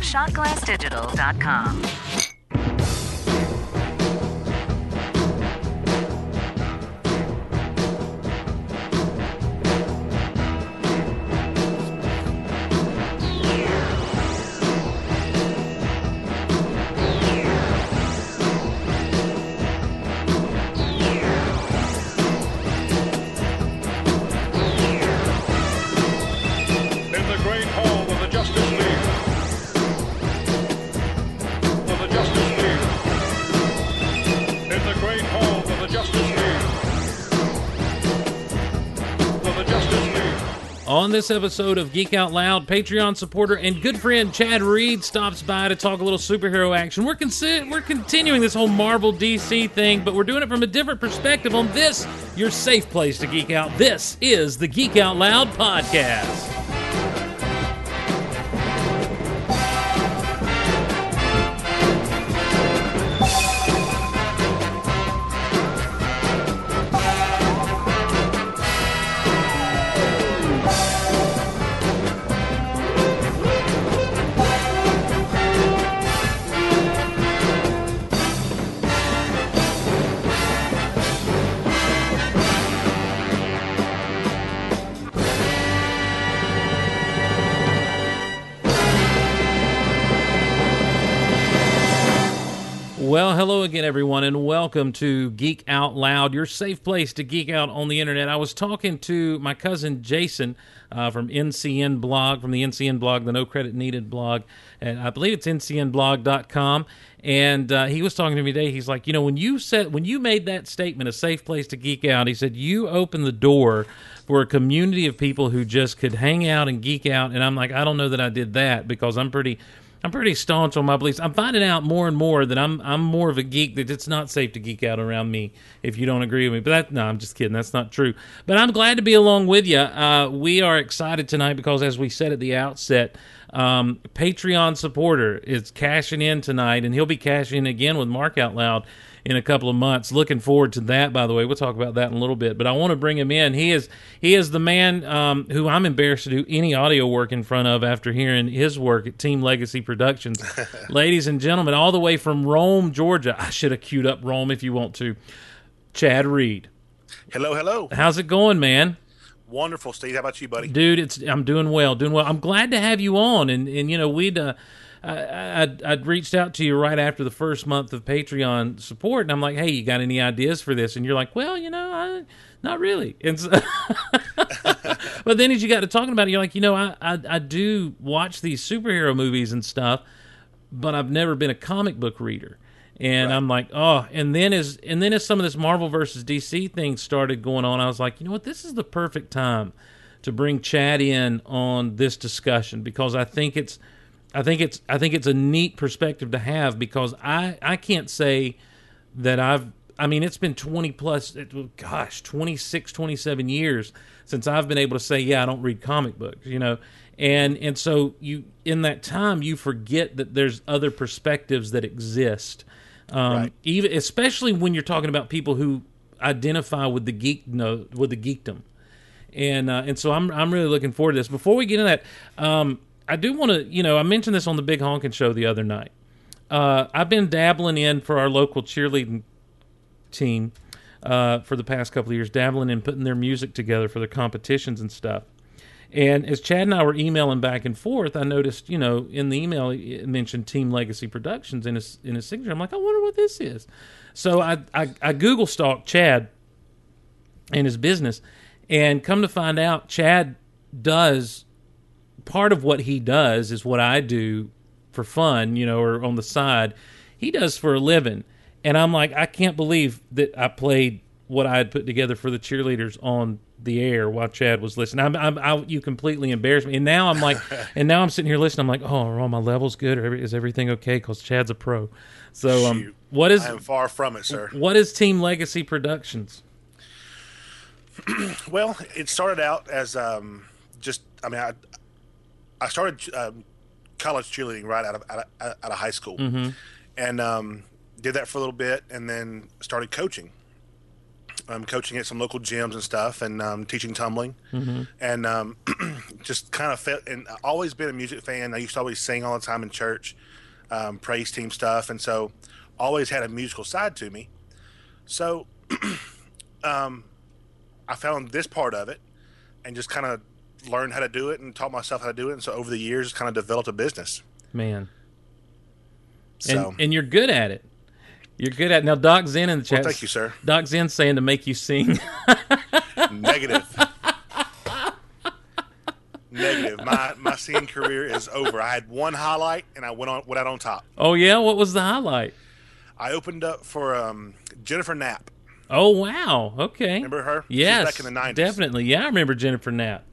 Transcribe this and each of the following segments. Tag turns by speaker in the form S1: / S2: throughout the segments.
S1: shotglassdigital.com.
S2: On this episode of Geek Out Loud, Patreon supporter and good friend Chad Reid stops by to talk a little superhero action. We're consi- we're continuing this whole Marvel DC thing, but we're doing it from a different perspective on this, your safe place to geek out. This is the Geek Out Loud podcast. And welcome to Geek Out Loud, your safe place to geek out on the internet. I was talking to my cousin Jason uh, from NCN Blog, from the NCN Blog, the No Credit Needed blog, and I believe it's ncnblog.com. And uh, he was talking to me today. He's like, you know, when you said when you made that statement, a safe place to geek out, he said you opened the door for a community of people who just could hang out and geek out. And I'm like, I don't know that I did that because I'm pretty I'm pretty staunch on my beliefs. I'm finding out more and more that I'm I'm more of a geek that it's not safe to geek out around me if you don't agree with me. But that no, I'm just kidding. That's not true. But I'm glad to be along with you. Uh, we are excited tonight because, as we said at the outset, um, Patreon supporter is cashing in tonight, and he'll be cashing in again with Mark Out Loud in a couple of months. Looking forward to that. By the way, we'll talk about that in a little bit. But I want to bring him in. He is he is the man um, who I'm embarrassed to do any audio work in front of after hearing his work at Team Legacy Productions. Ladies and gentlemen, all the way from Rome, Georgia. I should have queued up Rome if you want to. Chad Reid,
S3: Hello, hello.
S2: how's it going, man?
S3: Wonderful, Steve. How about you, buddy?
S2: dude it's i'm doing well doing well i'm glad to have you on and and you know we'd uh I, I'd, I'd reached out to you right after the first month of Patreon support, and I'm like, "Hey, you got any ideas for this?" And you're like, "Well, you know, I, not really." And so, but then as you got to talking about it, you're like, "You know, I, I I do watch these superhero movies and stuff, but I've never been a comic book reader." And I'm like, oh, and then as and then as some of this Marvel versus DC thing started going on, I was like, you know what, this is the perfect time to bring Chad in on this discussion because I think it's I think it's I think it's a neat perspective to have because I I can't say that I've I mean it's been 20 plus it- gosh 26 27 years since I've been able to say yeah I don't read comic books you know and and so you in that time you forget that there's other perspectives that exist um,
S3: Right.
S2: even especially when you're talking about people who identify with the geek no with the geekdom and uh, and so I'm I'm really looking forward to this. Before we get into that, um, I do want to you know I mentioned this on the Big Honkin' Show the other night. Uh, I've been dabbling in for our local cheerleading team uh, for the past couple of years, dabbling in putting their music together for their competitions and stuff. And as Chad and I were emailing back and forth, I noticed, you know, in the email it mentioned Team Legacy Productions in his in his signature. I'm like, I wonder what this is. So I I, I Google stalked Chad and his business, and come to find out, Chad does part of what he does is what I do for fun, you know, or on the side. He does for a living, and I'm like, I can't believe that I played what I had put together for the cheerleaders on the air while Chad was listening. I'm, I'm I, you completely embarrassed me, and now I'm like, and now I'm sitting here listening. I'm like, oh, are all my levels good, or is everything okay? Because Chad's a pro. So, um, what is
S3: I am far from it, sir.
S2: what is Team Legacy Productions?
S3: Well, it started out as um, just. I mean, I I started um, college cheerleading right out of out of, out of high school, and um, did that for a little bit, and then started coaching. um, coaching at some local gyms and stuff, and um, teaching tumbling, and um, just kind of felt and I've always been a music fan. I used to always sing all the time in church, um, praise team stuff, and so always had a musical side to me. So, um, I found this part of it, and just kind of learned how to do it and taught myself how to do it. And so over the years, kind of developed a business.
S2: Man.
S3: So
S2: And, and you're good at it. You're good at it. Now, Doc Zen in the chat.
S3: thank you, sir.
S2: Doc Zen saying to make you sing.
S3: Negative. Negative. My my singing career is over. I had one highlight and I went on went out on top.
S2: oh, yeah? What was the highlight?
S3: I opened up for um, Jennifer Knapp.
S2: Oh, wow. Okay.
S3: Remember her?
S2: Yes.
S3: back in the 90s.
S2: Definitely. Yeah, I remember Jennifer Knapp.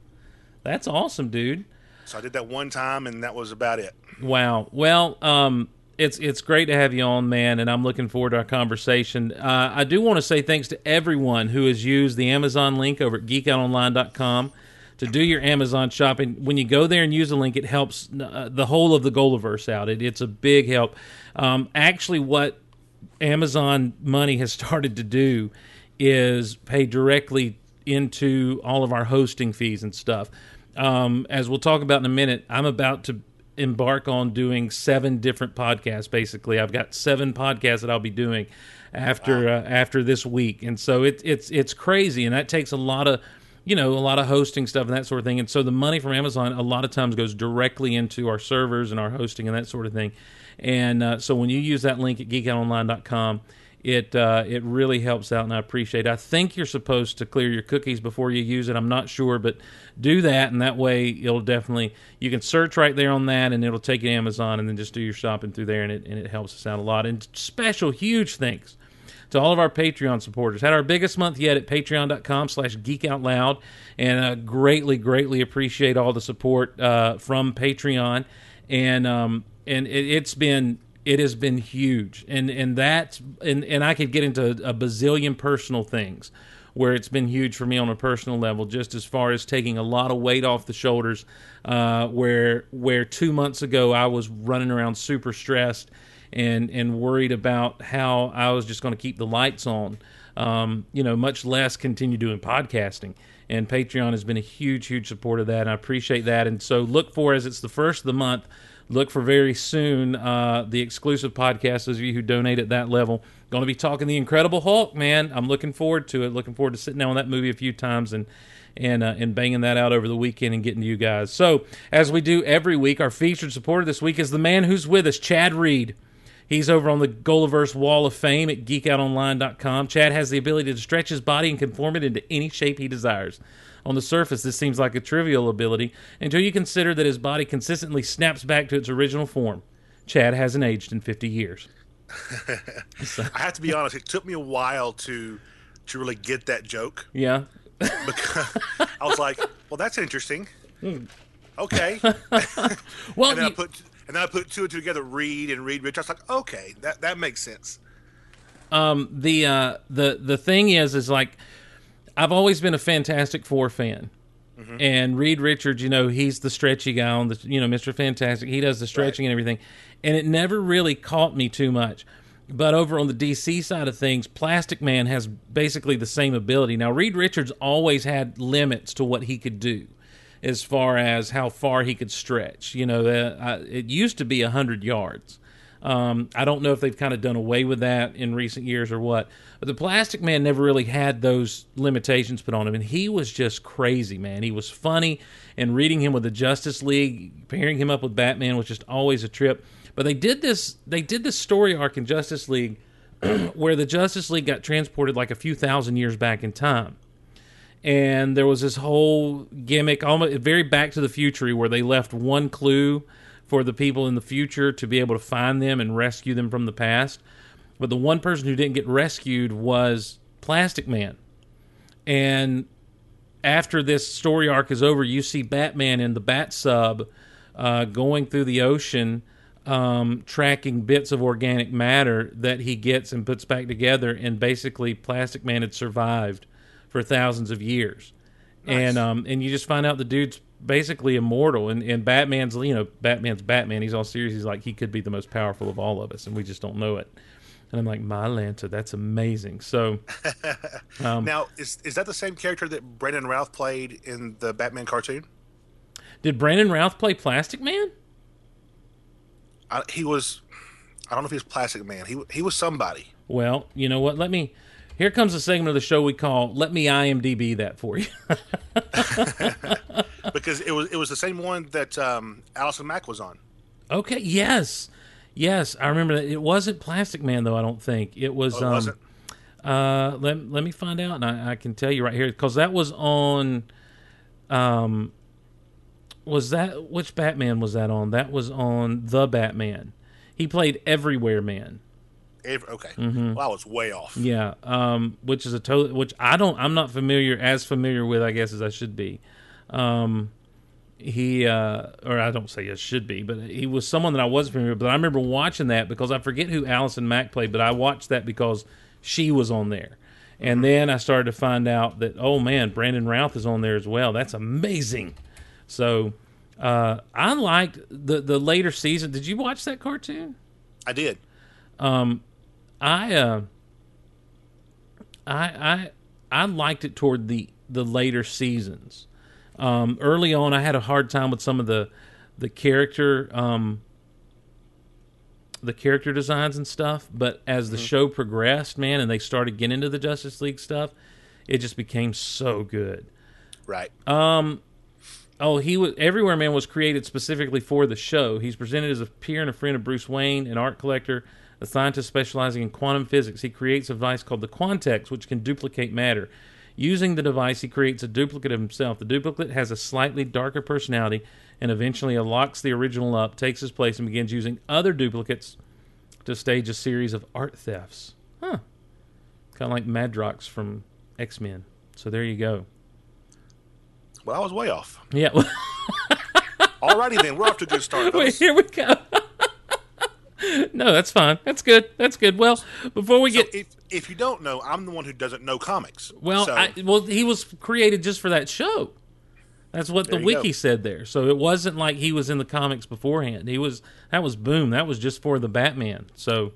S2: That's awesome, dude.
S3: So I did that one time and that was about it.
S2: Wow. Well, um, it's it's great to have you on, man, and I'm looking forward to our conversation. Uh, I do want to say thanks to everyone who has used the Amazon link over at geekoutonline.com to do your Amazon shopping. When you go there and use the link, it helps uh, the whole of the Golaverse out. It, it's a big help. Um, actually, what Amazon money has started to do is pay directly into all of our hosting fees and stuff. Um, as we'll talk about in a minute, I'm about to embark on doing seven different podcasts. Basically, I've got seven podcasts that I'll be doing after uh, after this week, and so it's it's it's crazy, and that takes a lot of you know a lot of hosting stuff and that sort of thing. And so the money from Amazon a lot of times goes directly into our servers and our hosting and that sort of thing. And uh, so when you use that link at geekoutonline.com, it uh, it really helps out, and I appreciate. it. I think you're supposed to clear your cookies before you use it. I'm not sure, but do that, and that way it'll definitely you can search right there on that, and it'll take you to Amazon, and then just do your shopping through there, and it and it helps us out a lot. And special huge thanks to all of our Patreon supporters. Had our biggest month yet at patreon.com slash geekoutloud, and uh, greatly, greatly appreciate all the support uh, from Patreon. And um, and it, it's been it has been huge, and and that and and I could get into a bazillion personal things where it's been huge for me on a personal level, just as far as taking a lot of weight off the shoulders. Uh, where where two months ago I was running around super stressed and and worried about how I was just going to keep the lights on. Um, you know, much less continue doing podcasting. And Patreon has been a huge, huge support of that, and I appreciate that. And so, look for as it's the first of the month. Look for very soon uh, the exclusive podcast. Those of you who donate at that level, going to be talking the Incredible Hulk. Man, I'm looking forward to it. Looking forward to sitting down on that movie a few times and and uh, and banging that out over the weekend and getting to you guys. So, as we do every week, our featured supporter this week is the man who's with us, Chad Reid. He's over on the Golaverse Wall of Fame at geekoutonline.com. Chad has the ability to stretch his body and conform it into any shape he desires. On the surface, this seems like a trivial ability until you consider that his body consistently snaps back to its original form. Chad hasn't aged in 50 years.
S3: I have to be honest, it took me a while to to really get that joke.
S2: Yeah.
S3: because I was like, "Well, that's interesting." Okay,
S2: Well,
S3: and then I put and then I put two and two together. Read and read Rich. I was like, "Okay, that that makes sense."
S2: um, the uh, the the thing is, is like I've always been a Fantastic Four fan, and Reed Richards, you know, he's the stretchy guy on the, you know, Mister Fantastic. He does the stretching and everything, and it never really caught me too much. But over on the DC side of things, Plastic Man has basically the same ability. Now, Reed Richards always had limits to what he could do as far as how far he could stretch. You know, uh, uh, it used to be 100 yards. Um, I don't know if they've kind of done away with that in recent years or what. But the Plastic Man never really had those limitations put on him, and he was just crazy, man. He was funny, and reading him with the Justice League, pairing him up with Batman was just always a trip. But they did this. They did this story arc in Justice League where the Justice League got transported like a few thousand years back in time and there was this whole gimmick, almost very Back to the Future, where they left one clue for the people in the future to be able to find them and rescue them from the past. But the one person who didn't get rescued was Plastic Man. And after this story arc is over, you see Batman in the Bat Sub uh, going through the ocean, um, tracking bits of organic matter that he gets and puts back together. And basically, Plastic Man had survived for thousands of years, and um, and you just find out the dude's basically immortal. And, and Batman's you know Batman's Batman. He's all serious. He's like he could be the most powerful of all of us, and we just don't know it. And I'm like, my lanta that's amazing. So Um,
S3: now, is is that the same character that Brandon Routh played in the Batman cartoon?
S2: did Brandon Routh play Plastic Man?
S3: I, he was. I don't know if he was Plastic Man. He he was somebody.
S2: Well, you know what? Let me. Here comes a segment of the show we call "Let Me IMDb That for You."
S3: because it was it was the same one that um, Allison Mack was on.
S2: okay. Yes. Yes, I remember that. It wasn't Plastic Man though. I don't think it was.
S3: Oh, it
S2: um,
S3: wasn't?
S2: Uh, let let me find out, and I, I can tell you right here because that was on. Um, was that which Batman was that on? That was on the Batman. He played Everywhere Man.
S3: Okay.
S2: Mm-hmm.
S3: Well, I was way off.
S2: Yeah, um, which is a total. Which I don't. I'm not familiar as familiar with, I guess, as I should be. Um, he, uh, or I don't say it should be, but he was someone that I wasn't familiar with. But I remember watching that because I forget who Allison Mack played, but I watched that because she was on there. And then I started to find out that oh man, Brandon Routh is on there as well. That's amazing. So uh, I liked the the later season. Did you watch that cartoon?
S3: I did.
S2: I uh, I I I liked it toward the the later seasons. Um, early on, I had a hard time with some of the the character um, the character designs and stuff. But as the show progressed, man, and they started getting into the Justice League stuff, it just became so good.
S3: Right. Um.
S2: Oh, he was Everywhere Man was created specifically for the show. He's presented as a peer and a friend of Bruce Wayne, an art collector, a scientist specializing in quantum physics. He creates a device called the Quantex, which can duplicate matter. Using the device, he creates a duplicate of himself. The duplicate has a slightly darker personality and eventually locks the original up, takes his place, and begins using other duplicates to stage a series of art thefts. Huh. Kind of like Madrox from X Men. So there you go.
S3: Well, I was way off.
S2: Yeah.
S3: Alrighty then, we're off to a good start.
S2: Wait, here we go. no, that's fine. That's good. That's good. Well, before we
S3: So
S2: get
S3: if if you don't know, I'm the one who doesn't know comics.
S2: well,
S3: so,
S2: I, well, he was created just for that show. That's what the
S3: There you
S2: wiki
S3: go.
S2: said there. So it wasn't like he was in the comics beforehand. He was that was boom. That was just for the Batman. So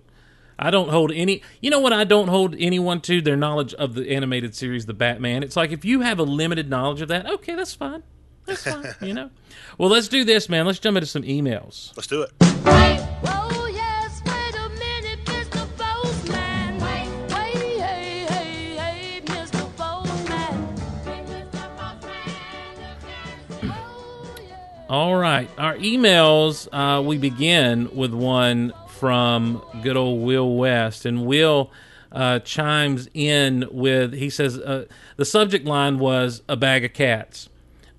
S2: I don't hold any. You know what? I don't hold anyone to their knowledge of the animated series, the Batman. It's like if you have a limited knowledge of that, okay, that's fine. That's fine. you know. Well, let's do this, man. Let's jump into some emails.
S3: let's do it.
S2: All right, our emails. Uh, we begin with one from good old Will West, and Will uh, chimes in with. He says uh, the subject line was a bag of cats.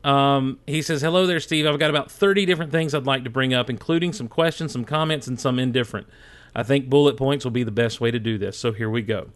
S2: Um, he says, "Hello there, Steve. I've got about thirty different things I'd like to bring up, including some questions, some comments, and some indifferent. I think bullet points will be the best way to do this. So here we go."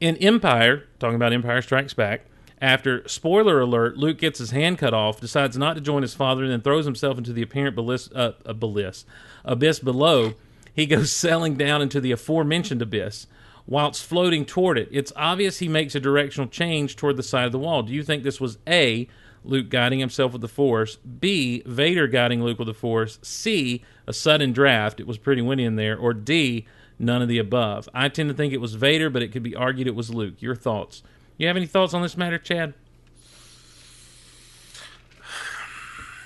S2: In Empire, talking about Empire Strikes Back, after spoiler alert, Luke gets his hand cut off, decides not to join his father, and then throws himself into the apparent uh, abyss, abyss below. He goes sailing down into the aforementioned abyss. Whilst floating toward it, it's obvious he makes a directional change toward the side of the wall. Do you think this was A, Luke guiding himself with the Force, B, Vader guiding Luke with the Force, C, a sudden draft, it was pretty windy in there, or D, none of the above? I tend to think it was Vader, but it could be argued it was Luke. Your thoughts? You have any thoughts on this matter, Chad?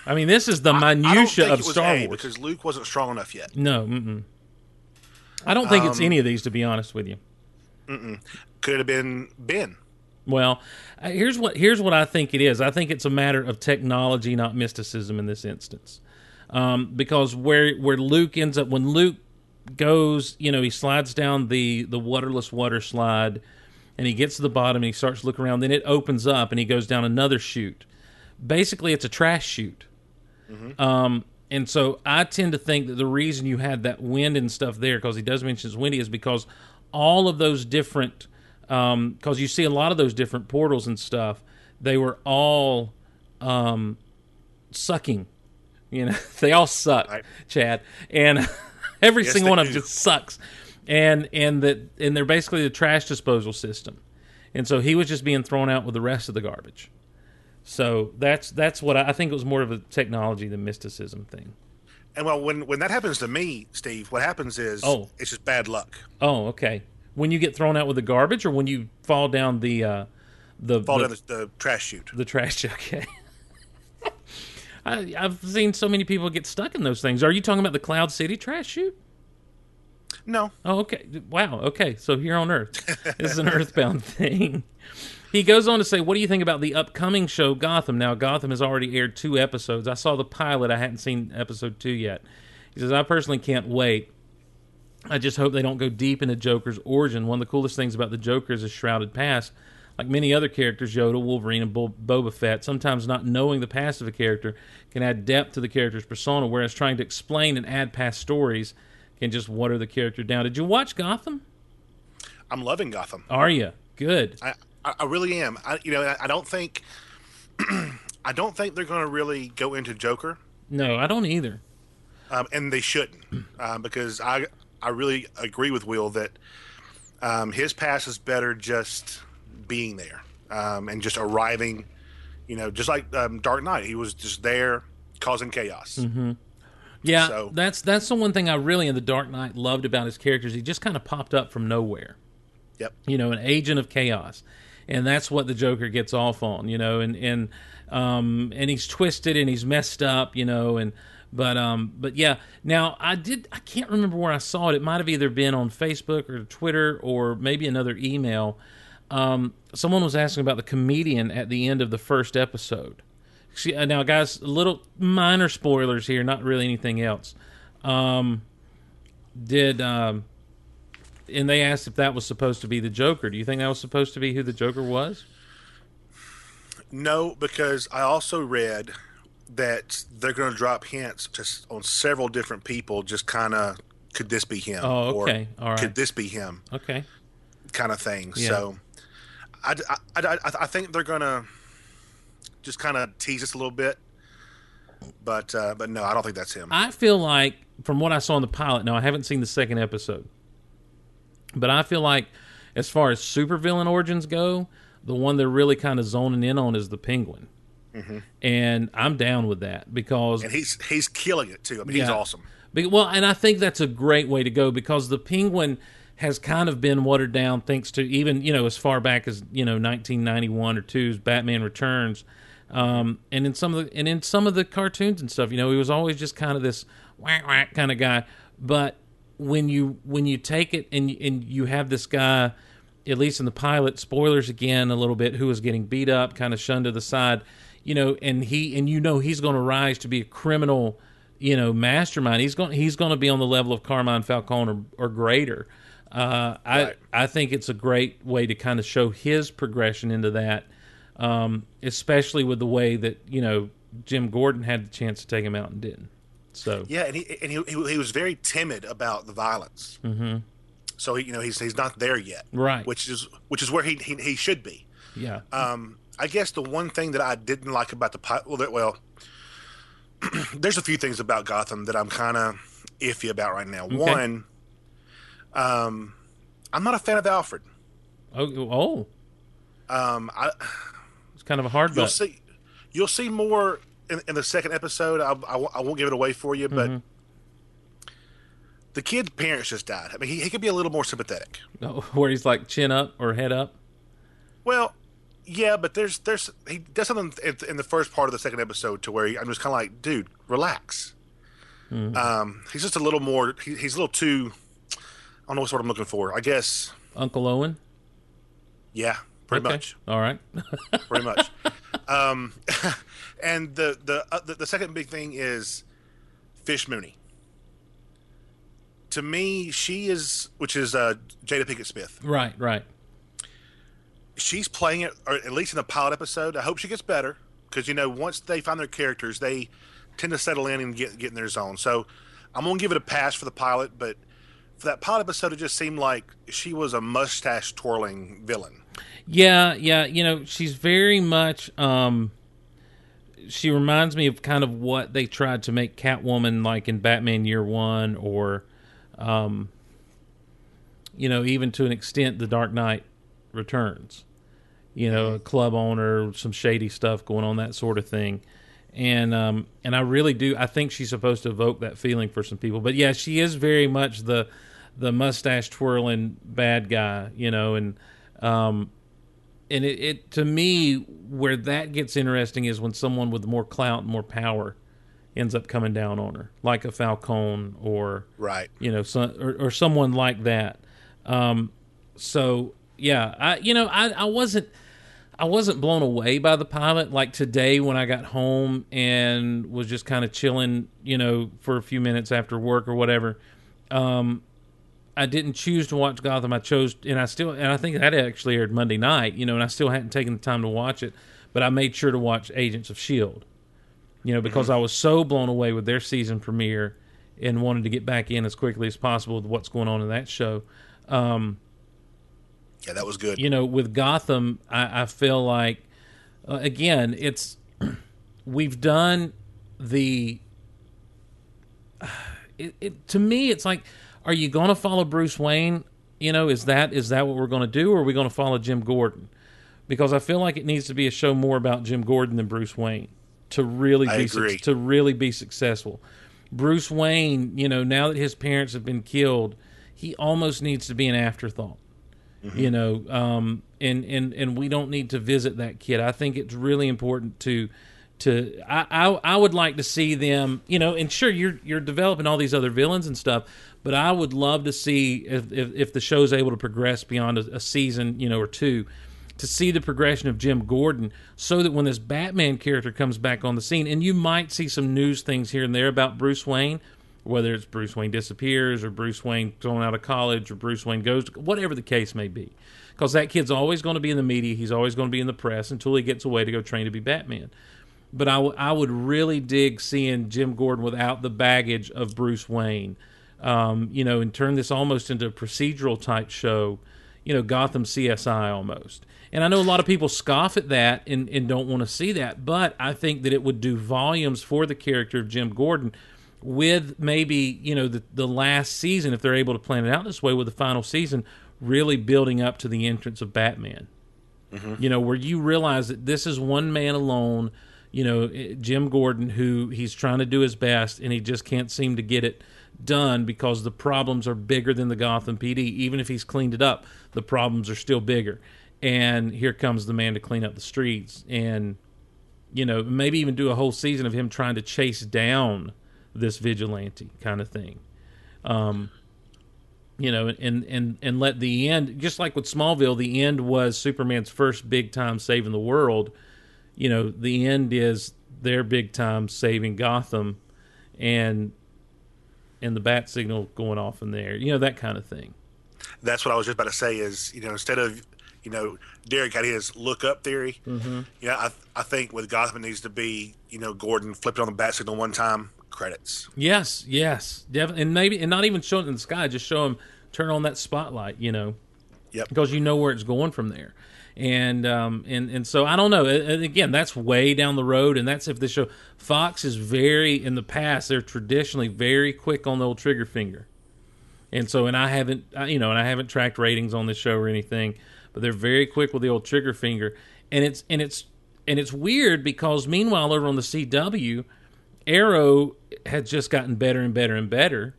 S2: I mean, this is the minutia of Star
S3: A,
S2: Wars.
S3: because Luke wasn't strong enough yet.
S2: No, mm-mm. I don't think it's
S3: Um,
S2: any of these, to be honest with you.
S3: Could have been Ben.
S2: Well, here's what here's what I think it is. I think it's a matter of technology, not mysticism, in this instance. Um, because where where Luke ends up when Luke goes, you know, he slides down the the waterless water slide, and he gets to the bottom and he starts to look around. Then it opens up and he goes down another chute. Basically, it's a trash chute. Um, and so I tend to think that the reason you had that wind and stuff there, because he does mention it's windy, is because all of those different, because you see a lot of those different portals and stuff, they were all um, sucking. You know, they all suck,
S3: Right.
S2: Chad, and every
S3: Yes,
S2: single one of them just sucks. And and that and they're basically the trash disposal system. And so he was just being thrown out with the rest of the garbage. So that's that's what I, I think it was more of a technology than mysticism thing.
S3: And well, when when that happens to me, Steve, what happens is
S2: Oh.
S3: it's just bad luck.
S2: Oh, okay. When you get thrown out with the garbage, or when you fall down the uh, the
S3: Fall
S2: the,
S3: down the, the trash chute.
S2: the trash? Chute. Okay. I, I've seen so many people get stuck in those things. Are you talking about the Cloud City trash chute?
S3: No,
S2: Oh, okay. Wow. Okay. So here on Earth, this is an Earthbound thing. He goes on to say, "What do you think about the upcoming show Gotham?" Now, Gotham has already aired two episodes. I saw the pilot. I hadn't seen episode two yet. He says, "I personally can't wait. I just hope they don't go deep into Joker's origin. One of the coolest things about the Joker is his shrouded past. Like many other characters, Yoda, Wolverine, and Boba Fett, sometimes not knowing the past of a character can add depth to the character's persona, whereas trying to explain and add past stories can just water the character down. Did you watch Gotham?
S3: I'm loving Gotham.
S2: Are you good?
S3: I, I, really am. I, you know, I, don't think, I don't think they're going to really go into Joker,
S2: No, I don't either.
S3: um, and they shouldn't, um, because I, I really agree with Will that um, his past is better just being there um, and just arriving. You know, just like um, Dark Knight, he was just there causing chaos.
S2: Yeah,
S3: So-
S2: that's that's the one thing I really in the Dark Knight loved about his characters. He just kind of popped up from nowhere.
S3: Yep.
S2: you know, an agent of chaos, and that's what the Joker gets off on, you know, and and um and he's twisted and he's messed up, you know, and but um but yeah, now I did I can't remember where I saw it. It might have either been on Facebook or Twitter or maybe another email. Um, someone was asking about the comedian at the end of the first episode. Uh, now, guys, little minor spoilers here, not really anything else. Um, did um, and they asked if that was supposed to be the Joker. Do you think that was supposed to be who the Joker was?
S3: No, because I also read that they're going to drop hints just on several different people. Just kind of, could this be him?
S2: Oh, okay. All right.
S3: Could this be him?
S2: Okay.
S3: Kind of thing.
S2: Yeah.
S3: So, I, I, I, I think they're going to just kind of tease us a little bit. But uh, but no, I don't think that's him.
S2: I feel like, from what I saw in the pilot, now I haven't seen the second episode, but I feel like, as far as supervillain origins go, the one they're really kind of zoning in on is the Penguin. And I'm down with that because
S3: and he's he's killing it too. I mean, he's awesome.
S2: Be- Well, and I think that's a great way to go because the Penguin has kind of been watered down thanks to even you know as far back as you know 1991 or 2's Batman Returns, um, and in some of the and in some of the cartoons and stuff, you know, he was always just kind of this whack whack kind of guy. But when you when you take it and and you have this guy, at least in the pilot, spoilers again a little bit, who was getting beat up, kind of shunned to the side, you know, and he and you know he's going to rise to be a criminal you know mastermind. He's going he's going to be on the level of Carmine Falcone or, or greater. Uh, I
S3: Right.
S2: I think it's a great way to kind of show his progression into that, um, especially with the way that you know Jim Gordon had the chance to take him out and didn't. So
S3: Yeah, and he and he, he, was very timid about the violence. Mm-hmm. So he, you know he's he's not there yet,
S2: Right.
S3: Which is which is where he he, he should be.
S2: yeah,
S3: Um, I guess the one thing that I didn't like about the pi- well, well, there's a few things about Gotham that I'm kind of iffy about right now. One, um, I'm not a fan of Alfred.
S2: oh oh,
S3: Um, I
S2: kind of a hard
S3: you'll see you'll see more in, in the second episode. I, I, won't- I won't give it away for you, but the kid's parents just died. I mean, he, he could be a little more sympathetic.
S2: oh, where he's like chin up or head up.
S3: Well, yeah, but there's there's he does something in, in the first part of the second episode to where he, I'm just kind of like, dude, relax. Um, he's just a little more. He, he's a little too. I don't know what I'm looking for. I guess.
S2: Uncle Owen.
S3: Yeah, pretty
S2: Okay.
S3: much.
S2: All right.
S3: Pretty much. um, and the the, uh, the the second big thing is Fish Mooney. To me, she is, which is uh, Jada Pinkett Smith.
S2: right. Right.
S3: she's playing it, or at least in the pilot episode. I hope she gets better because you know once they find their characters, they tend to settle in and get get in their zone. So I'm gonna give it a pass for the pilot, but for that pilot episode, it just seemed like she was a mustache twirling villain.
S2: Yeah, yeah, you know, she's very much um she reminds me of kind of what they tried to make Catwoman like in Batman Year 1 or um you know, even to an extent The Dark Knight Returns. You know, a club owner, some shady stuff going on that sort of thing. and um, and I really do. I think she's supposed to evoke that feeling for some people. But yeah, she is very much the the mustache twirling bad guy, you know, and um, and it, it to me where that gets interesting is when someone with more clout and more power ends up coming down on her, like a Falcone or
S3: Right.
S2: you know, some, or, or someone like that. Um, so yeah, I you know I, I wasn't I wasn't blown away by the pilot like today when I got home and was just kind of chilling, you know, for a few minutes after work or whatever. Um, I didn't choose to watch Gotham. I chose, and I still, and I think that actually aired Monday night, you know, and I still hadn't taken the time to watch it, but I made sure to watch Agents of Shield, you know, because I was so blown away with their season premiere and wanted to get back in as quickly as possible with what's going on in that show. Um,
S3: Yeah, that was good.
S2: you know, with Gotham, I, I feel like uh, again, it's we've done the. It, it to me, it's like, are you going to follow Bruce Wayne? You know, is that is that what we're going to do, or are we going to follow Jim Gordon? Because I feel like it needs to be a show more about Jim Gordon than Bruce Wayne to really
S3: I
S2: be
S3: agree.
S2: to really be successful. Bruce Wayne, you know, now that his parents have been killed, he almost needs to be an afterthought you know um and and and we don't need to visit that kid i think it's really important to to I, I i would like to see them you know and sure you're you're developing all these other villains and stuff but i would love to see if if, if the show's able to progress beyond a, a season you know or two to see the progression of Jim Gordon so that when this Batman character comes back on the scene, and you might see some news things here and there about Bruce Wayne, whether it's Bruce Wayne disappears or Bruce Wayne thrown out of college or Bruce Wayne goes, whatever the case may be. Because that kid's always going to be in the media, he's always going to be in the press until he gets away to go train to be Batman. But I, w- I would really dig seeing Jim Gordon without the baggage of Bruce Wayne, um, you know, and turn this almost into a procedural type show, you know, Gotham CSI almost. And I know a lot of people scoff at that and, and don't want to see that, but I think that it would do volumes for the character of Jim Gordon with maybe, you know, the, the last season, if they're able to plan it out this way with the final season, really building up to the entrance of Batman you know, where you realize that this is one man alone, you know, eh, Jim Gordon, who he's trying to do his best and he just can't seem to get it done because the problems are bigger than the Gotham PD. Even if he's cleaned it up, the problems are still bigger. And here comes the man to clean up the streets and, you know, maybe even do a whole season of him trying to chase down this vigilante kind of thing Um, you know, and and and let the end, just like with Smallville, the end was Superman's first big time saving the world. You know, the end is their big time saving Gotham, and and the bat signal going off in there. You know that kind of thing.
S3: That's what I was just about to say. Is you know instead of you know Derek had his look up theory. Mm-hmm. You know, I I think with Gotham it needs to be you know Gordon flipped on the bat signal one time. Credits.
S2: Yes, yes, definitely, and maybe and not even show it in the sky. Just show him turn on that spotlight. You know,
S3: Yep.
S2: because you know where it's going from there. And um and and so I don't know. And again, that's way down the road, and that's if the show Fox is very in the past. They're traditionally very quick on the old trigger finger, and so and I haven't you know and I haven't tracked ratings on this show or anything, but they're very quick with the old trigger finger, and it's and it's and it's weird because meanwhile over on the CW, Arrow had just gotten better and better and better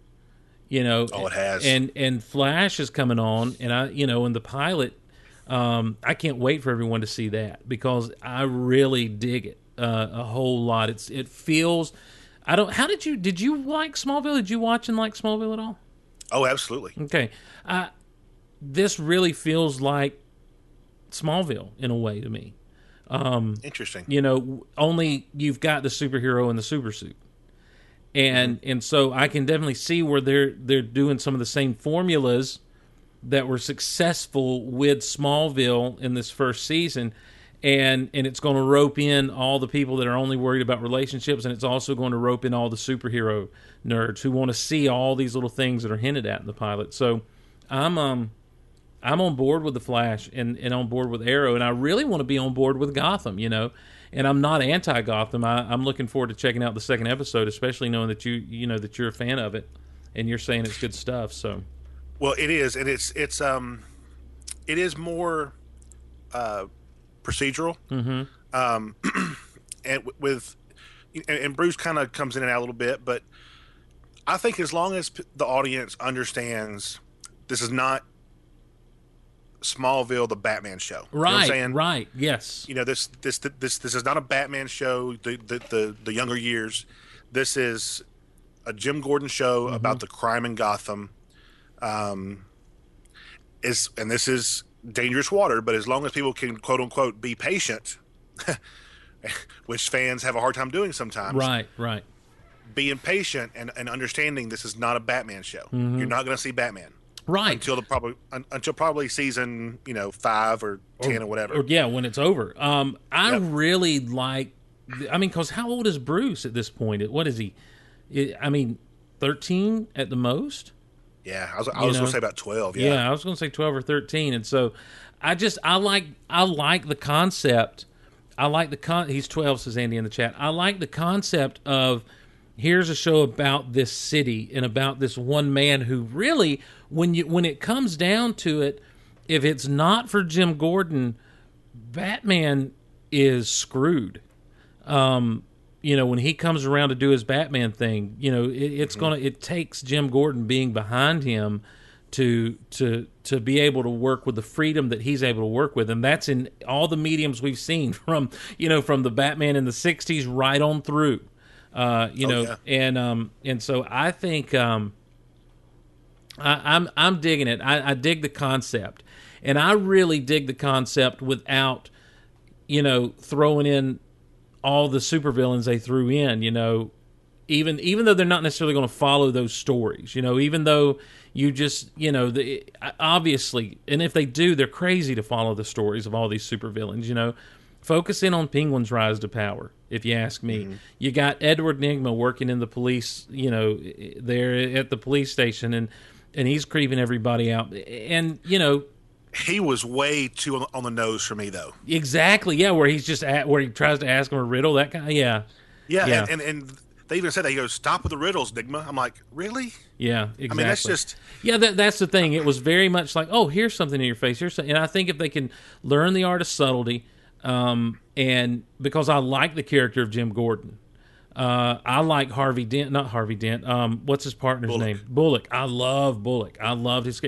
S2: you know
S3: Oh, it has.
S2: and and flash is coming on and i you know in the pilot um i can't wait for everyone to see that because i really dig it uh, a whole lot. It's it feels i don't how did you did you like smallville? Did you watch and like smallville at all?
S3: Oh, absolutely.
S2: okay. Uh this really feels like smallville in a way to me.
S3: Um, Interesting.
S2: you know only you've got the superhero in the super suit. And and so i can definitely see where they're they're doing some of the same formulas that were successful with smallville in this first season and and it's going to rope in all the people that are only worried about relationships and it's also going to rope in all the superhero nerds who want to see all these little things that are hinted at in the pilot so i'm um I'm on board with the Flash and, and on board with Arrow, and I really want to be on board with Gotham, you know. And I'm not anti Gotham. I'm looking forward to checking out the second episode, especially knowing that you you know that you're a fan of it, and you're saying it's good stuff. So
S3: Well, it is, and it's it's um, it is more uh, procedural. Mm-hmm. Um, and w- with and, and Bruce kind of comes in and out a little bit, but I think as long as p- the audience understands this is not Smallville, the Batman show. You know
S2: Right, right, yes,
S3: You know this this this this is not a Batman show. The the the, the younger years. This is a Jim Gordon show
S2: Mm-hmm.
S3: about the crime in Gotham. Um, is and this is dangerous water, but as long as people can quote unquote be patient, which fans have a hard time doing sometimes,
S2: right, right.
S3: being patient and, and understanding this is not a Batman show. You're not going to see Batman
S2: Right.
S3: until the probably un, until probably season you know five or ten or, whatever.
S2: or yeah, when it's over. Um, I
S3: Yep.
S2: really like. I mean, because how old is Bruce at this point? What is he? I I mean, thirteen at the most.
S3: Yeah, I was, I was going to say about twelve.
S2: Yeah.
S3: Yeah,
S2: I was going to say twelve or thirteen, and so I just I like I like the concept. I like the con. He's twelve, says Andy in the chat. I like the concept of here's a show about this city and about this one man who really, when you when it comes down to it, if it's not for Jim Gordon, Batman is screwed. Um, you know, when he comes around to do his Batman thing, you know, it, it's gonna it takes Jim Gordon being behind him to to to be able to work with the freedom that he's able to work with, and that's in all the mediums we've seen from you know from the Batman in the '60s right on through. Uh, you
S3: Oh,
S2: know,
S3: yeah.
S2: and um, and so I think um, I, I'm I'm digging it. I, I dig the concept, and I really dig the concept without, you know, throwing in all the supervillains they threw in. You know, even even though they're not necessarily going to follow those stories. You know, even though you just you know the obviously, and if they do, they're crazy to follow the stories of all these supervillains. You know. Focus in on Penguin's rise to power, if you ask me. Mm-hmm. You got Edward Nygma working in the police, you know, there at the police station, and and he's creeping everybody out. And you know,
S3: he was way too on, on the nose for me though.
S2: exactly, yeah, where he's just at where he tries to ask him a riddle, that kind. Of, yeah,
S3: Yeah,
S2: Yeah.
S3: And, and and they even said that he goes, "Stop with the riddles, Nygma." I'm like, really?
S2: yeah, exactly.
S3: I mean, that's just
S2: Yeah, that, that's the thing. It was very much like, oh, here's something in your face. Here's something. And I think if they can learn the art of subtlety, um, and because I like the character of Jim Gordon, uh, I like Harvey Dent, not Harvey Dent. Um, what's his partner's
S3: Bullock.
S2: name? Bullock. I love Bullock. I loved his,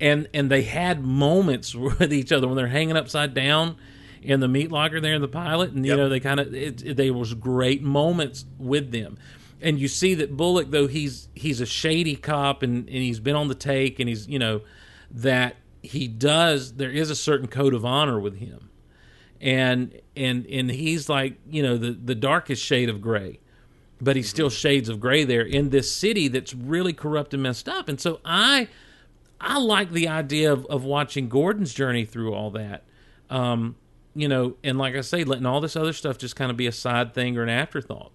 S2: and and they had moments with each other when they're hanging upside down in the meat locker there in the pilot, and you
S3: Yep.
S2: know they kind of they was great moments with them and you see that Bullock, though he's he's a shady cop and, and he's been on the take and he's you know that he does there is a certain code of honor with him, and and and he's like you know the the darkest shade of gray, but he's still shades of gray there in this city that's really corrupt and messed up, and so I I like the idea of, of watching Gordon's journey through all that. Um, you know, and like I say, letting all this other stuff just kind of be a side thing or an afterthought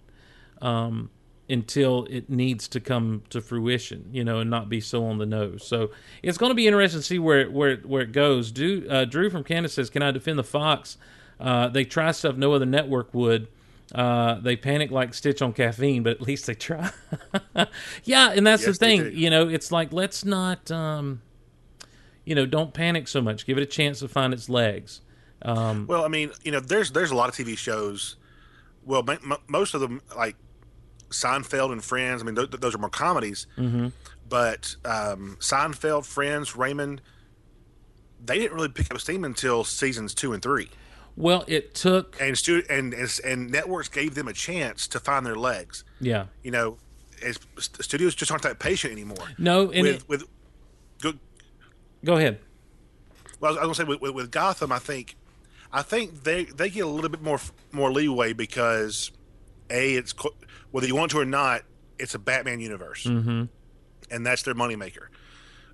S2: um, until it needs to come to fruition, you know, and not be so on the nose. So it's going to be interesting to see where where where it goes. Drew, uh, Drew from Canada says, "Can I defend the Fox? Uh, they try stuff no other network would." Uh, they panic like Stitch on caffeine, but at least they try. yeah, and that's
S3: Yes,
S2: the thing. You know, it's like let's not, um, you know, don't panic so much. Give it a chance to find its legs.
S3: Um, Well, I mean, you know, there's there's a lot of TV shows. Well, m- m- most of them like Seinfeld and Friends. I mean, th- those are more comedies. Mm-hmm. But um, Seinfeld, Friends, Raymond, they didn't really pick up steam until seasons two and three.
S2: Well, it took,
S3: And stu- and and, networks gave them a chance to find their legs.
S2: yeah,
S3: You know, as, studios just aren't that patient anymore.
S2: no, and
S3: with
S2: it,
S3: with go,
S2: go ahead.
S3: Well, I was, was gonna say with, with, with Gotham, I think, I think they they get a little bit more more leeway because, a it's whether you want to or not, it's a Batman universe, mm-hmm. and that's their moneymaker.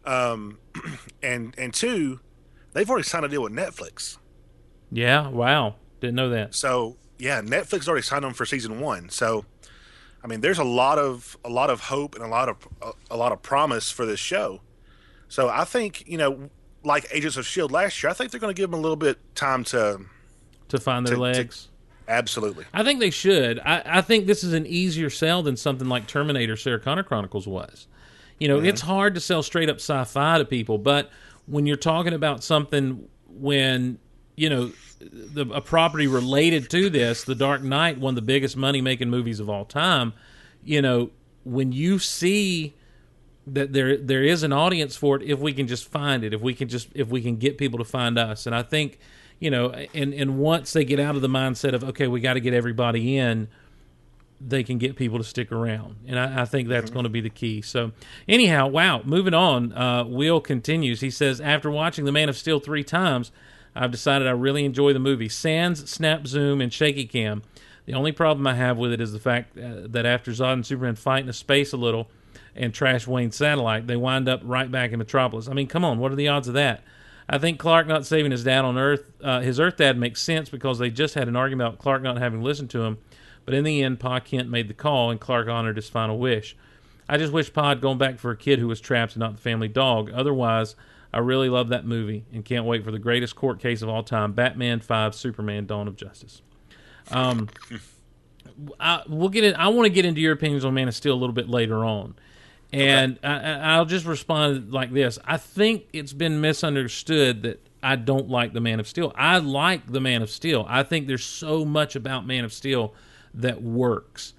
S3: Um, and and two, they've already signed a deal with Netflix,
S2: Yeah, wow, didn't know that.
S3: so yeah, Netflix already signed them for season one. So, I mean, there's a lot of a lot of hope and a lot of a, a lot of promise for this show. So I think you know, like Agents of Shield last year, I think they're going to give them a little bit time to
S2: To find their
S3: To- to-
S2: legs.
S3: absolutely.
S2: I think they should. I, I think this is an easier sell than something like Terminator Sarah Connor Chronicles was. You know, it's mm-hmm. hard to sell straight up sci fi to people, but when you're talking about something when you know, the a property related to this, The Dark Knight, one of the biggest money making movies of all time. You know, when you see that there there is an audience for it, if we can just find it, if we can just if we can get people to find us, and I think you know, and and once they get out of the mindset of okay, we got to get everybody in they can get people to stick around. And I, I think that's going to be the key. So, anyhow, wow, moving on. Uh, Will continues. He says, After watching The Man of Steel three times, I've decided I really enjoy the movie. Sans, Snap Zoom, and Shaky Cam. The only problem I have with it is the fact uh, that after Zod and Superman fight in space a little and trash Wayne's satellite, they wind up right back in Metropolis. I mean, come on, what are the odds of that? I think Clark not saving his dad on Earth, uh, his Earth dad makes sense because they just had an argument about Clark not having listened to him but in the end, Pa Kent made the call, and Clark honored his final wish. I just wish Pa had gone back for a kid who was trapped and not the family dog. Otherwise, I really love that movie and can't wait for the greatest court case of all time Batman 5 Superman Dawn of Justice. Um, I, we'll get it. I want to get into your opinions on Man of Steel a little bit later on. And I, I- I'll just respond like this. I think it's been misunderstood that I don't like the Man of Steel. I like the Man of Steel. I think there's so much about Man of Steel that works.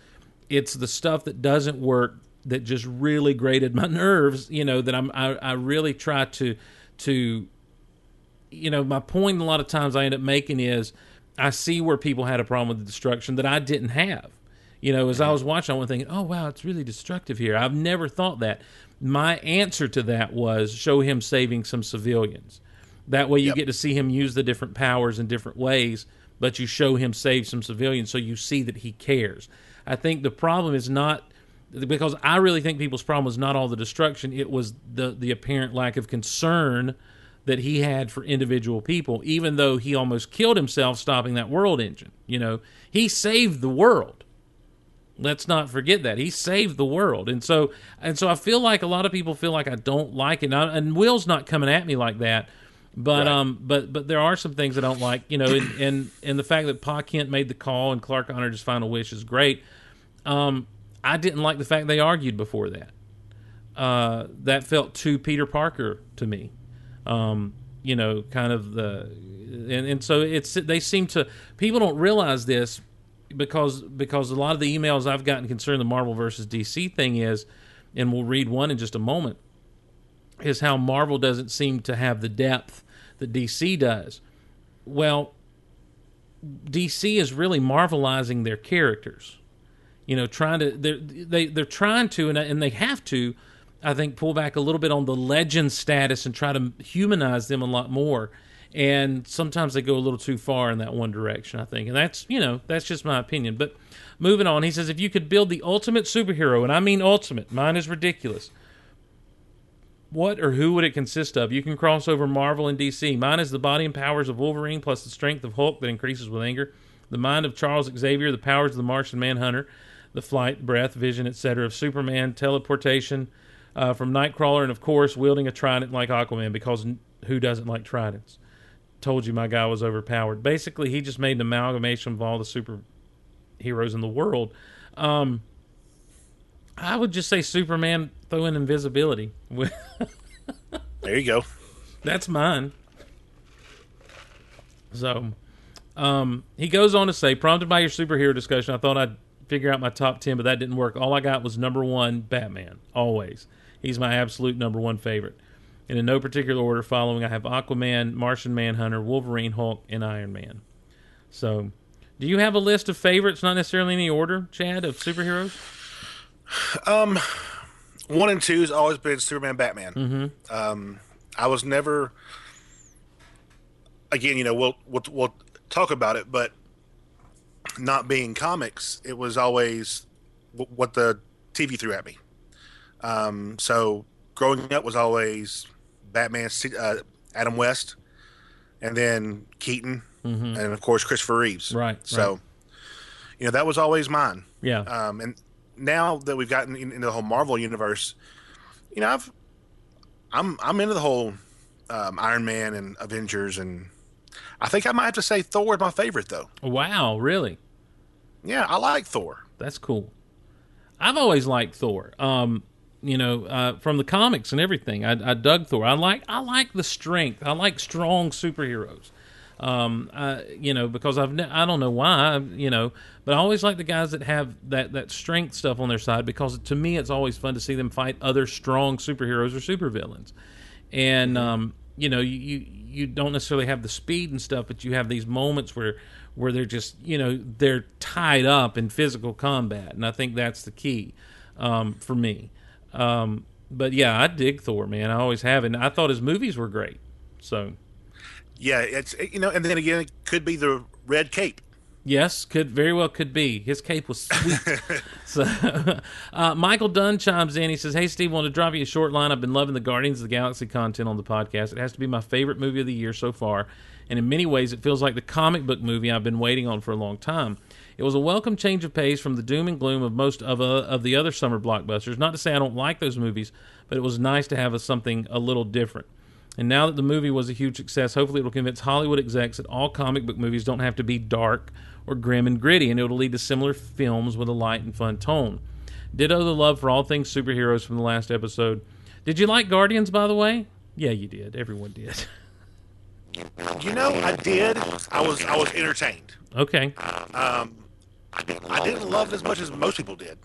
S2: It's the stuff that doesn't work that just really grated my nerves. You know that I'm. I, I really try to to. You know, my point a lot of times I end up making is I see where people had a problem with the destruction that I didn't have. You know, as I mm-hmm. was watching, I went thinking, "Oh wow, it's really destructive here." I've never thought that. My answer to that was show him saving some civilians. That way, you
S3: Yep.
S2: get to see him use the different powers in different ways, but you show him save some civilians, so you see that he cares. I think the problem is not because I really think people's problem was not all the destruction; it was the the apparent lack of concern that he had for individual people. Even though he almost killed himself stopping that world engine, you know, he saved the world. Let's not forget that. He saved the world. And so and so i feel like a lot of people feel like i don't like it. And, I, and will's not coming at me like that but
S3: Right.
S2: um but but there are some things i don't like you know and and, and the fact that pa kent made the call and clark honored his final wish is great. Um i didn't like the fact they argued before that. Uh that felt too peter parker to me. Um, you know, kind of the, and, and so it's they seem to people don't realize this because because a lot of the emails I've gotten concerning the Marvel versus DC thing is, and we'll read one in just a moment, is how Marvel doesn't seem to have the depth that DC does. Well, DC is really marvelizing their characters you know, trying to they're, they they're trying to and and they have to, I think, pull back a little bit on the legend status and try to humanize them a lot more. And sometimes they go a little too far in that one direction, I think. And that's you know that's just my opinion. But moving on, he says if you could build the ultimate superhero, and I mean ultimate, mine is ridiculous. What or who would it consist of? You can cross over Marvel and DC. Mine is the body and powers of Wolverine plus the strength of Hulk that increases with anger. The mind of Charles Xavier, the powers of the Martian Manhunter, the flight, breath, vision, etc. of Superman, teleportation uh, from Nightcrawler, and of course wielding a trident like Aquaman because who doesn't like tridents? Told you my guy was overpowered. Basically, he just made an amalgamation of all the superheroes in the world. Um, I would just say Superman throw in invisibility.
S3: There you go.
S2: That's mine. So, um, he goes on to say, prompted by your superhero discussion, I thought I'd figure out my top 10, but that didn't work. All I got was number one, Batman. Always. He's my absolute number one favorite. And in no particular order following, I have Aquaman, Martian Manhunter, Wolverine, Hulk, and Iron Man. So, do you have a list of favorites, not necessarily in any order, Chad, of superheroes?
S3: Um, one and two's always been Superman, Batman. Mm-hmm. Um, I was never. Again, you know, we'll we'll we'll talk about it, but not being comics, it was always w- what the TV threw at me. Um, so growing up was always Batman, uh, Adam West, and then Keaton, and of course Christopher Reeves.
S2: Right,
S3: So,
S2: right.
S3: you know, that was always mine.
S2: Yeah.
S3: Um, and now that we've gotten in, into the whole Marvel universe, you know, I've I'm I'm into the whole um, Iron Man and Avengers, and I think I might have to say Thor is my favorite though.
S2: wow, really?
S3: Yeah, I like Thor.
S2: That's cool. I've always liked Thor. Um, you know, uh, from the comics and everything. I, I dug Thor. I like I like the strength. I like strong superheroes. Um, I, you know, because I've ne- I don't know why, you know, but I always like the guys that have that that strength stuff on their side because to me it's always fun to see them fight other strong superheroes or supervillains, and um, you know, you, you you don't necessarily have the speed and stuff, but you have these moments where where they're just you know they're tied up in physical combat, and I think that's the key um, for me. Um, but yeah, I dig Thor, man. I always have, and I thought his movies were great. So
S3: Yeah, it's you know, and then again, it could be the red cape.
S2: Yes, could very well could be. His cape was sweet. so uh, Michael Dunn chimes in. He says, "Hey Steve, want to drop you a short line. I've been loving the Guardians of the Galaxy content on the podcast. It has to be my favorite movie of the year so far, and in many ways, it feels like the comic book movie I've been waiting on for a long time." It was a welcome change of pace from the doom and gloom of most of, uh, of the other summer blockbusters. Not to say I don't like those movies, but it was nice to have a, something a little different. And now that the movie was a huge success, hopefully it will convince Hollywood execs that all comic book movies don't have to be dark or grim and gritty, and it will lead to similar films with a light and fun tone. Ditto the love for all things superheroes from the last episode. Did you like Guardians, by the way? Yeah, you did. Everyone did.
S3: You know, I did. I was I was entertained.
S2: okay.
S3: Um, I didn't love it as much as most people did.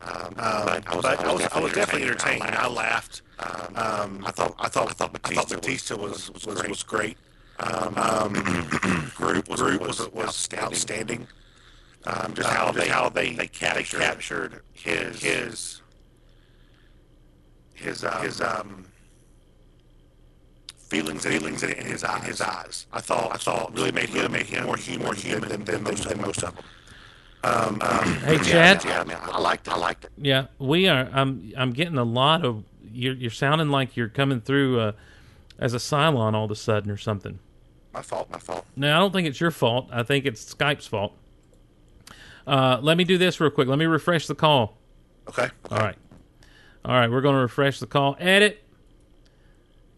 S3: Um, but I was, I was, I was definitely entertained. I laughed. Um, I thought, I thought, I thought Batista, Batista was was was, was great. Um, Groot was Groot was was outstanding. Um, just how they how they they captured, captured his his his um, his um feelings feelings in his eyes. his eyes. I thought I thought really made him made him more human more human than, than, most, than most of them.
S2: Hey, Chad.
S3: Yeah, man, I liked it. I liked it.
S2: Yeah, we are. I'm. I'm getting a lot of. You're. You're sounding like you're coming through uh, as a Cylon all of a sudden or something.
S3: My fault. My fault.
S2: No, I don't think it's your fault. I think it's Skype's fault. Uh, let me do this real quick. Let me refresh the call.
S3: Okay.
S2: All right. All right, we're going to refresh the call. Edit.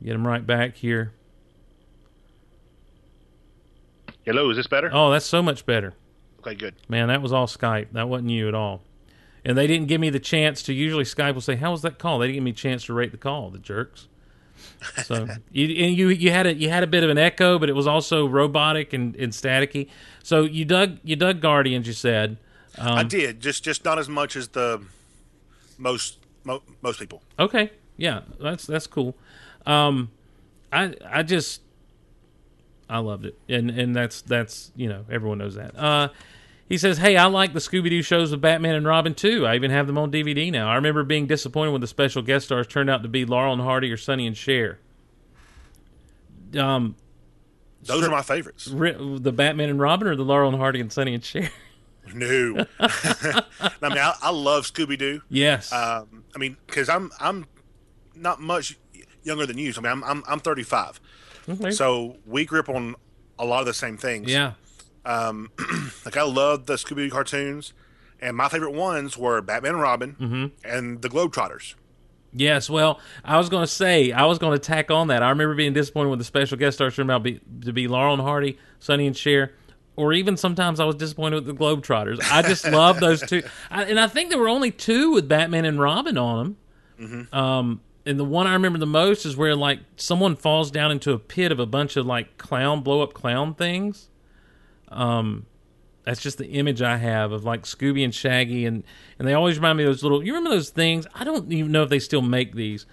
S2: Get him right back here.
S3: Hello. Is this better?
S2: Oh, that's so much better.
S3: Okay. Good.
S2: Man, that was all Skype. That wasn't you at all. And they didn't give me the chance to. Usually, Skype will say, "How was that call?" They didn't give me a chance to rate the call. The jerks. So you and you you had a you had a bit of an echo, but it was also robotic and, and staticky. So you dug you dug Guardians. You said,
S3: I did. Just just not as much as the most mo- most people.
S2: Okay, yeah, that's that's cool. Um, I I just I loved it, and and that's that's you know everyone knows that. Uh, he says, "Hey, I like the Scooby Doo shows with Batman and Robin too. I even have them on DVD now. I remember being disappointed when the special guest stars turned out to be Laurel and Hardy or Sonny and Cher. Um,
S3: Those are my favorites.
S2: the Batman and Robin or the Laurel and Hardy and Sonny and Cher?
S3: No. I mean, I, I love Scooby Doo.
S2: yes.
S3: Um, I mean, because I'm I'm not much younger than you. So I mean, I'm I'm, I'm 35.
S2: Okay.
S3: So we grew up on a lot of the same things.
S2: yeah.
S3: Like I love the Scooby Doo cartoons, and my favorite ones were Batman and Robin
S2: Mm-hmm.
S3: and the Globetrotters.
S2: Yes, well, I was going to say, I was going to tack on that. I remember being disappointed when the special guest stars turned out be, to be Laurel and Hardy, Sonny and Cher, or even sometimes I was disappointed with the Globetrotters. I just love those two. I, and I think there were only two with Batman and Robin on them. Um, and the one I remember the most is where, like, someone falls down into a pit of a bunch of, like, clown, blow up clown things. Um, that's just the image I have of like Scooby and Shaggy, and and they always remind me of those little. You remember those things? I don't even know if they still make these.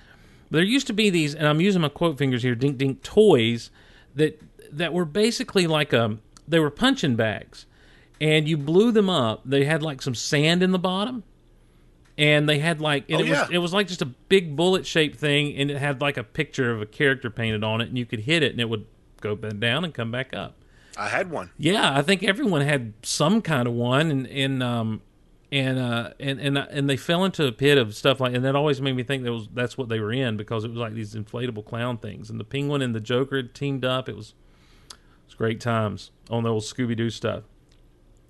S2: But there used to be these, and I'm using my quote fingers here, dink dink toys that that were basically like a they were punching bags, and you blew them up. They had like some sand in the bottom, and they had like and
S3: Oh,
S2: it
S3: yeah.
S2: was it was like just a big bullet shaped thing, and it had like a picture of a character painted on it, and you could hit it, and it would go down and come back up.
S3: I had one.
S2: Yeah, I think everyone had some kind of one, and and um, and uh, and and and they fell into a pit of stuff like, and that always made me think that was that's what they were in because it was like these inflatable clown things, and the penguin and the Joker teamed up. It was it was great times on the old Scooby Doo stuff.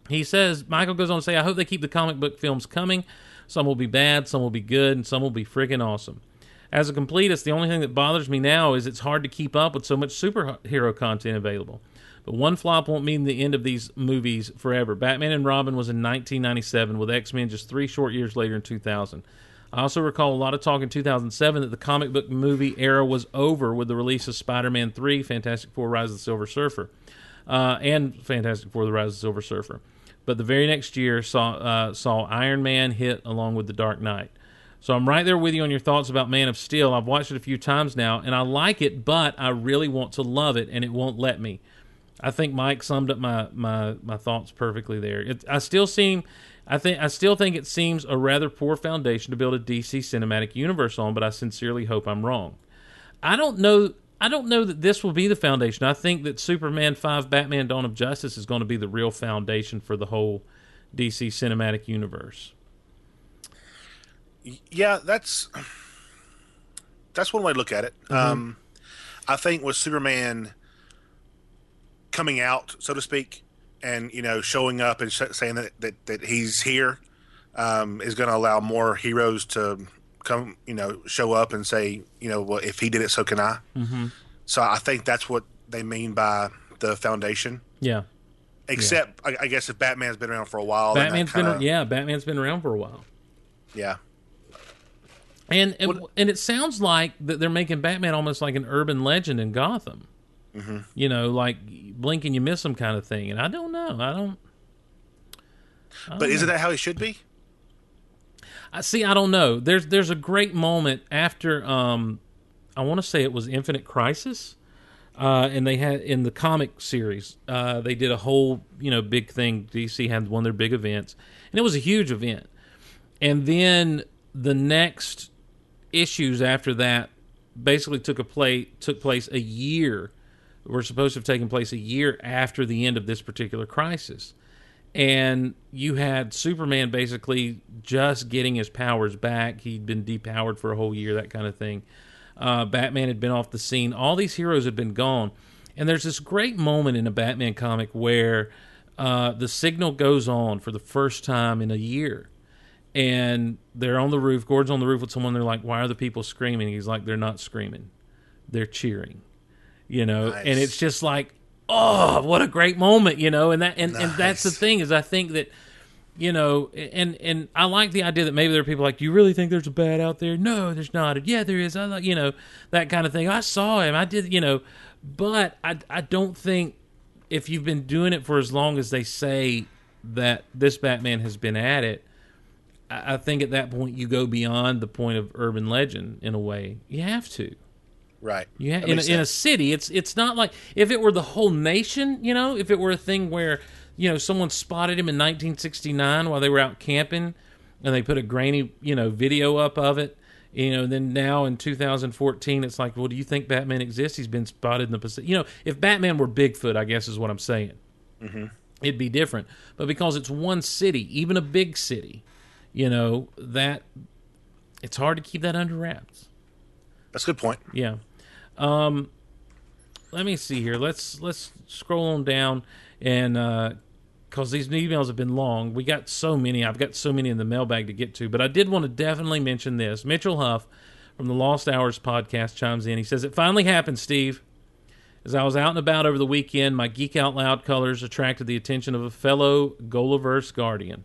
S2: He says Michael goes on to say, "I hope they keep the comic book films coming. Some will be bad, some will be good, and some will be friggin' awesome." As a completist, the only thing that bothers me now is it's hard to keep up with so much superhero content available. But one flop won't mean the end of these movies forever. Batman and Robin was in 1997, with X Men just three short years later in 2000. I also recall a lot of talk in 2007 that the comic book movie era was over with the release of Spider-Man 3, Fantastic Four: Rise of the Silver Surfer, uh, and Fantastic Four: The Rise of the Silver Surfer. But the very next year saw uh, saw Iron Man hit along with The Dark Knight. So I'm right there with you on your thoughts about Man of Steel. I've watched it a few times now, and I like it, but I really want to love it, and it won't let me. I think Mike summed up my my, my thoughts perfectly there. It, I still seem, I think I still think it seems a rather poor foundation to build a DC cinematic universe on, but I sincerely hope I'm wrong. I don't know. I don't know that this will be the foundation. I think that Superman five, Batman: Dawn of Justice is going to be the real foundation for the whole DC cinematic universe.
S3: Yeah, that's that's one way to look at it. Um, I think with Superman coming out, so to speak, and you know showing up and sh- saying that, that that he's here um, is going to allow more heroes to come, you know, show up and say, you know, well, if he did it, so can I. Mm-hmm. So I think that's what they mean by the foundation.
S2: Yeah,
S3: Except, I, I guess if Batman's been around for a while,
S2: Batman's
S3: kinda-
S2: been yeah, Batman's been around for a while.
S3: yeah.
S2: And and, and it sounds like that they're making Batman almost like an urban legend in Gotham.
S3: Mm-hmm.
S2: You know, like blink and you miss him kind of thing. And I don't know. I don't.
S3: But isn't that how it should be?
S2: I see. I don't know. There's there's a great moment after um, I want to say it was Infinite Crisis, uh, and they had in the comic series uh, they did a whole you know big thing. DC had one of their big events, and it was a huge event. And then the next issues after that basically took a play took place a year. Were supposed to have taken place a year after the end of this particular crisis and you had Superman basically just getting his powers back. He'd been depowered for a whole year, that kind of thing. Uh, Batman had been off the scene. All these heroes had been gone. And there's this great moment in a Batman comic where uh, the signal goes on for the first time in a year. And they're on the roof. Gordon's on the roof with someone. They're like, Why are the people screaming? He's like, They're not screaming, they're cheering. You know, and it's just like, oh, what a great moment, you know, and that and, and that's the thing is I think that you know, and and I like the idea that maybe there are people like, you really think there's a bad out there? No, there's not. Yeah, there is. I like, you know, that kind of thing. I saw him. I did, you know, but I I don't think if you've been doing it for as long as they say that this Batman has been at it, I, I think at that point you go beyond the point of urban legend in a way. You have to.
S3: Right.
S2: You ha- in, a, in a city, it's it's not like if it were the whole nation, you know, if it were a thing where you know someone spotted him in 1969 while they were out camping, and they put a grainy you know video up of it, you know, then now in 2014, it's like, well, do you think Batman exists? He's been spotted in the Pacific. You know, if Batman were Bigfoot, I guess is what I'm saying. It'd be different, but because it's one city, even a big city, you know that it's hard to keep that under wraps.
S3: That's a good point.
S2: Yeah. Um let me see here. Let's let's scroll on down and uh cuz these emails have been long. We got so many. I've got so many in the mailbag to get to, but I did want to definitely mention this. Mitchell Huff from the Lost Hours podcast chimes in. He says it finally happened, Steve. As I was out and about over the weekend, my Geek Out Loud colors attracted the attention of a fellow Golaverse guardian.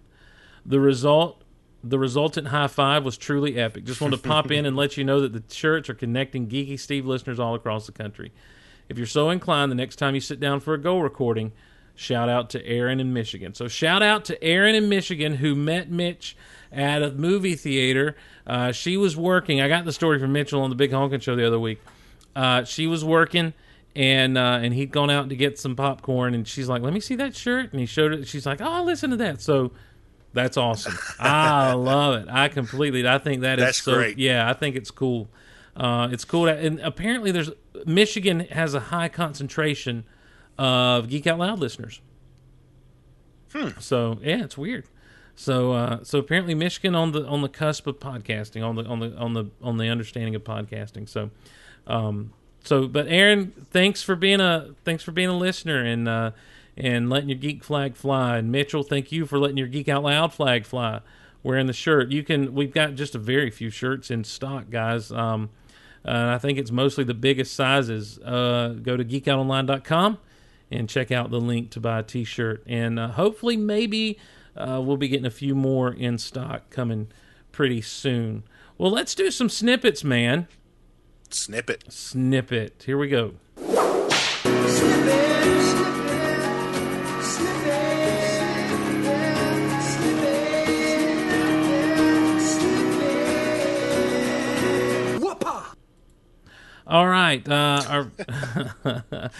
S2: The result the resultant high five was truly epic. Just wanted to pop in and let you know that the shirts are connecting Geeky Steve listeners all across the country. If you're so inclined, the next time you sit down for a goal recording, shout out to Erin in Michigan. So shout out to Erin in Michigan who met Mitch at a movie theater. Uh, she was working. I got the story from Mitchell on the Big Honkin' Show the other week. Uh, she was working and uh, and he'd gone out to get some popcorn and she's like, "Let me see that shirt." And he showed it. She's like, "Oh, listen to that." So that's awesome. I love it. I completely. I think that is
S3: That's
S2: so.
S3: great.
S2: Yeah, I think it's cool. Uh, it's cool. That, and apparently, there's Michigan has a high concentration of Geek Out Loud listeners. So yeah, it's weird. So uh, so apparently Michigan on the on the cusp of podcasting, on the on the on the on the understanding of podcasting. So um, so but Erin, thanks for being a thanks for being a listener and uh, and letting your geek flag fly. And Mitchell, thank you for letting your geek out loud flag fly. Wearing the shirt, you can. We've got just a very few shirts in stock, guys. Um, and I think it's mostly the biggest sizes. Uh, go to geekoutonline.com and check out the link to buy a t-shirt. And uh, hopefully, maybe uh, we'll be getting a few more in stock coming pretty soon. Well, let's do some snippets, man.
S3: Snippet.
S2: Snippet. Here we go. All right. Uh, our,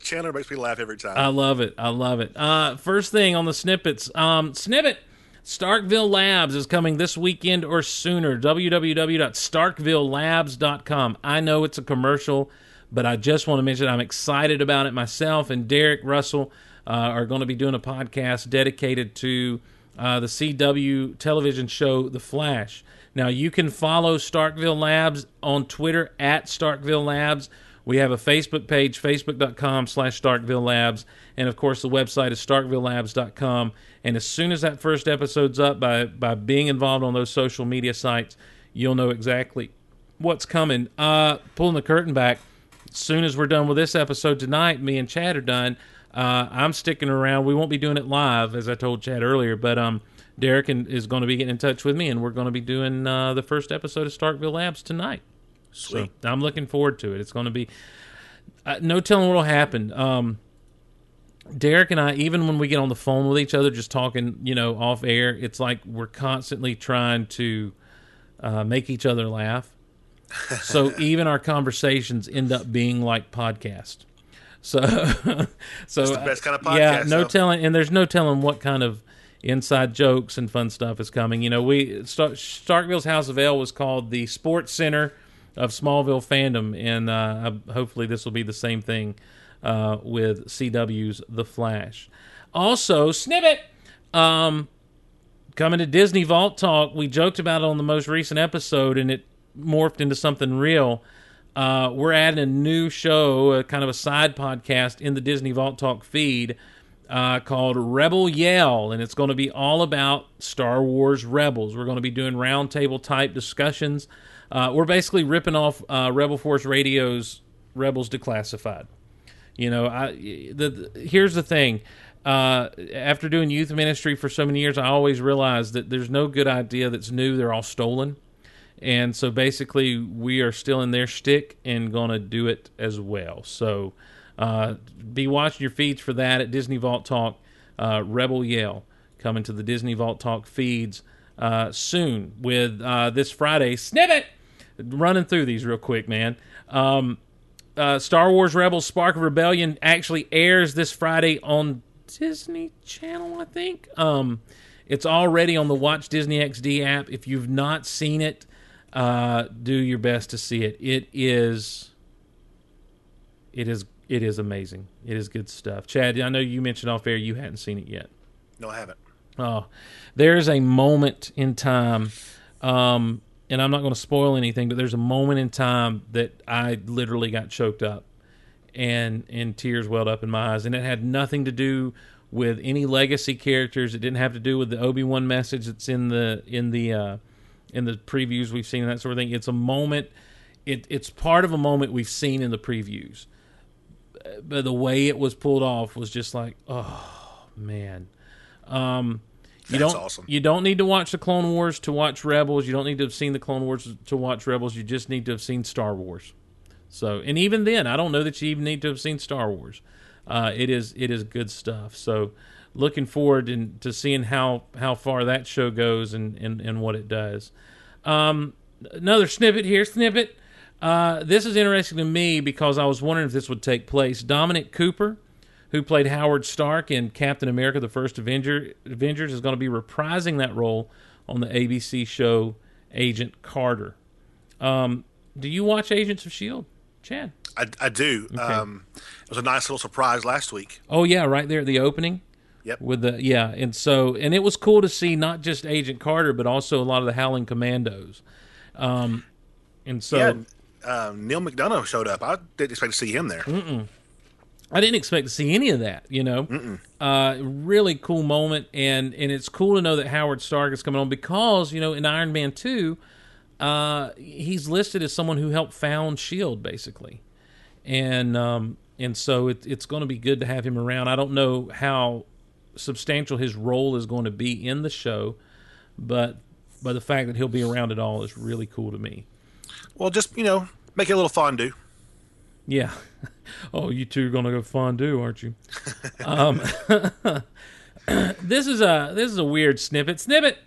S3: Chandler makes me laugh every time.
S2: I love it. I love it. Uh, first thing on the snippets. Um, snippet. Starkville Labs is coming this weekend or sooner. www.starkvillelabs.com. I know it's a commercial, but I just want to mention I'm excited about it myself. And Derek Russell uh, are going to be doing a podcast dedicated to uh, the CW television show The Flash. Now you can follow Starkville Labs on Twitter at Starkville Labs. We have a Facebook page, facebook.com slash Starkville Labs. And of course, the website is starkvillelabs.com. And as soon as that first episode's up, by, by being involved on those social media sites, you'll know exactly what's coming. Uh, pulling the curtain back, as soon as we're done with this episode tonight, me and Chad are done. Uh, I'm sticking around. We won't be doing it live, as I told Chad earlier, but um, Derek and, is going to be getting in touch with me, and we're going to be doing uh, the first episode of Starkville Labs tonight.
S3: Sweet.
S2: So I'm looking forward to it. It's going to be uh, no telling what'll happen. Um, Derek and I, even when we get on the phone with each other, just talking, you know, off air, it's like we're constantly trying to uh, make each other laugh. so even our conversations end up being like podcast. So, so
S3: It's the best kind of podcast.
S2: Yeah, no
S3: though.
S2: telling, and there's no telling what kind of inside jokes and fun stuff is coming. You know, we Star- Starkville's House of El was called the Sports Center of Smallville fandom, and uh, hopefully this will be the same thing uh, with CW's The Flash. Also, snippet. Um, coming to Disney Vault Talk, we joked about it on the most recent episode, and it morphed into something real. Uh, we're adding a new show, a kind of a side podcast in the Disney Vault Talk feed uh, called Rebel Yell, and it's going to be all about Star Wars Rebels. We're going to be doing roundtable type discussions. Uh, we're basically ripping off uh, Rebel Force Radio's Rebels Declassified. You know, I the, the here's the thing. Uh, after doing youth ministry for so many years, I always realized that there's no good idea that's new. They're all stolen. And so basically, we are still in their shtick and going to do it as well. So uh, be watching your feeds for that at Disney Vault Talk. Uh, Rebel Yell coming to the Disney Vault Talk feeds uh, soon with uh, this Friday. Snippet! Running through these real quick, man. Um, uh, Star Wars Rebels Spark of Rebellion actually airs this Friday on Disney Channel, I think. Um, it's already on the Watch Disney XD app. If you've not seen it, do your best to see it. It is, it is, it is amazing. It is good stuff. Chad, I know you mentioned off air you hadn't seen it yet.
S3: No, I haven't.
S2: Oh, there's a moment in time, um, and I'm not going to spoil anything, but there's a moment in time that I literally got choked up, and and tears welled up in my eyes, and it had nothing to do with any legacy characters. It didn't have to do with the Obi Wan message that's in the in the uh, in the previews we've seen and that sort of thing. It's a moment. It, it's part of a moment we've seen in the previews, but the way it was pulled off was just like, oh man. Um, you
S3: That's
S2: don't
S3: awesome.
S2: you don't need to watch the Clone Wars to watch Rebels. You don't need to have seen the Clone Wars to watch Rebels. You just need to have seen Star Wars. So, and even then, I don't know that you even need to have seen Star Wars. Uh, it is it is good stuff. So, looking forward in, to seeing how how far that show goes and and, and what it does. Um, another snippet here, snippet. Uh, this is interesting to me because I was wondering if this would take place. Dominic Cooper, who played Howard Stark in Captain America: The First Avenger, Avengers, is going to be reprising that role on the ABC show Agent Carter. Um, do you watch Agents of Shield, Chad?
S3: I, I do. Um, it was a nice little surprise last week.
S2: Oh yeah, right there at the opening.
S3: Yep.
S2: With the yeah, and so and it was cool to see not just Agent Carter, but also a lot of the Howling Commandos. Um, and so
S3: yeah, um, Neal McDonough showed up. I didn't expect to see him there.
S2: I didn't expect to see any of that. You know, uh, really cool moment, and and it's cool to know that Howard Stark is coming on because you know in Iron Man two, uh, he's listed as someone who helped found Shield basically, and um, and so it, it's going to be good to have him around. I don't know how substantial his role is going to be in the show, but but the fact that he'll be around at all is really cool to me.
S3: Well, just you know, make it a little fondue.
S2: Yeah. Oh, you two are gonna go fondue, aren't you? um, this is a this is a weird snippet. Snippet.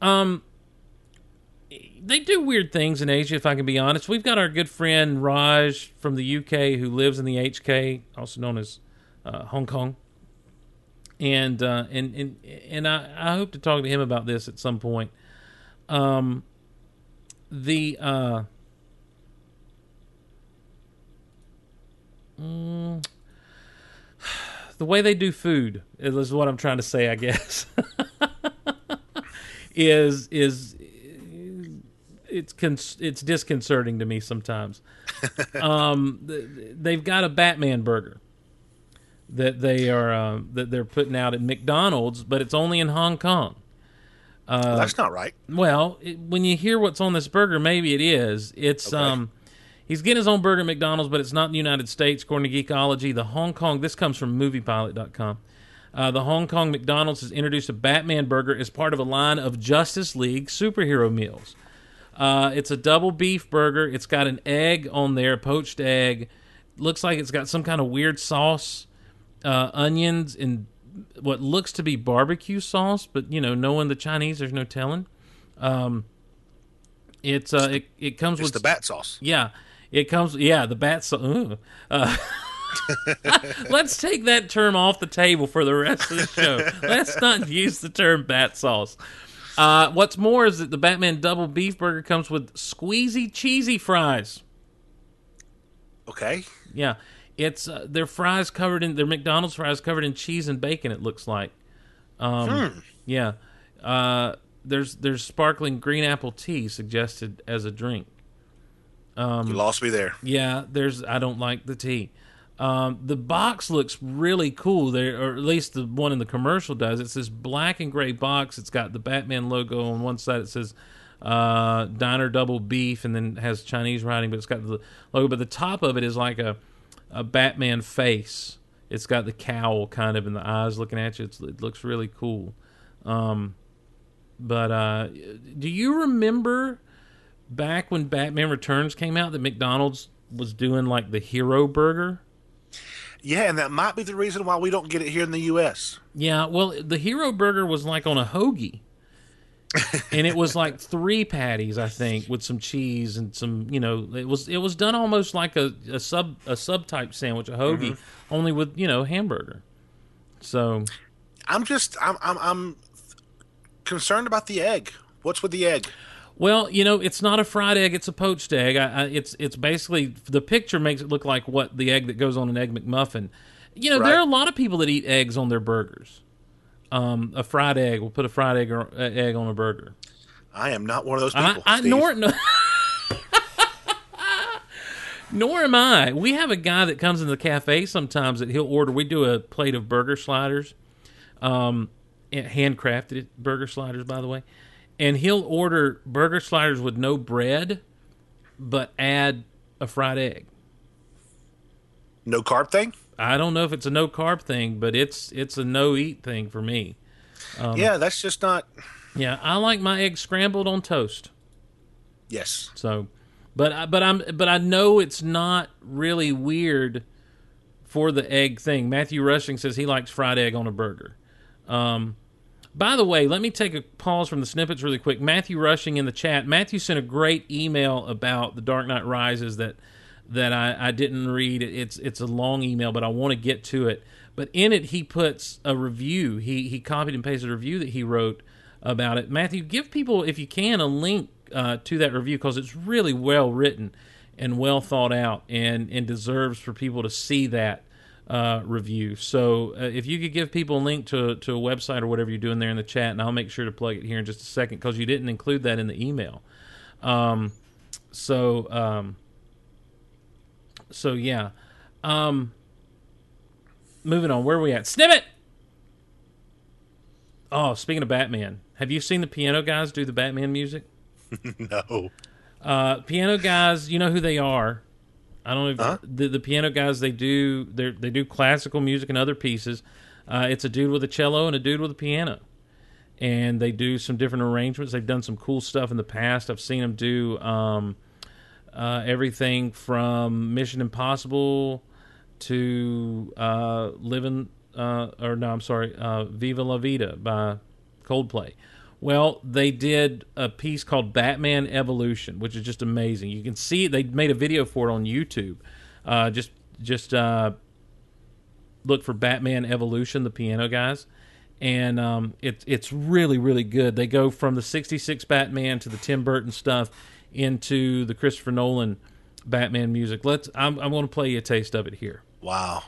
S2: Um, they do weird things in Asia. If I can be honest, we've got our good friend Raj from the UK who lives in the HK, also known as uh, Hong Kong. And uh, and and and I, I hope to talk to him about this at some point. Um, the uh, mm, the way they do food is what I'm trying to say. I guess is is it's cons- it's disconcerting to me sometimes. um, they've got a Batman burger that they are uh, that they're putting out at McDonald's, but it's only in Hong Kong. Uh,
S3: That's not right.
S2: Well, it, when you hear what's on this burger, maybe it is. It's
S3: Okay.
S2: um, he's getting his own burger at McDonald's, but it's not in the United States, according to Geekologie. The Hong Kong. This comes from MoviePilot.com. Uh, the Hong Kong McDonald's has introduced a Batman burger as part of a line of Justice League superhero meals. Uh, it's a double beef burger. It's got an egg on there, poached egg. Looks like it's got some kind of weird sauce, uh, onions, and what looks to be barbecue sauce. But you know, knowing the Chinese, there's no telling. Um, it's uh, it it comes
S3: It's
S2: with
S3: the bat sauce.
S2: yeah, it comes. Yeah, the bat. So, uh, let's take that term off the table for the rest of the show. let's not use the term bat sauce. Uh, what's more is that the Batman double beef burger comes with squeezy cheesy fries.
S3: Okay.
S2: Yeah, it's uh, their fries covered in their McDonald's fries covered in cheese and bacon. It looks like. Um, Yeah, uh, there's there's sparkling green apple tea suggested as a drink.
S3: You lost me there.
S2: Yeah, there's. I don't like the tea. Um, the box looks really cool there, or at least the one in the commercial does. It's this black and gray box. It's got the Batman logo on one side. It says uh, "Diner Double Beef," and then has Chinese writing, but it's got the logo. But the top of it is like a a Batman face. It's got the cowl kind of in the eyes looking at you. It's, it looks really cool. Um, but uh, do you remember back when Batman Returns came out that McDonald's was doing like the Hero Burger?
S3: Yeah, and that might be the reason why we don't get it here in the U.S.
S2: Yeah, well, the Hero Burger was like on a hoagie. and it was like three patties, I think, with some cheese and some, you know, it was it was done almost like a, a sub a subtype sandwich, a hoagie, mm-hmm. only with you know hamburger. So
S3: I'm just I'm I'm, I'm concerned about the egg. What's with the egg?
S2: Well, you know, it's not a fried egg; it's a poached egg. I, I, it's it's basically the picture makes it look like what the egg that goes on an egg McMuffin. You know, there are a lot of people that eat eggs on their burgers. Um, a fried egg. We'll put a fried egg or, uh, egg on a burger.
S3: I am not one of those people.
S2: I
S3: Steve.
S2: nor no, nor am I. We have a guy that comes in the cafe sometimes that he'll order. We do a plate of burger sliders, um, handcrafted burger sliders, by the way, and he'll order burger sliders with no bread, but add a fried egg.
S3: no carb thing.
S2: I don't know if it's a no carb thing, but it's it's a no eat thing for me. Um,
S3: yeah, that's just not.
S2: Yeah, I like my eggs scrambled on toast.
S3: Yes,
S2: So, but I, but I'm but I know it's not really weird for the egg thing. Matthew Rushing says he likes fried egg on a burger. Um, by the way, let me take a pause from the snippets really quick. Matthew Rushing in the chat. Matthew sent a great email about the Dark Knight Rises that that I, I didn't read. It's it's a long email, but I want to get to it. But in it, he puts a review. He he copied and pasted a review that he wrote about it. Matthew, give people, if you can, a link uh, to that review because it's really well written and well thought out, and and deserves for people to see that uh, review. So uh, if you could give people a link to to a website or whatever you're doing there in the chat, and I'll make sure to plug it here in just a second because you didn't include that in the email. Um, so um, so yeah. Um, moving on, where are we at? Snippet. Oh, speaking of Batman, have you seen the piano guys do the Batman music?
S3: no.
S2: Uh, piano guys, you know who they are. I don't know if
S3: Huh?
S2: the the piano guys they do they they do classical music and other pieces. Uh, it's a dude with a cello and a dude with a piano, and they do some different arrangements. They've done some cool stuff in the past. I've seen them do um, uh, everything from Mission Impossible to uh, Living, uh, or no, I'm sorry, uh, Viva La Vida by Coldplay. Well, they did a piece called Batman Evolution, which is just amazing. You can see they made a video for it on YouTube. Uh, just just uh, look for Batman Evolution, the piano guys, and um, it's it's really really good. They go from the '66 Batman to the Tim Burton stuff into the Christopher Nolan Batman music. Let's. I'm, I'm going to play you a taste of it here.
S3: Wow.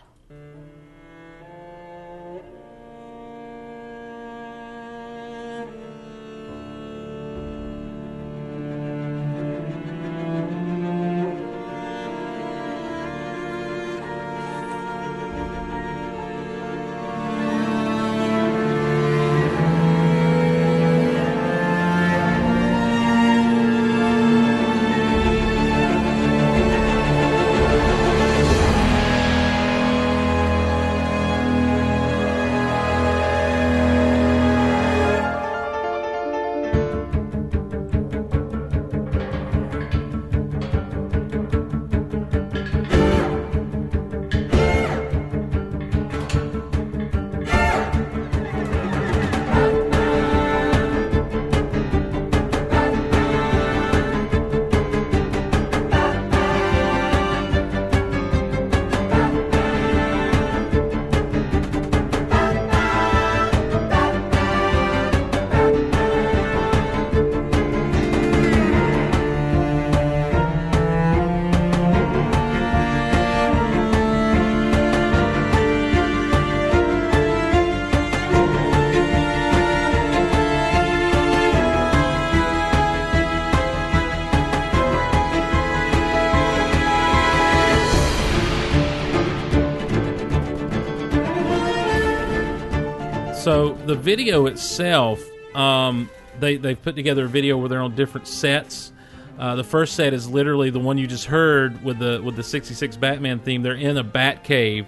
S2: The video itself, um, they they put together a video where they're on different sets. Uh, the first set is literally the one you just heard with the with the '66 Batman theme. They're in a Bat cave,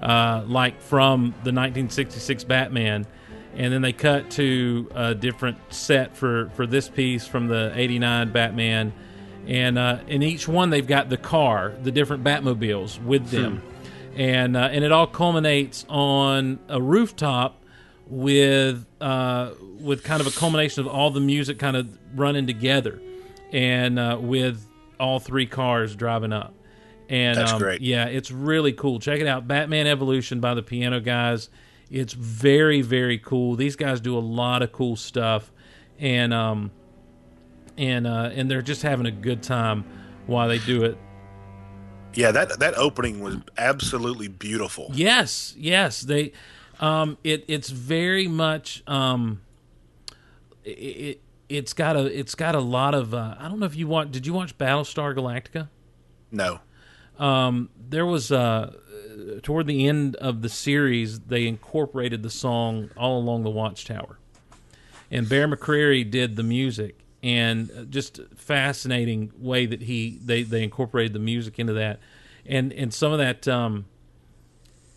S2: uh, like from the 1966 Batman, and then they cut to a different set for for this piece from the '89 Batman. And uh, in each one, they've got the car, the different Batmobiles with them, and uh, and it all culminates on a rooftop with uh, with kind of a culmination of all the music kind of running together, and uh, with all three cars driving up. And
S3: That's
S2: um,
S3: great.
S2: Yeah, it's really cool. Check it out, Batman Evolution by the Piano Guys. It's very very cool. These guys do a lot of cool stuff, and um, and uh, and they're just having a good time while they do it.
S3: Yeah, that that opening was absolutely beautiful.
S2: Yes, yes. They um it it's very much um it, it it's got a it's got a lot of uh, I don't know if you want did you watch Battlestar Galactica?
S3: No.
S2: Um there was uh toward the end of the series they incorporated the song All Along the Watchtower. And Bear McCreary did the music and uh, just fascinating way that he they they incorporated the music into that. And and some of that um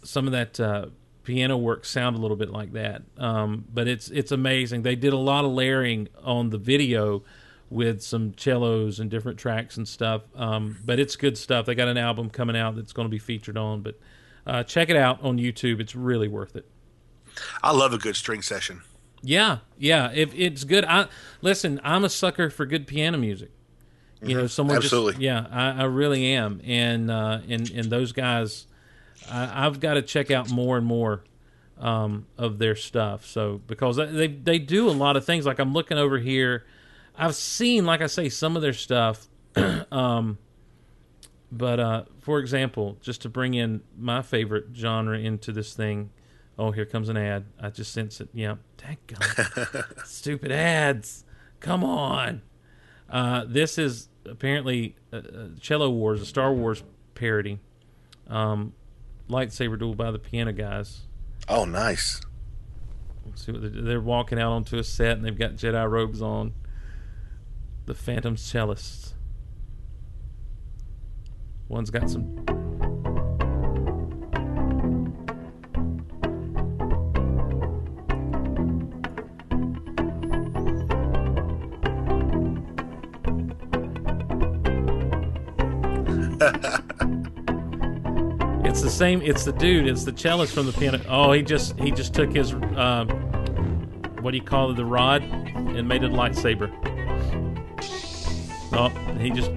S2: some of that uh, piano work sound a little bit like that. Um, but it's it's amazing. They did a lot of layering on the video with some cellos and different tracks and stuff. Um, but it's good stuff. They got an album coming out that's going to be featured on. But uh, check it out on YouTube. It's really worth it.
S3: I love a good string session.
S2: Yeah, yeah. If it's good, I listen. I'm a sucker for good piano music. You know, someone
S3: Absolutely.
S2: Just, yeah, I, I really am, and uh, and and those guys, I, I've got to check out more and more um, of their stuff. So because they they do a lot of things. Like I'm looking over here, I've seen, like I say, some of their stuff. um, but uh, for example, just to bring in my favorite genre into this thing. Oh, here comes an ad. I just sense it. Yeah, daggone. stupid ads. Come on. Uh, this is apparently uh, uh, Cello Wars, a Star Wars parody. Um, lightsaber duel by the Piano Guys.
S3: Oh, nice.
S2: See what they're, they're walking out onto a set and they've got Jedi robes on. The Phantom Cellists. One's got some. Same. It's the dude. It's the cellist from the piano. Oh, he just he just took his um, what do you call it, the rod, and made it a lightsaber. Oh, he just.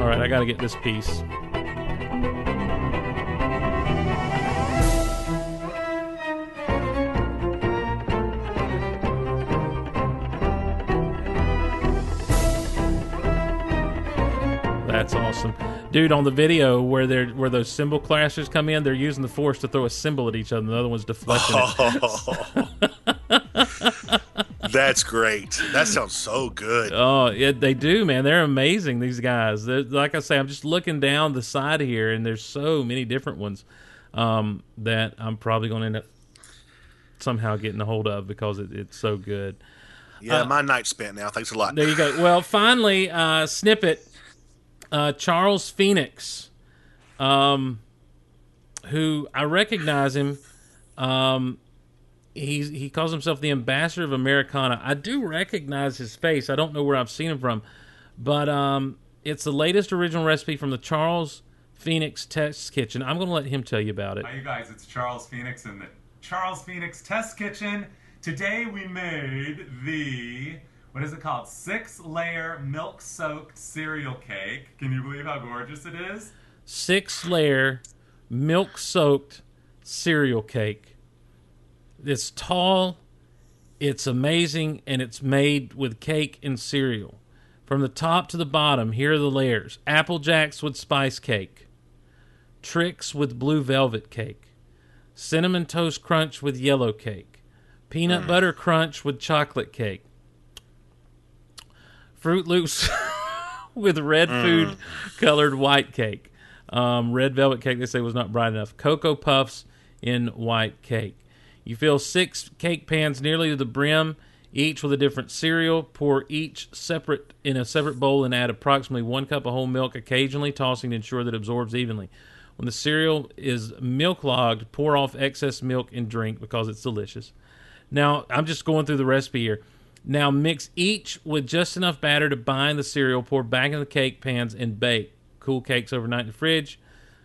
S2: All right, I got to get this piece. Dude. On the video where they're where those cymbal clashers come in, they're using the force to throw a cymbal at each other, and the other one's deflecting it.
S3: That's great. That sounds so good.
S2: Oh, it, they do, man. They're amazing. These guys. They're, like I say, I'm just looking down the side here, and there's so many different ones um, that I'm probably going to end up somehow getting a hold of because it, it's so good.
S3: Yeah, my night's spent now. Thanks a lot.
S2: There you go. Well, finally, uh, snippet. Uh, Charles Phoenix, um, who I recognize him. Um, he's he calls himself the ambassador of Americana. I do recognize his face. I don't know where I've seen him from, but um, it's the latest original recipe from the Charles Phoenix Test Kitchen. I'm going to let him tell you about it.
S4: Hi, you guys. It's Charles Phoenix in the Charles Phoenix Test Kitchen. Today we made the what is it called? Six layer milk soaked cereal cake. Can you believe how gorgeous it is?
S2: Six layer milk soaked cereal cake. It's tall, it's amazing, and it's made with cake and cereal. From the top to the bottom, here are the layers Apple Jacks with spice cake, Trix with blue velvet cake, Cinnamon Toast Crunch with yellow cake, Peanut mm. Butter Crunch with chocolate cake, Froot Loops with red food colored white cake. Um, red velvet cake, they say, was not bright enough. Cocoa Puffs in white cake. You fill six cake pans nearly to the brim, each with a different cereal. Pour each separate in a separate bowl and add approximately one cup of whole milk, occasionally tossing to ensure that it absorbs evenly. When the cereal is milk logged, pour off excess milk and drink because it's delicious. Now, I'm just going through the recipe here. Now, mix each with just enough batter to bind the cereal. Pour back in the cake pans and bake. Cool cakes overnight in the fridge.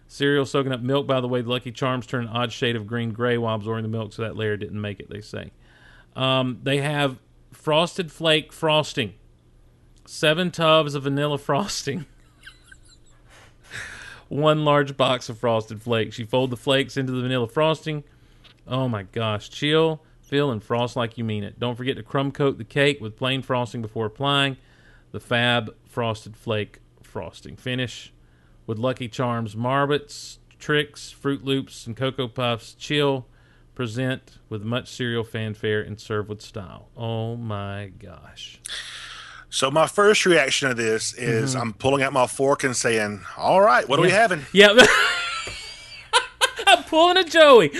S2: Cereal soaking up milk. By the way, the Lucky Charms turn an odd shade of green gray while absorbing the milk, so that layer didn't make it. They say. Um, they have frosted flake frosting. Seven tubs of vanilla frosting. One large box of frosted flakes. You fold the flakes into the vanilla frosting. Oh my gosh. Chill, fill, and frost like you mean it. Don't forget to crumb coat the cake with plain frosting before applying the Fab Frosted Flake frosting. Finish with Lucky Charms Marbits, Trix, Froot Loops, and Cocoa Puffs. Chill, present with much cereal fanfare, and serve with style. Oh my gosh.
S3: So my first reaction to this is
S2: Mm-hmm.
S3: I'm pulling out my fork and saying, "All right, what are we
S2: Yeah.
S3: having?"
S2: Yeah. I'm pulling a Joey.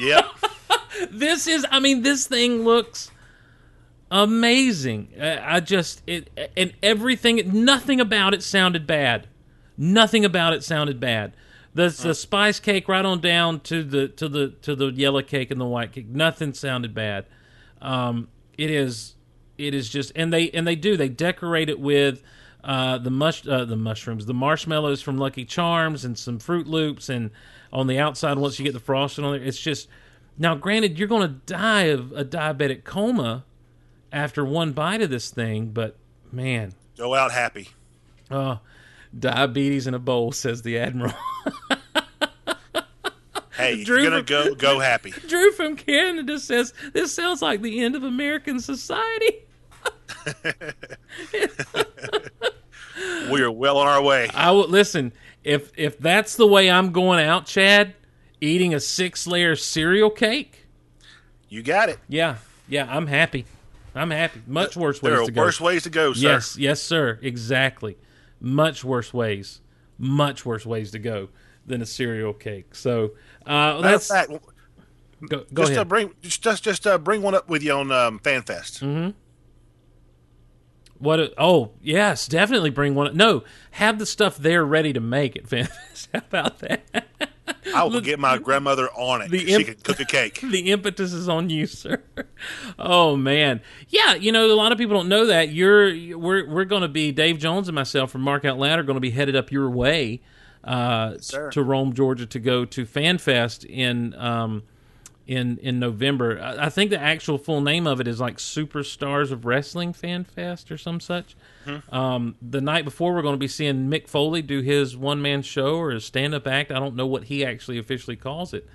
S3: Yep.
S2: this is i mean this thing looks amazing. I I just it and everything nothing about it sounded bad. Nothing about it sounded bad. The, the spice cake right on down to the to the to the yellow cake and the white cake nothing sounded bad. Um it is it is just and they and they do they decorate it with uh, the mush uh, the mushrooms the marshmallows from Lucky Charms and some Froot Loops and on the outside once you get the frosting on there it's just now granted you're going to die of a diabetic coma after one bite of this thing but man
S3: Go out happy.
S2: uh, diabetes in a bowl says the admiral
S3: Hey,
S2: Drew-
S3: you're gonna go go happy.
S2: Drew from Canada says this sounds like the end of American society
S3: We are well on our way.
S2: I will listen. If if that's the way I'm going out, Chad, eating a six layer cereal cake,
S3: You got it.
S2: yeah, yeah, I'm happy. I'm happy. Much worse ways
S3: There are
S2: to go.
S3: worse ways to go, sir.
S2: yes, yes, sir. Exactly. Much worse ways. Much worse ways to go than a cereal cake. So uh, that's
S3: fact,
S2: go, go
S3: just uh,
S2: ahead.
S3: bring just just, just uh, bring one up with you on um, FanFest.
S2: Mm-hmm. what? a- oh, yes, definitely bring one. No, have the stuff there ready to make at FanFest. How about that?
S3: I will get my grandmother on it.
S2: The
S3: 'cause she
S2: imp-
S3: can cook a cake.
S2: the impetus is on you, sir. Oh man, yeah. You know, a lot of people don't know that you're we're we're going to be Dave Jones and myself from Mark Out Loud are going to be headed up your way uh,
S3: sir.
S2: to Rome, Georgia, to go to FanFest in um, in in November. I, I think the actual full name of it is like Superstars of Wrestling Fan Fest or some such. Um, the night before, we're going to be seeing Mick Foley do his one man show or his stand up act. I don't know what he actually officially calls it.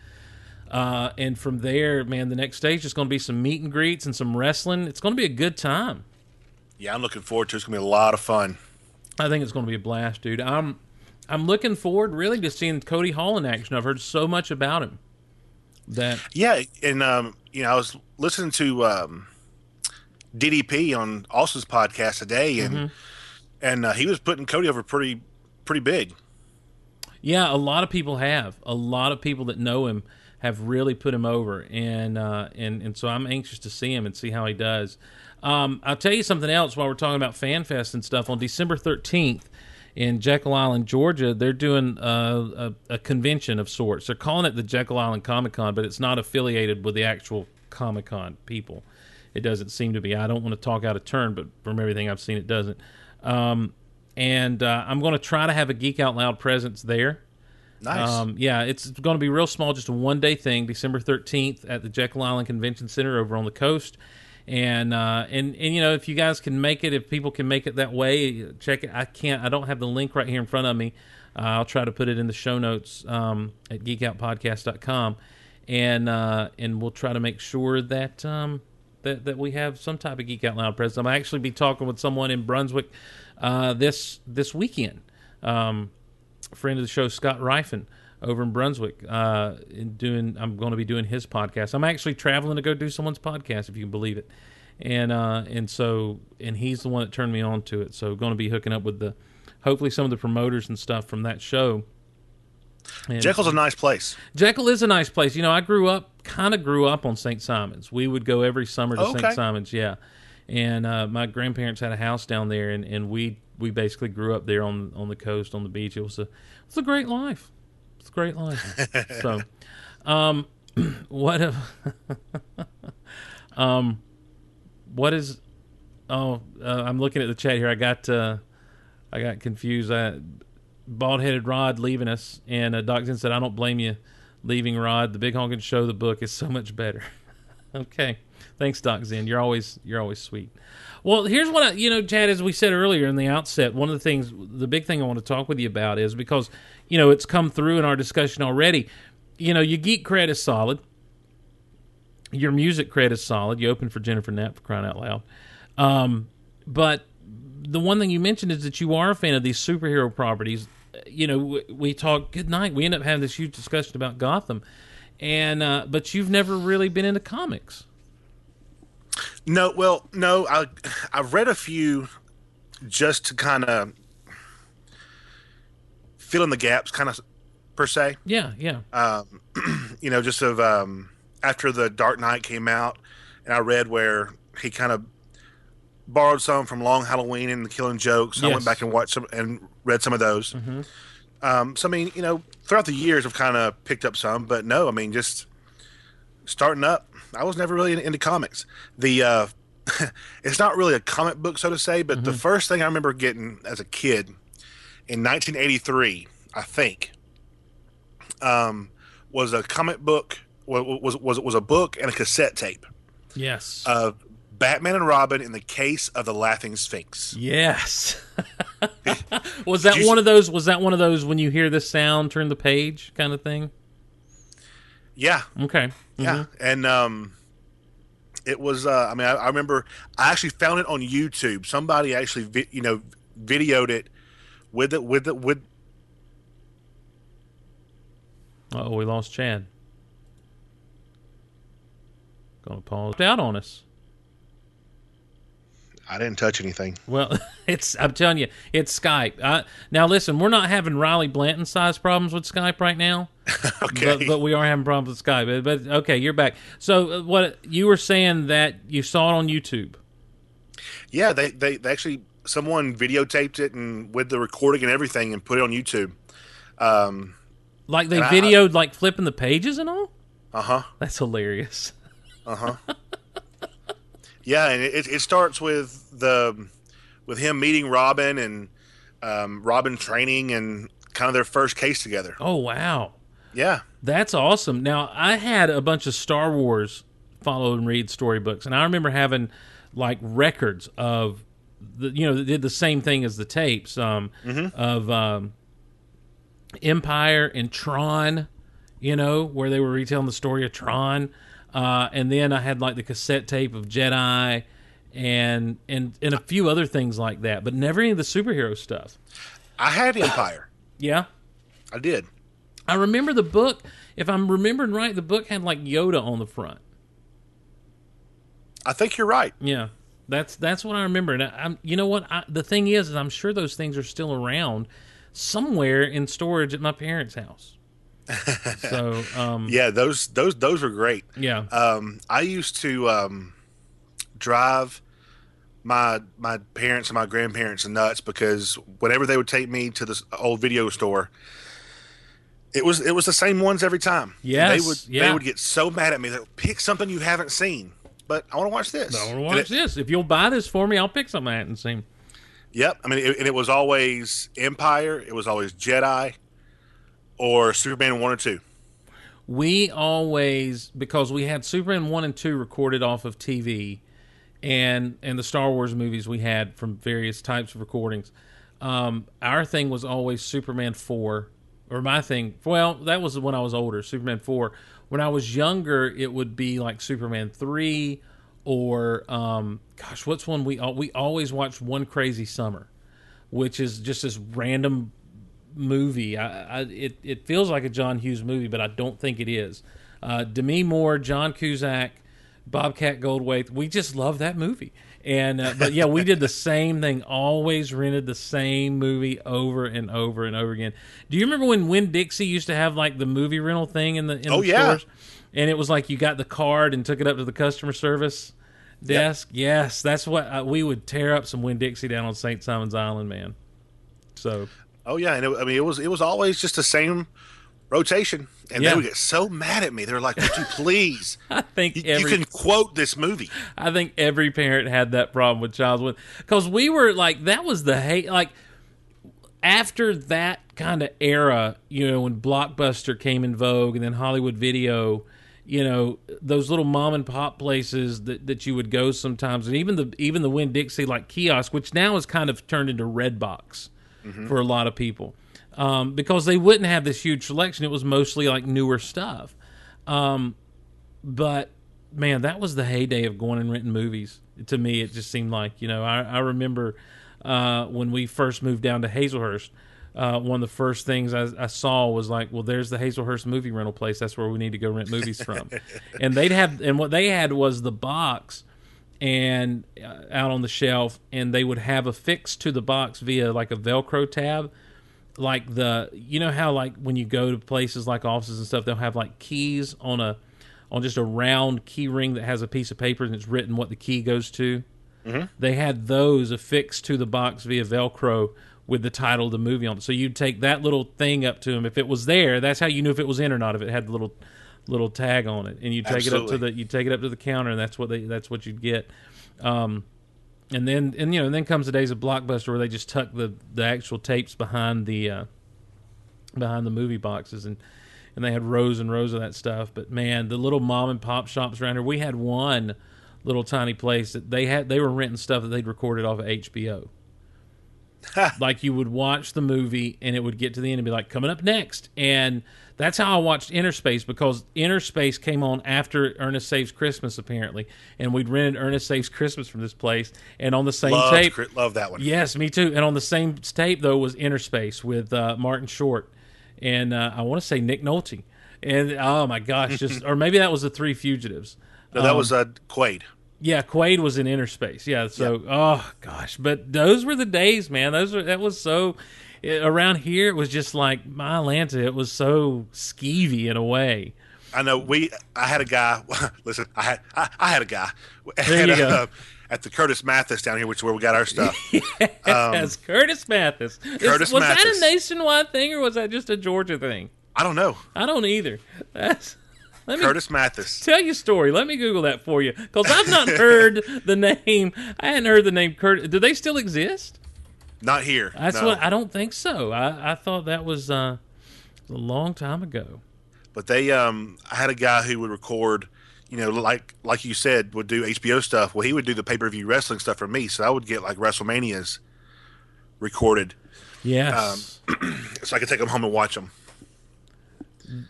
S2: Uh, and from there, man, the next stage is going to be some meet and greets and some wrestling. It's going to be a good time.
S3: Yeah, I'm looking forward to it. It's going to be a lot of fun.
S2: I think it's going to be a blast, dude. I'm I'm looking forward really to seeing Cody Hall in action. I've heard so much about him that
S3: Yeah, and um, you know, I was listening to um, DDP on Austin's podcast today, and
S2: Mm-hmm.
S3: and uh, he was putting Cody over pretty pretty big.
S2: Yeah, a lot of people have. A lot of people that know him have really put him over, and uh, and and so I'm anxious to see him and see how he does. Um, I'll tell you something else while we're talking about FanFest and stuff. On December 13th in Jekyll Island, Georgia, they're doing uh, a, a convention of sorts. They're calling it the Jekyll Island Comic Con, but it's not affiliated with the actual Comic Con people. It doesn't seem to be. I don't want to talk out of turn, but from everything I've seen, it doesn't. Um, and uh, I'm going to try to have a Geek Out Loud presence there.
S3: Nice.
S2: Um, yeah, it's going to be real small, just a one day thing, December 13th at the Jekyll Island Convention Center over on the coast. And uh, and and you know, if you guys can make it, if people can make it that way, check it. I can't. I don't have the link right here in front of me. Uh, I'll try to put it in the show notes um, at geekoutpodcast.com, and uh, and we'll try to make sure that um, that that we have some type of Geek Out Loud presence. I'm actually be talking with someone in Brunswick uh, this this weekend. Um, friend of the show, Scott Rifen, over in Brunswick, uh, in doing. I'm going to be doing his podcast. I'm actually traveling to go do someone's podcast, if you can believe it. And uh, and so and he's the one that turned me on to it. So going to be hooking up with the, hopefully some of the promoters and stuff from that show. And
S3: Jekyll's a nice place.
S2: Jekyll is a nice place. You know, I grew up, kind of grew up on St. Simon's. We would go every summer to
S3: Okay.
S2: St. Simon's, yeah. And uh, my grandparents had a house down there, and, and we we basically grew up there on on the coast, on the beach. It was a it was a great life. It's a great life. so, um, what if, um, what is? Oh, uh, I'm looking at the chat here. I got uh, I got confused. I, bald headed Rod leaving us, and uh, Doc Zen said, "I don't blame you leaving Rod. The Big Honkin' Show, the book is so much better." okay, thanks, Doc Zen. You're always you're always sweet. Well, here's what I, you know, Chad. As we said earlier in the outset, one of the things, the big thing I want to talk with you about is because you know it's come through in our discussion already. You know, your geek cred is solid. Your music cred is solid. You opened for Jennifer Knapp for crying out loud. Um, but the one thing you mentioned is that you are a fan of these superhero properties. You know, we, we talk good night. We end up having this huge discussion about Gotham, and uh, but you've never really been into comics.
S3: No, well, no. I I've read a few just to kind of fill in the gaps, kind of per se.
S2: Yeah, yeah,
S3: Um, you know, just of um, after the Dark Knight came out, and I read where he kind of borrowed some from Long Halloween and the Killing Jokes. So I went back and watched some and read some of those. Um, so I mean, you know, throughout the years, I've kind of picked up some, but no, I mean, just starting up, I was never really into comics. The uh, it's not really a comic book, so to say, but the first thing I remember getting as a kid in 1983, I think, um, was a comic book. Was was was a book and a cassette tape
S2: yes,
S3: of Batman and Robin in the case of the Laughing Sphinx.
S2: yes. was that one of those? Was that one of those when you hear this sound, turn the page kind of thing?
S3: Yeah,
S2: Okay,
S3: yeah, and um, it was. Uh, I mean, I, I remember I actually found it on YouTube. Somebody actually, vi- you know, videoed it with it with it with.
S2: oh, we lost Chad. Gonna pause out on us.
S3: I didn't touch anything.
S2: Well, it's I'm telling you, it's Skype. Uh, now listen, we're not having Riley Blanton size problems with Skype right now,
S3: Okay,
S2: but, but we are having problems with Skype. But, but okay, you're back. So uh, what you were saying that you saw it on YouTube?
S3: yeah, they, they they actually someone videotaped it and with the recording and everything and put it on YouTube. Um,
S2: Like they
S3: And I-
S2: videoed like flipping the pages and all.
S3: Uh huh.
S2: That's hilarious.
S3: Yeah, and it, it starts with the with him meeting Robin and um, Robin training and kind of their first case together.
S2: Oh wow.
S3: Yeah.
S2: That's awesome. Now I had a bunch of Star Wars follow and read storybooks, and I remember having like records of the you know did the same thing as the tapes um, of um, Empire and Tron, you know, where they were retelling the story of Tron, uh, and then I had like the cassette tape of Jedi. And and and a few other things like that, but never any of the superhero stuff.
S3: I had Empire.
S2: Yeah,
S3: I did.
S2: I remember the book. If I'm remembering right, the book had like Yoda on the front.
S3: I think you're right.
S2: Yeah, that's that's what I remember. And I, I'm, you know what? I, the thing is, is I'm sure those things are still around somewhere in storage at my parents' house. So, um,
S3: Yeah, those those those were great.
S2: yeah,
S3: Um, I used to um, drive my my parents and my grandparents nuts because whenever they would take me to this old video store, it was it was the same ones every time.
S2: Yes,
S3: they would
S2: yeah.
S3: they would get so mad at me. They would pick something you haven't seen, but I want to watch this.
S2: I want to watch
S3: it-
S2: this. If you'll buy this for me, I'll pick something I hadn't seen.
S3: Yep. I mean, it, and it was always Empire. It was always Jedi, or Superman one or two.
S2: we always because we had Superman one and two recorded off of TV, and and the Star Wars movies we had from various types of recordings. Um, our thing was always Superman four, or my thing. Well, that was when I was older. Superman four. When I was younger, it would be like Superman three, or um, gosh, what's one we we always watched One Crazy Summer, which is just this random movie. I, I it it feels like a John Hughes movie, but I don't think it is. Uh, Demi Moore, John Cusack, Bobcat Goldthwait. We just love that movie. And uh, but yeah, we did the same thing. Always rented the same movie over and over and over again. Do you remember when Winn Dixie used to have like the movie rental thing in the in
S3: Oh,
S2: the
S3: yeah.
S2: stores? And it was like you got the card and took it up to the customer service desk. Yes, that's what uh, we would tear up some Winn Dixie down on St. Simon's Island, man. So
S3: Oh yeah, and it, I mean it was it was always just the same rotation, and
S2: Yeah.
S3: they would get so mad at me. They're like, "Would you please?
S2: I think
S3: you,
S2: every
S3: you can quote this movie."
S2: I think every parent had that problem with Child's Play because we were like that was the hate like after that kind of era, you know, when Blockbuster came in vogue and then Hollywood Video, you know, those little mom and pop places that, that you would go sometimes, and even the even the Winn Dixie like kiosk, which now is kind of turned into Redbox for a lot of people, um, because they wouldn't have this huge selection. It was mostly like newer stuff. Um, but man, that was the heyday of going and renting movies. To me, it just seemed like you know. I, I remember uh, when we first moved down to Hazlehurst. Uh, one of the first things I, I saw was like, well, there's the Hazlehurst movie rental place. That's where we need to go rent movies from. and they'd have, and what they had was the box, and uh, out on the shelf, and they would have affixed to the box via like a Velcro tab. Like the you know how like when you go to places like offices and stuff they'll have like keys on a on just a round key ring that has a piece of paper and it's written what the key goes to? They had those affixed to the box via velcro with the title of the movie on it. So you'd take that little thing up to them if it was there that's how you knew if it was in or not if it had the little little tag on it. And you take it up to the you take it up to the counter and that's what they that's what you'd get. Um and then and you know and then comes the days of blockbuster where they just tuck the the actual tapes behind the uh behind the movie boxes and and they had rows and rows of that stuff. But man the little mom and pop shops around here we had one little tiny place that they had they were renting stuff that they'd recorded off of hbo like you would watch the movie and it would get to the end and be like coming up next. And that's how i watched Innerspace because Innerspace came on after ernest saves christmas apparently and we'd rented ernest saves christmas from this place and on the same
S3: Loved,
S2: tape
S3: Cri- love that one.
S2: Yes, me too. And on the same tape though was Innerspace with uh, Martin Short and uh, I want to say Nick Nolte. And oh my gosh, just or maybe that was the Three Fugitives.
S3: No, that
S2: Um,
S3: was uh, Quaid.
S2: Yeah, Quaid was in Innerspace. Yeah, so oh gosh, but those were the days, man. Those were that was so it, around here. It was just like my Atlanta. It was so skeevy in a way.
S3: I know we. I had a guy. Listen, I had I, I had a guy
S2: There
S3: at,
S2: you go.
S3: uh, at the Curtis Mathes down here, which is where we got our stuff.
S2: As Curtis Mathes. Is-
S3: Um, Curtis
S2: was that a nationwide thing or was that just a Georgia thing?
S3: I don't know.
S2: I don't either. That's let me
S3: Curtis Mathes.
S2: tell you a story. Let me Google that for you because I've not heard the name. I hadn't heard the name Curtis. Do they still exist?
S3: Not here.
S2: That's
S3: no.
S2: what I don't think so. I, I thought that was uh, a long time ago.
S3: But they, um, I had a guy who would record, you know, like like you said, would do HBO stuff. Well, he would do the pay per view wrestling stuff for me, so I would get like WrestleManias recorded,
S2: Yes,
S3: so I could take them home and watch them.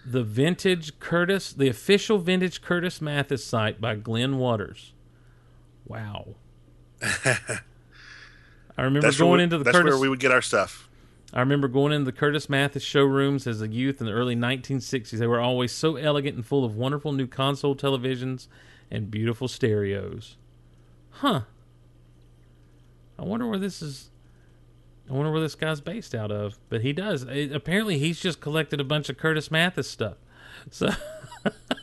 S2: the vintage Curtis, the official vintage Curtis Mathes site by Glenn Waters. Wow. I remember
S3: That's
S2: going
S3: we-
S2: into the
S3: that's
S2: Curtis.
S3: where we would get our stuff.
S2: I remember going into the Curtis Mathes showrooms as a youth in the early 1960s. They were always so elegant and full of wonderful new console televisions and beautiful stereos. Huh. I wonder where this is. I wonder where this guy's based out of. But he does. It- apparently, he's just collected a bunch of Curtis Mathes stuff. So.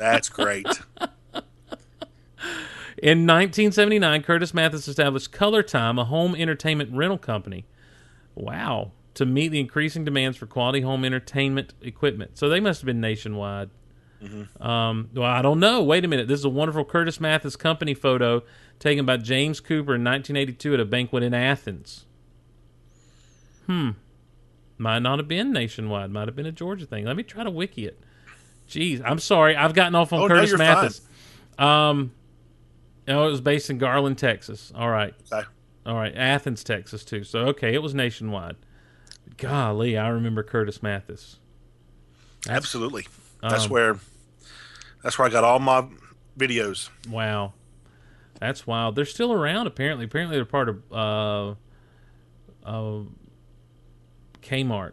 S3: That's great.
S2: In 1979, Curtis Mathes established ColorTyme, a home entertainment rental company. Wow. To meet the increasing demands for quality home entertainment equipment. So they must have been nationwide. Um, well, I don't know. Wait a minute. This is a wonderful Curtis Mathes company photo taken by James Cooper in 1982 at a banquet in Athens. Hmm. Might not have been nationwide. Might have been a Georgia thing. Let me try to wiki it. Jeez, I'm sorry. I've gotten off on
S3: Oh, no,
S2: Curtis
S3: you're
S2: Mathes. Um, no, it was based in Garland, Texas. All right.
S3: Okay.
S2: All right. Athens, Texas, too. So, okay, it was nationwide. Golly, I remember Curtis Mathes.
S3: Absolutely. That's
S2: Um,
S3: where. That's where I got all my videos.
S2: Wow. That's wild. They're still around, apparently. Apparently, they're part of uh, uh, Kmart.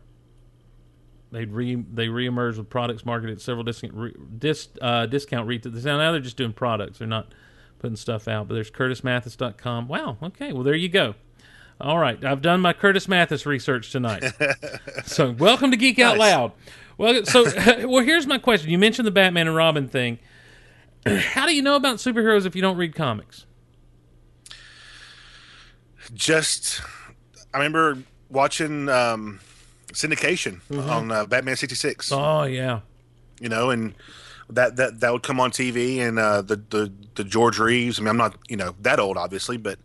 S2: They re they reemerged with products marketed at several discount re, dis, uh, discount retailers. Now they're just doing products. They're not putting stuff out. But there's CurtisMathes.com. Wow. Okay. Well, there you go. All right. I've done my Curtis Mathes research tonight. so welcome to Geek Out
S3: Nice.
S2: Loud. Well, so well, here's my question. You mentioned the Batman and Robin thing. How do you know about superheroes if you don't read comics?
S3: Just, I remember watching um, syndication on uh, Batman '66.
S2: Oh yeah.
S3: you know, and that that that would come on TV and uh, the the the George Reeves. I mean, I'm not you know that old, obviously, but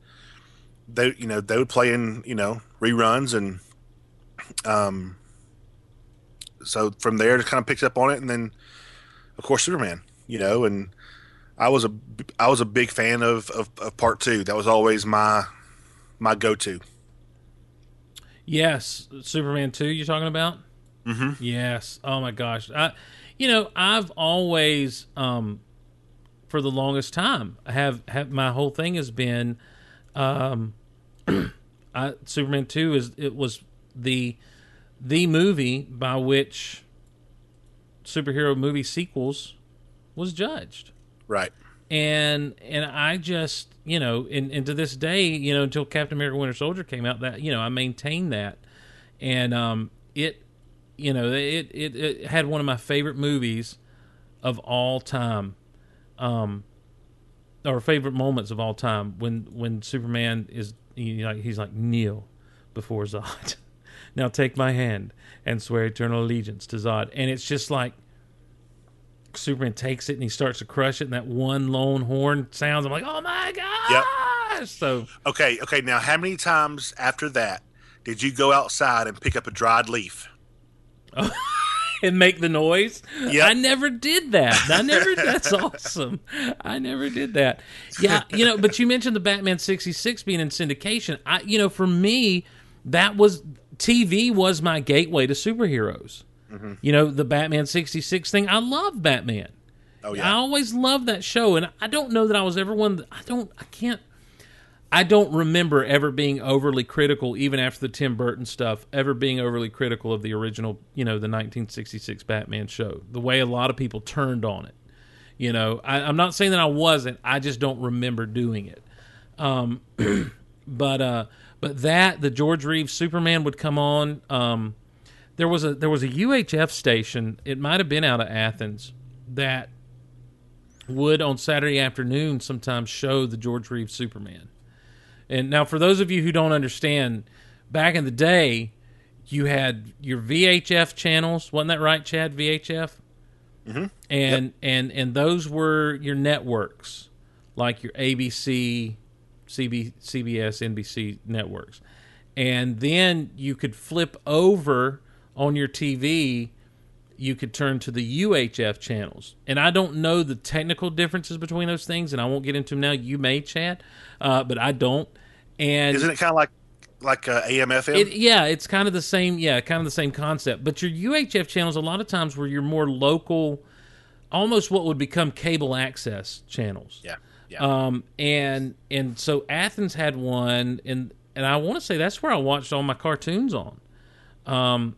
S3: they you know they would play in you know reruns and um. So from there, it kind of picks up on it, and then of course Superman, you know, and I was a I was a big fan of of, of part two. That was always my my go to.
S2: Yes, Superman two. You're talking about? Mm-hmm. Yes. Oh my gosh. I, you know, I've always, um, for the longest time, have have my whole thing has been, um, I, Superman two is it was the the movie by which superhero movie sequels was judged
S3: Right.
S2: and and I just you know and, and to this day you know until Captain America Winter Soldier came out that you know I maintain that and um it you know it it, it had one of my favorite movies of all time um or favorite moments of all time when when Superman is you know, he's like kneel before Zod now take my hand and swear eternal allegiance to Zod and it's just like Superman takes it and he starts to crush it, and that one lone horn sounds. I'm like, oh my gosh! So
S3: Okay. Okay. Now, how many times after that did you go outside and pick up a dried leaf?
S2: and make the noise. I never did that. I never. that's awesome. I never did that. Yeah, you know. But you mentioned the Batman '66 being in syndication. I, you know, for me, that was TV was my gateway to superheroes. Mm-hmm. You know, the Batman '66 thing. I love Batman.
S3: Oh yeah.
S2: I always loved that show, and I don't know that I was ever one. That, I don't. I can't. I don't remember ever being overly critical, even after the Tim Burton stuff, ever being overly critical of the original, you know, the 1966 Batman show. The way a lot of people turned on it. You know, I, I'm not saying that I wasn't. I just don't remember doing it. Um, but uh, but that the George Reeves Superman would come on. Um, there was a there was a UHF station. It might have been out of Athens that would on Saturday afternoon sometimes show the George Reeves Superman. And now, for those of you who don't understand, back in the day, you had your VHF channels, wasn't that right, Chad? VHF, mm-hmm. and and and those were your networks, like your ABC, CB, CBS, NBC networks, and then you could flip over on your TV. You could turn to the UHF channels, and I don't know the technical differences between those things, and I won't get into them now. You may, Chad, uh, but I don't. And
S3: Isn't it kind of like like uh, AM/FM?
S2: it, yeah, it's kind of the same. Yeah, kind of the same concept. But your UHF channels, a lot of times, were your more local, almost what would become cable access channels.
S3: yeah, yeah.
S2: Um, and and so Athens had one, and and I want to say that's where I watched all my cartoons on. Um,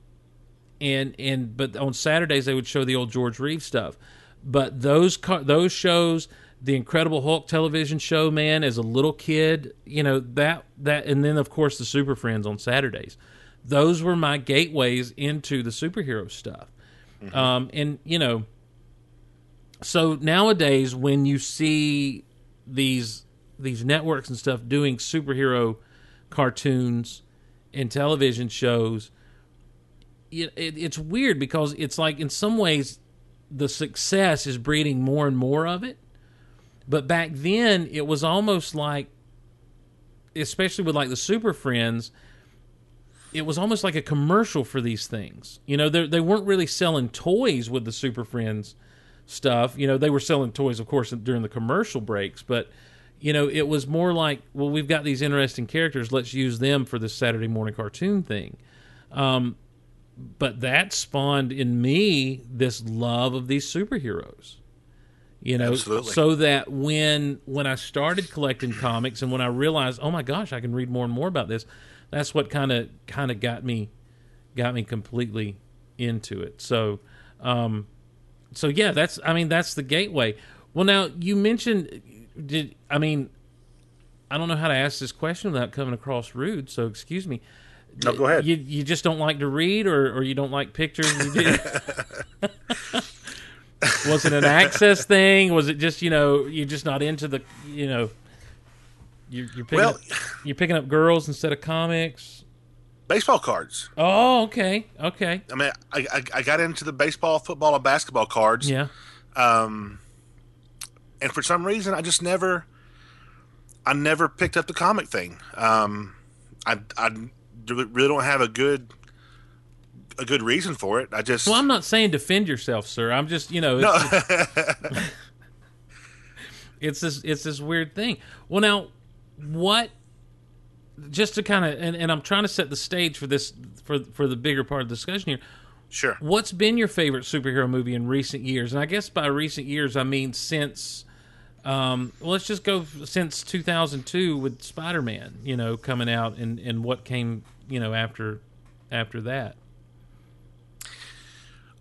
S2: and and but on Saturdays they would show the old George Reeves stuff. But those those shows, the Incredible Hulk television show, man, as a little kid, you know that that, and then of course the Super Friends on Saturdays. Those were my gateways into the superhero stuff. Um, and you know, so nowadays when you see these these networks and stuff doing superhero cartoons and television shows it, it, it's weird because it's like in some ways the success is breeding more and more of it. But back then it was almost like especially with like the super friends it was almost like a commercial for these things. You know they they weren't really selling toys with the super friends stuff. You know they were selling toys of course during the commercial breaks but you know it was more like well we've got these interesting characters let's use them for this saturday morning cartoon thing. Um, but that spawned in me this love of these superheroes you know
S3: Absolutely.
S2: so that when when i started collecting comics and when i realized oh my gosh i can read more and more about this that's what kind of kind of got me got me completely into it. So um so yeah that's i mean that's the gateway. Well now you mentioned did i mean i don't know how to ask this question without coming across rude so excuse me
S3: no, go ahead.
S2: you you just don't like to read, or or you don't like pictures. Was it an access thing? Was it just you know you're just not into the you know you're, you're picking
S3: Well-
S2: up, you're picking up girls instead of comics?
S3: Baseball cards.
S2: Oh, okay, okay,
S3: I mean, I, I I got into the baseball, football, and basketball cards.
S2: yeah,
S3: Um, and for some reason, I just never, I never picked up the comic thing. Um, I I really don't have a good a good reason for it. I just
S2: Well, I'm not saying defend yourself, sir. I'm just you know it's,
S3: no.
S2: it's this it's this weird thing. Well, now what? Just to kind of and, and I'm trying to set the stage for this for for the bigger part of the discussion here.
S3: sure.
S2: What's been your favorite superhero movie in recent years? And I guess by recent years, I mean since. Um, well, let's just go since 2002 with Spider-Man, you know, coming out, and, and what came, you know, after after that.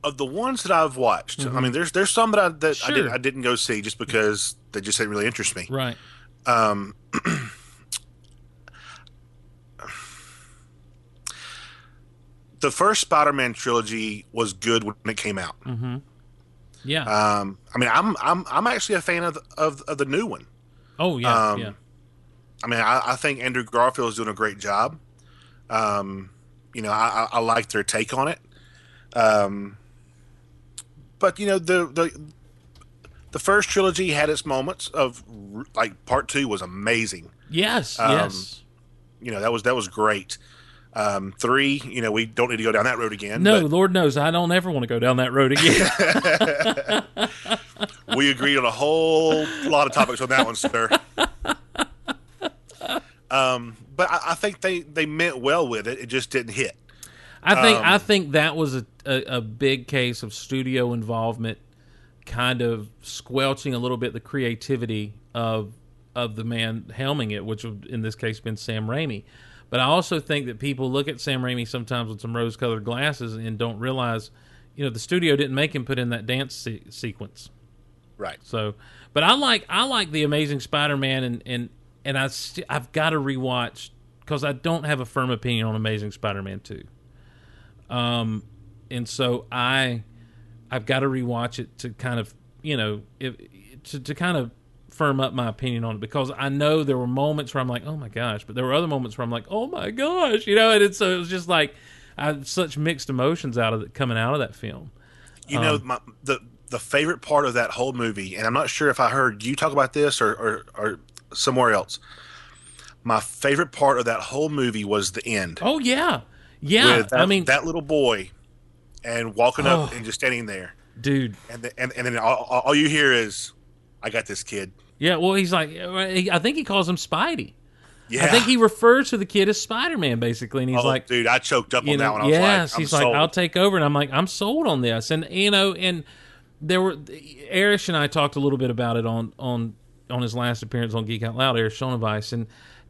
S3: Of the ones that I've watched, I mean, there's there's some that I that I, did, I didn't go see just because they just didn't really interest me.
S2: Right.
S3: Um, the first Spider-Man trilogy was good when it came out.
S2: Yeah.
S3: Um, I mean, I'm I'm I'm actually a fan of of, of the new one.
S2: oh yeah.
S3: um,
S2: yeah.
S3: I mean, I, I think Andrew Garfield is doing a great job. Um, you know, I, I, I like their take on it. Um, but you know, the the the first trilogy had its moments of like part two was amazing.
S2: Yes.
S3: um,
S2: yes.
S3: You know, that was that was great. Um, three, you know, we don't need to go down that road again.
S2: No,
S3: but
S2: Lord knows I don't ever want to go down that road again.
S3: we agreed on a whole lot of topics on that one, sir. Um, but I, I think they they meant well with it. It just didn't hit.
S2: I think
S3: Um,
S2: I think that was a, a, a big case of studio involvement, kind of squelching a little bit the creativity of of the man helming it, which would in this case been Sam Raimi. But I also think that people look at Sam Raimi sometimes with some rose colored glasses and don't realize, you know, the studio didn't make him put in that dance se- sequence.
S3: Right.
S2: So, but I like I like the Amazing Spider-Man and and and I st- I've got to rewatch because I don't have a firm opinion on Amazing Spider-Man two. Um, and so I I've got to rewatch it to kind of you know if to to kind of firm up my opinion on it because I know there were moments where I'm like oh my gosh, but there were other moments where I'm like oh my gosh, you know, and it's, so it was just like. I had such mixed emotions out of it coming out of that film.
S3: You know,
S2: Um,
S3: my, the the favorite part of that whole movie, and I'm not sure if I heard you talk about this or, or, or somewhere else. My favorite part of that whole movie was the end.
S2: Oh yeah, yeah.
S3: that,
S2: I mean,
S3: that little boy, and walking
S2: Oh.
S3: up and just standing there,
S2: dude.
S3: and the, and and then all all you hear is, "I got this kid."
S2: Yeah. Well, he's like, I think he calls him Spidey.
S3: Yeah,
S2: I think he refers to the kid as Spider Man basically, and he's
S3: Oh,
S2: like,
S3: dude, I choked up on that one. I was
S2: yes,
S3: like,
S2: he's
S3: sold.
S2: like, I'll take over, and I'm like, I'm sold on this, and you know, and there were Erish and I talked a little bit about it on on on his last appearance on Geek Out Loud, Erish Schoneweis, and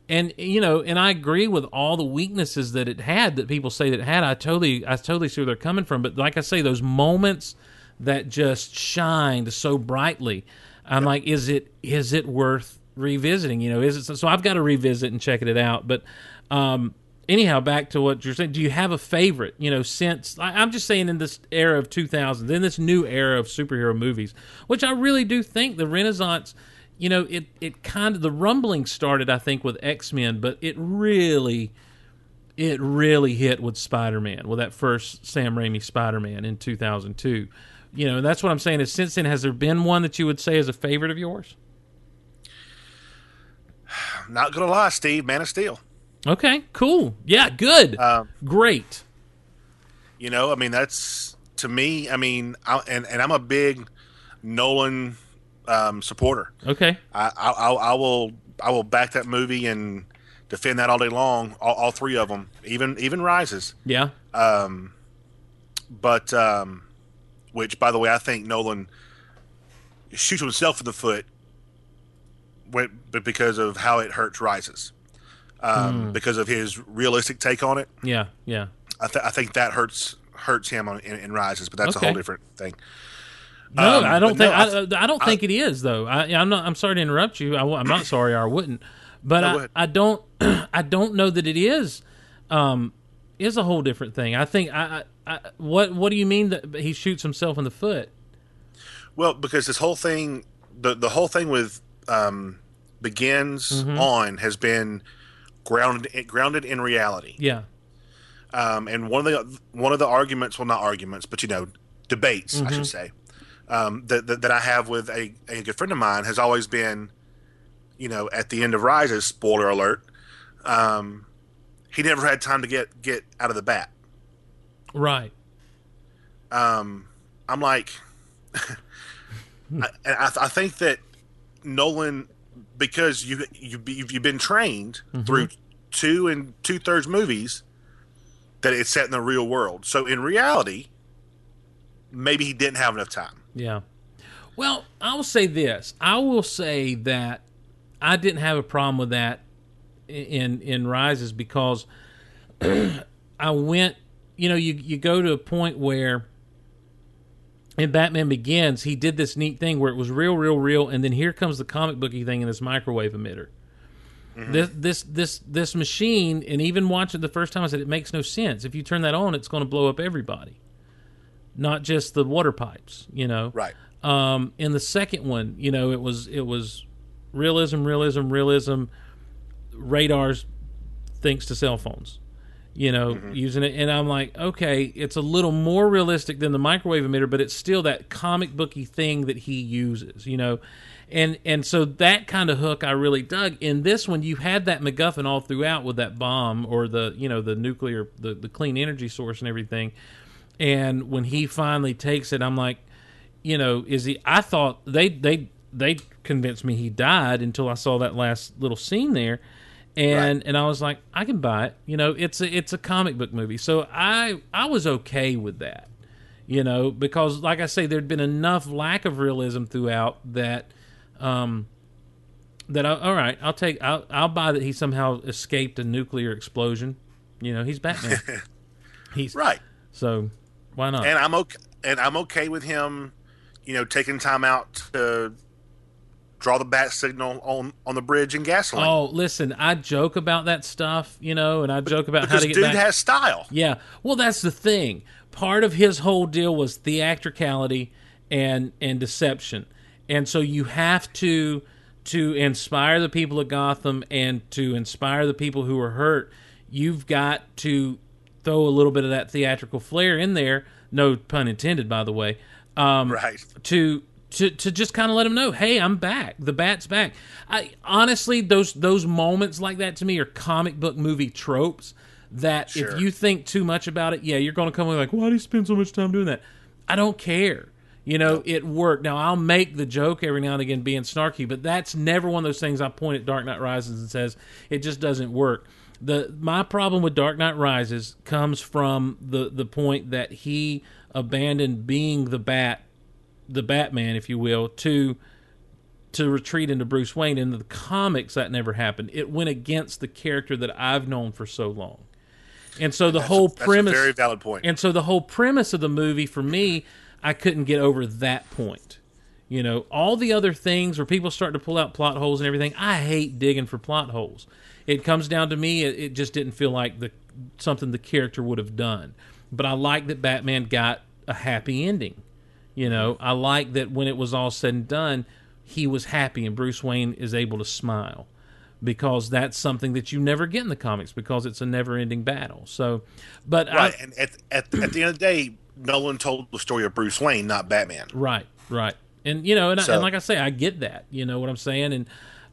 S2: and you know, and I agree with all the weaknesses that it had that people say that it had. I totally, I totally see where they're coming from, but like I say, those moments that just shined so brightly, I'm like, is it is it worth revisiting? You know, is it so? I've got to revisit and check it out, but. um anyhow, back to what you're saying. Do you have a favorite? You know, since I, I'm just saying in this era of 2000s, in this new era of superhero movies, which I really do think the Renaissance. You know, it it kind of the rumbling started, I think, with X Men, but it really, it really hit with Spider Man, with that first Sam Raimi Spider Man in 2002. You know, that's what I'm saying. Is since then, has there been one that you would say is a favorite of yours?
S3: Not gonna lie, Steve, Man of Steel.
S2: Okay, cool. Yeah, good.
S3: Um,
S2: Great.
S3: You know, I mean, that's to me. I mean, I, and and I'm a big Nolan um, supporter.
S2: Okay.
S3: I, I I I will I will back that movie and defend that all day long. All, all three of them, even even Rises.
S2: Yeah.
S3: Um, But um, which, by the way, I think Nolan shoots himself in the foot, when, but because of how it hurts Rises, um, because of his realistic take on it.
S2: Yeah. Yeah.
S3: I, th- I think that hurts hurts him on, in, in Rises, but that's a whole different thing.
S2: No,
S3: Um,
S2: I don't think.
S3: no,
S2: I, I don't think it is though. I, I'm not. I'm sorry to interrupt you. I, am not sorry, or I wouldn't. But
S3: No,
S2: I. I don't. I don't know that it is. Um, is a whole different thing. I think. I, I, I. What What do you mean that he shoots himself in the foot?
S3: Well, because this whole thing, the the whole thing with um, begins
S2: Mm-hmm.
S3: on has been grounded grounded in reality.
S2: Yeah.
S3: Um, and one of the one of the arguments, well, not arguments, but you know, debates, I
S2: Mm-hmm.
S3: should say, um, that, that that I have with a, a good friend of mine has always been, you know, at the end of Rises, spoiler alert, um, he never had time to get get out of the bat.
S2: Right.
S3: um, I'm like, I, and I, I think that Nolan, because you you you've, you've been trained through two and two thirds movies, that it's set in the real world. So in reality, maybe he didn't have enough time.
S2: Yeah. Well, I will say this. I will say that I didn't have a problem with that in in Rises because I went. You know, you you go to a point where in Batman Begins, he did this neat thing where it was real, real, real, and then here comes the comic booky thing in this microwave emitter. This this this this machine, and even watching it the first time, I said it makes no sense. If you turn that on, it's going to blow up everybody, not just the water pipes. You know,
S3: Right.
S2: um, in the second one, you know, it was it was realism, realism, realism. Radars, thanks to cell phones, you know, mm-hmm. using it, and I'm like, okay, it's a little more realistic than the microwave emitter, but it's still that comic booky thing that he uses, you know, and and so that kind of hook I really dug. In this one, you had that MacGuffin all throughout with that bomb or the you know the nuclear the the clean energy source and everything, and when he finally takes it, I'm like you know, is he? I thought they they they convinced me he died until I saw that last little scene there, and and I was like, I can buy it. You know, it's a it's a comic book movie, so I I was okay with that. You know, because like I say, there'd been enough lack of realism throughout that. Um, that I, all right, I'll take I'll, I'll buy that he somehow escaped a nuclear explosion. You know, he's Batman. he's
S3: Right.
S2: So why not?
S3: And I'm okay. And I'm okay with him, you know, taking time out to draw the bat signal on on the bridge in gasoline.
S2: Oh, listen, I joke about that stuff, you know, and I joke about how to get
S3: dude
S2: back.
S3: has style.
S2: yeah, well, that's the thing. Part of his whole deal was theatricality and and deception, and so you have to to inspire the people of Gotham and to inspire the people who are hurt. You've got to throw a little bit of that theatrical flair in there. No pun intended, by the way. Um,
S3: Right.
S2: to to to just kind of let them know, hey, I'm back. The bat's back. I honestly, those those moments like that to me are comic book movie tropes. That
S3: Sure.
S2: if you think too much about it, yeah, you're going to come like, why do you spend so much time doing that? I don't care. You know, it worked. Now I'll make the joke every now and again being snarky, but that's never one of those things I point at Dark Knight Rises and says it just doesn't work. The my problem with Dark Knight Rises comes from the the point that he abandoned being the bat the Batman, if you will, to to retreat into Bruce Wayne. In the comics, that never happened. It went against the character that I've known for so long, and so the whole
S3: That's
S2: premise.
S3: a very valid point.
S2: And so the whole premise of the movie for me, I couldn't get over that point. You know, all the other things where people start to pull out plot holes and everything, I hate digging for plot holes. It comes down to me, it, it just didn't feel like the something the character would have done. But I like that Batman got a happy ending. You know, I like that when it was all said and done, he was happy and Bruce Wayne is able to smile because that's something that you never get in the comics because it's a never-ending battle. So, but
S3: right.
S2: I,
S3: and at, at, at the end of the day, Nolan told the story of Bruce Wayne, not Batman.
S2: Right, right, and you know, and, I, and like I say, I get that. You know what I'm saying, and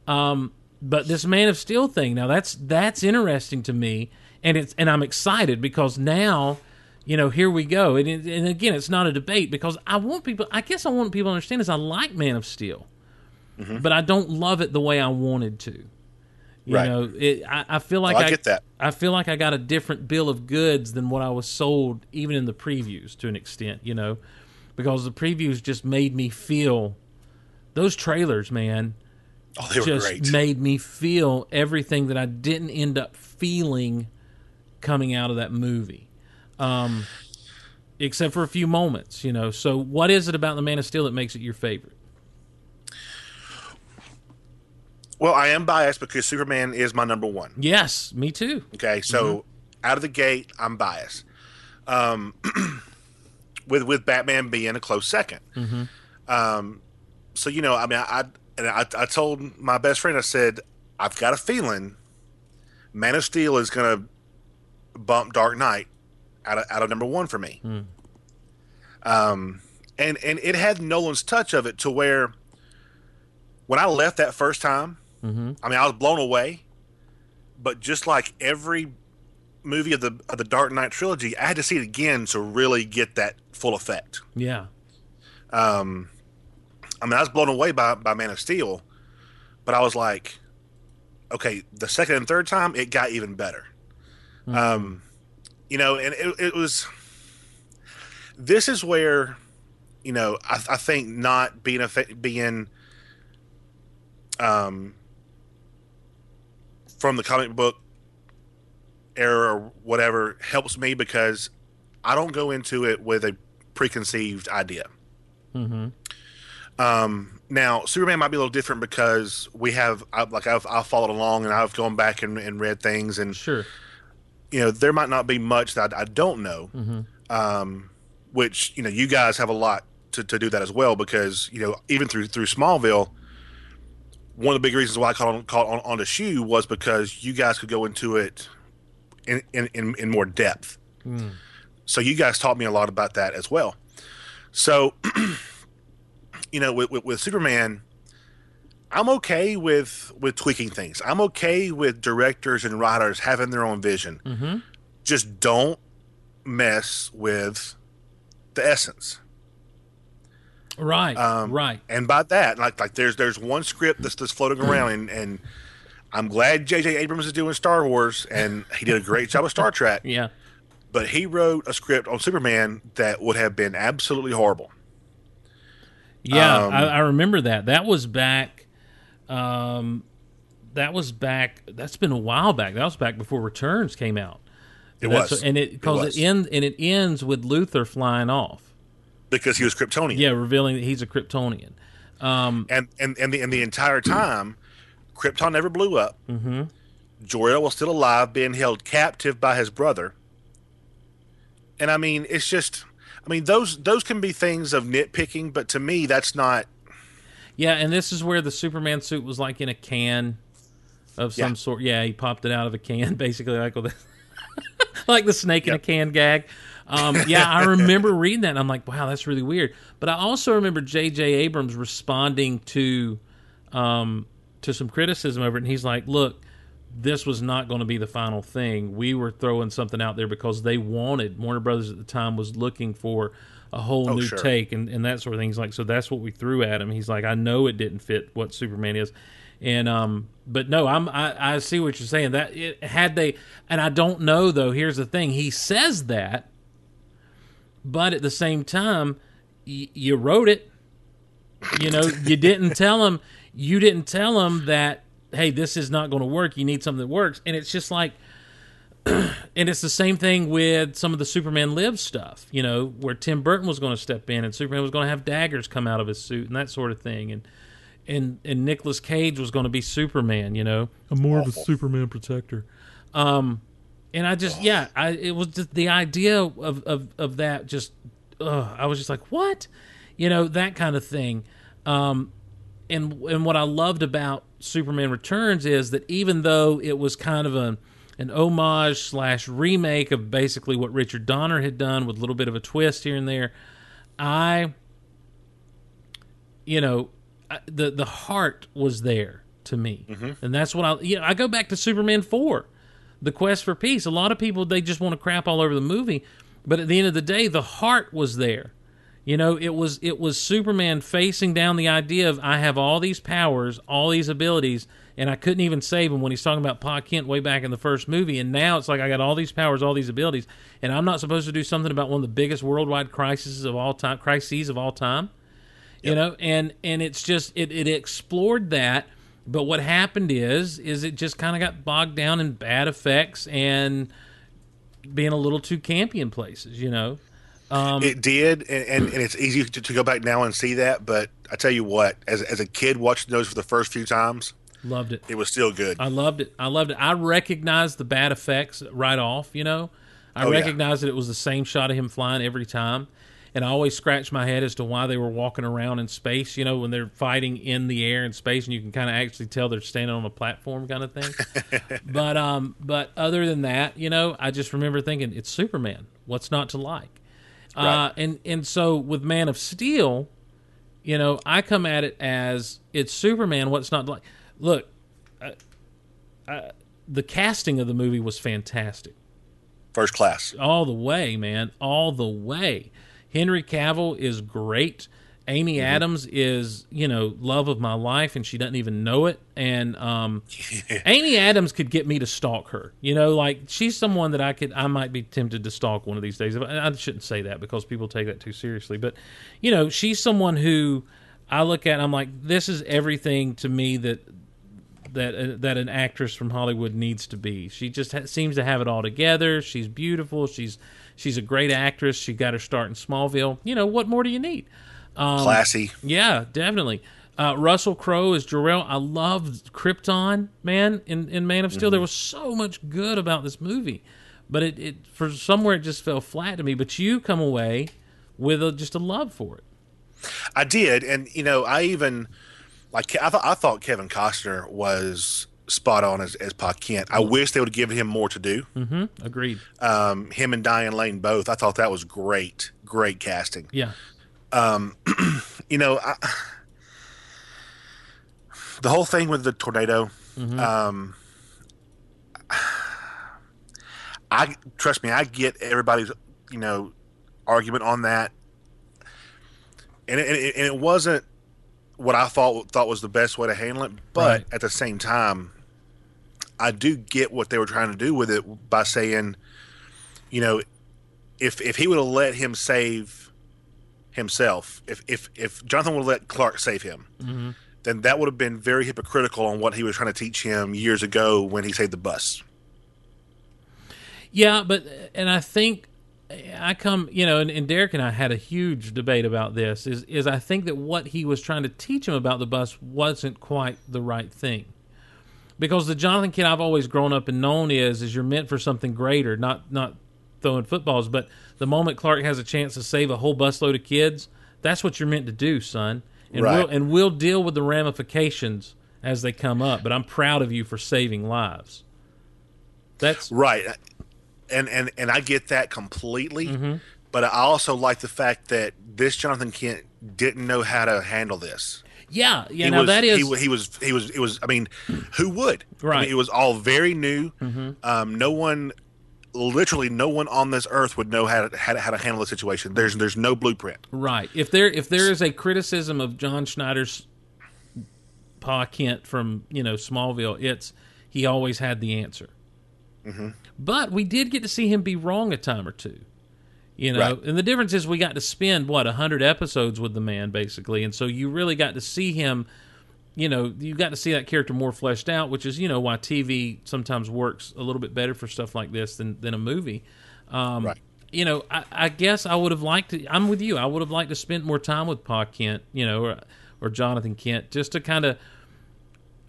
S2: um, but this Man of Steel thing now that's that's interesting to me, and it's and I'm excited because now, you know, here we go, and it, and again, it's not a debate because I want people. I guess I want people to understand is I like Man of Steel,
S3: Mm-hmm.
S2: but I don't love it the way I wanted to. You
S3: Right.
S2: know, it, I, I feel like
S3: Oh, I get that.
S2: I feel like I got a different bill of goods than what I was sold, even in the previews, to an extent. You know, because the previews just made me feel those trailers, man,
S3: Oh, they were
S2: just
S3: great.
S2: made me feel everything that I didn't end up feeling coming out of that movie. Um, except for a few moments, you know. So, what is it about the Man of Steel that makes it your favorite?
S3: well, I am biased because Superman is my number one.
S2: Yes, me too.
S3: Okay, so out of the gate, I'm biased. Um, with with Batman being a close 2nd Um, so you know, I mean, I, I and I, I told my best friend, I said, I've got a feeling Man of Steel is going to bump Dark Knight out of out of number one for me. Um, and and it had Nolan's touch of it to where when I left that first time, I mean, I was blown away but just like every movie of the of the Dark Knight trilogy, I had to see it again to really get that full effect.
S2: Yeah, Um,
S3: I mean, I was blown away by by Man of Steel, but I was like, okay, the second and third time it got even better. Um, you know, and it, it was. This is where, you know, I, I think not being a being, um, from the comic book era or whatever helps me because I don't go into it with a preconceived idea. Hmm. Um, now, Superman might be a little different because we have, I, like, I've, I've followed along and I've gone back and, and read things, and
S2: sure.
S3: You know, there might not be much that I, I don't know. Um, which you know, you guys have a lot to, to do that as well because you know, even through through Smallville, one of the big reasons why I caught on caught on, on the shoe was because you guys could go into it in in, in, in more depth. So you guys taught me a lot about that as well. So, you know, with, with, with Superman, I'm okay with with tweaking things. I'm okay with directors and writers having their own vision.
S2: Mm-hmm.
S3: Just don't mess with the essence.
S2: Right,
S3: Um,
S2: right.
S3: And by that, like like there's there's one script that's that's floating around, and, and I'm glad J.J. Abrams is doing Star Wars, and he did a great job of Star Trek.
S2: Yeah,
S3: But he wrote a script on Superman that would have been absolutely horrible.
S2: yeah.
S3: Um,
S2: I, I remember that. That was back. Um, that was back. That's been a while back. That was back before Returns came out.
S3: It
S2: That's-
S3: was,
S2: and it because
S3: was.
S2: it, end and it ends with Luthor flying off.
S3: because he was Kryptonian.
S2: Yeah, revealing that he's a Kryptonian.
S3: Um, and and and the and the entire time, Krypton never blew up. Mm-hmm. Jor-El was still alive, being held captive by his brother. And I mean, it's just, I mean, those those can be things of nitpicking, but to me, that's not.
S2: Yeah, and this is where the Superman suit was like in a can of some
S3: Yeah.
S2: sort. Yeah, he popped it out of a can, basically like with a like the snake in a can gag. Um, yeah, I remember reading that, and I'm like, wow, that's really weird. But I also remember J.J. Abrams responding to um, to some criticism over it, and he's like, look. This was not going to be the final thing. We were throwing something out there because they wanted Warner Brothers at the time was looking for a whole
S3: Oh,
S2: new
S3: sure.
S2: take and, and that sort of thing. He's like, so that's what we threw at him. He's like, I know it didn't fit what Superman is, and um, but no, I'm I, I see what you're saying. That it had they, and I don't know though. Here's the thing: he says that, but at the same time, y- you wrote it. You know, you didn't tell him. You didn't tell him that. Hey, this is not going to work. You need something that works, and it's just like and it's the same thing with some of the Superman Live stuff, you know, where Tim Burton was going to step in and Superman was going to have daggers come out of his suit and that sort of thing, and and and Nicolas Cage was going to be Superman, you know, I'm more of a Superman protector. Um, and I just yeah, I it was just the idea of of of that just, uh, I was just like what, you know, that kind of thing. Um, and and what I loved about Superman Returns is that even though it was kind of a an homage slash remake of basically what Richard Donner had done with a little bit of a twist here and there, I, you know, I, the the heart was there to me, mm-hmm. and that's what I you know I go back to Superman four, the quest for peace. A lot of people they just want to crap all over the movie, but at the end of the day, the heart was there. You know, it was it was Superman facing down the idea of I have all these powers, all these abilities, and I couldn't even save him when he's talking about Pa Kent way back in the first movie, and now it's like I got all these powers, all these abilities, and I'm not supposed to do something about one of the biggest worldwide crises of all time, crises of all time. You know, and and it's just it it explored that, but what happened is is it just kind of got bogged down in bad effects and being a little too campy in places, you know. Um,
S3: it did, and, and, and it's easy to, to go back now and see that. But I tell you what, as as a kid watching those for the first few times,
S2: Loved it.
S3: it was still good.
S2: I loved it. I loved it. I recognized the bad effects right off. You know, I
S3: Oh, yeah.
S2: recognized that it was the same shot of him flying every time, and I always scratched my head as to why they were walking around in space. You know, when they're fighting in the air in space, and you can kind of actually tell they're standing on a platform, kind of thing. but um, but other than that, you know, I just remember thinking it's Superman. What's not to like? Uh, and and so with Man of Steel, you know, I come at it as it's Superman. What's not to like? Look, the casting of the movie was fantastic
S3: First class.
S2: all the way, man, all the way. Henry Cavill is great. Amy Adams is, you know, love of my life, and she doesn't even know it. And um, Amy Adams could get me to stalk her. You know, like she's someone that I could, I might be tempted to stalk one of these days. I shouldn't say that because people take that too seriously. But you know, she's someone who I look at. and I'm like, this is everything to me that that uh, that an actress from Hollywood needs to be. She just ha- seems to have it all together. She's beautiful. She's she's a great actress. She got her start in Smallville. You know what more do you need? Um,
S3: Classy.
S2: Yeah, definitely. Uh, Russell Crowe as Jor-El. I loved Krypton, man. In in Man of Steel, there was so much good about this movie, but it, it for somewhere it just fell flat to me. But you come away with a, just a love for it.
S3: I did, and you know, I even like I thought I thought Kevin Costner was spot on as as Pa Kent. I wish they would have given him more to do.
S2: Agreed.
S3: Um, him and Diane Lane both. I thought that was great, great casting.
S2: Yeah.
S3: You know, I, the whole thing with the tornado. Um, I trust me, I get everybody's you know argument on that, and it, and it, and it wasn't what I thought thought was the best way to handle it. But
S2: Right.
S3: at the same time, I do get what they were trying to do with it by saying, you know, if if he would have let him save himself, if if if Jonathan would have let Clark save him, mm-hmm. then that would have been very hypocritical on what he was trying to teach him years ago when he saved the bus.
S2: Yeah, but and I think I come, you know, and, and Derek and I had a huge debate about this. Is is I think that what he was trying to teach him about the bus wasn't quite the right thing, because the Jonathan kid I've always grown up and known is is you're meant for something greater, not not throwing footballs, but the moment Clark has a chance to save a whole busload of kids, that's what you're meant to do, son. And
S3: Right.
S2: we'll and we'll deal with the ramifications as they come up. But I'm proud of you for saving lives. That's
S3: Right. And and and I get that completely.
S2: Mm-hmm.
S3: But I also like the fact that this Jonathan Kent didn't know how to handle this.
S2: Yeah, yeah.
S3: he
S2: now
S3: was,
S2: that is
S3: he, he was he was it was. I mean, who would?
S2: Right. Mm-hmm.
S3: mean, it was all very new. Um, no one, literally, no one on this earth would know how to how to, how to handle the situation. There's there's no blueprint.
S2: right. If there if there is a criticism of John Schneider's Pa Kent from you know Smallville, it's he always had the answer.
S3: Mm-hmm.
S2: But we did get to see him be wrong a time or two. You know,
S3: Right.
S2: and the difference is we got to spend what hundred episodes with the man basically, and so you really got to see him. You know, you got to see that character more fleshed out, which is you know why TV sometimes works a little bit better for stuff like this than than a movie. Um,
S3: Right.
S2: You know, I, I guess I would have liked to. I'm with you. I would have liked to spend more time with Pa Kent, you know, or, or Jonathan Kent, just to kind of,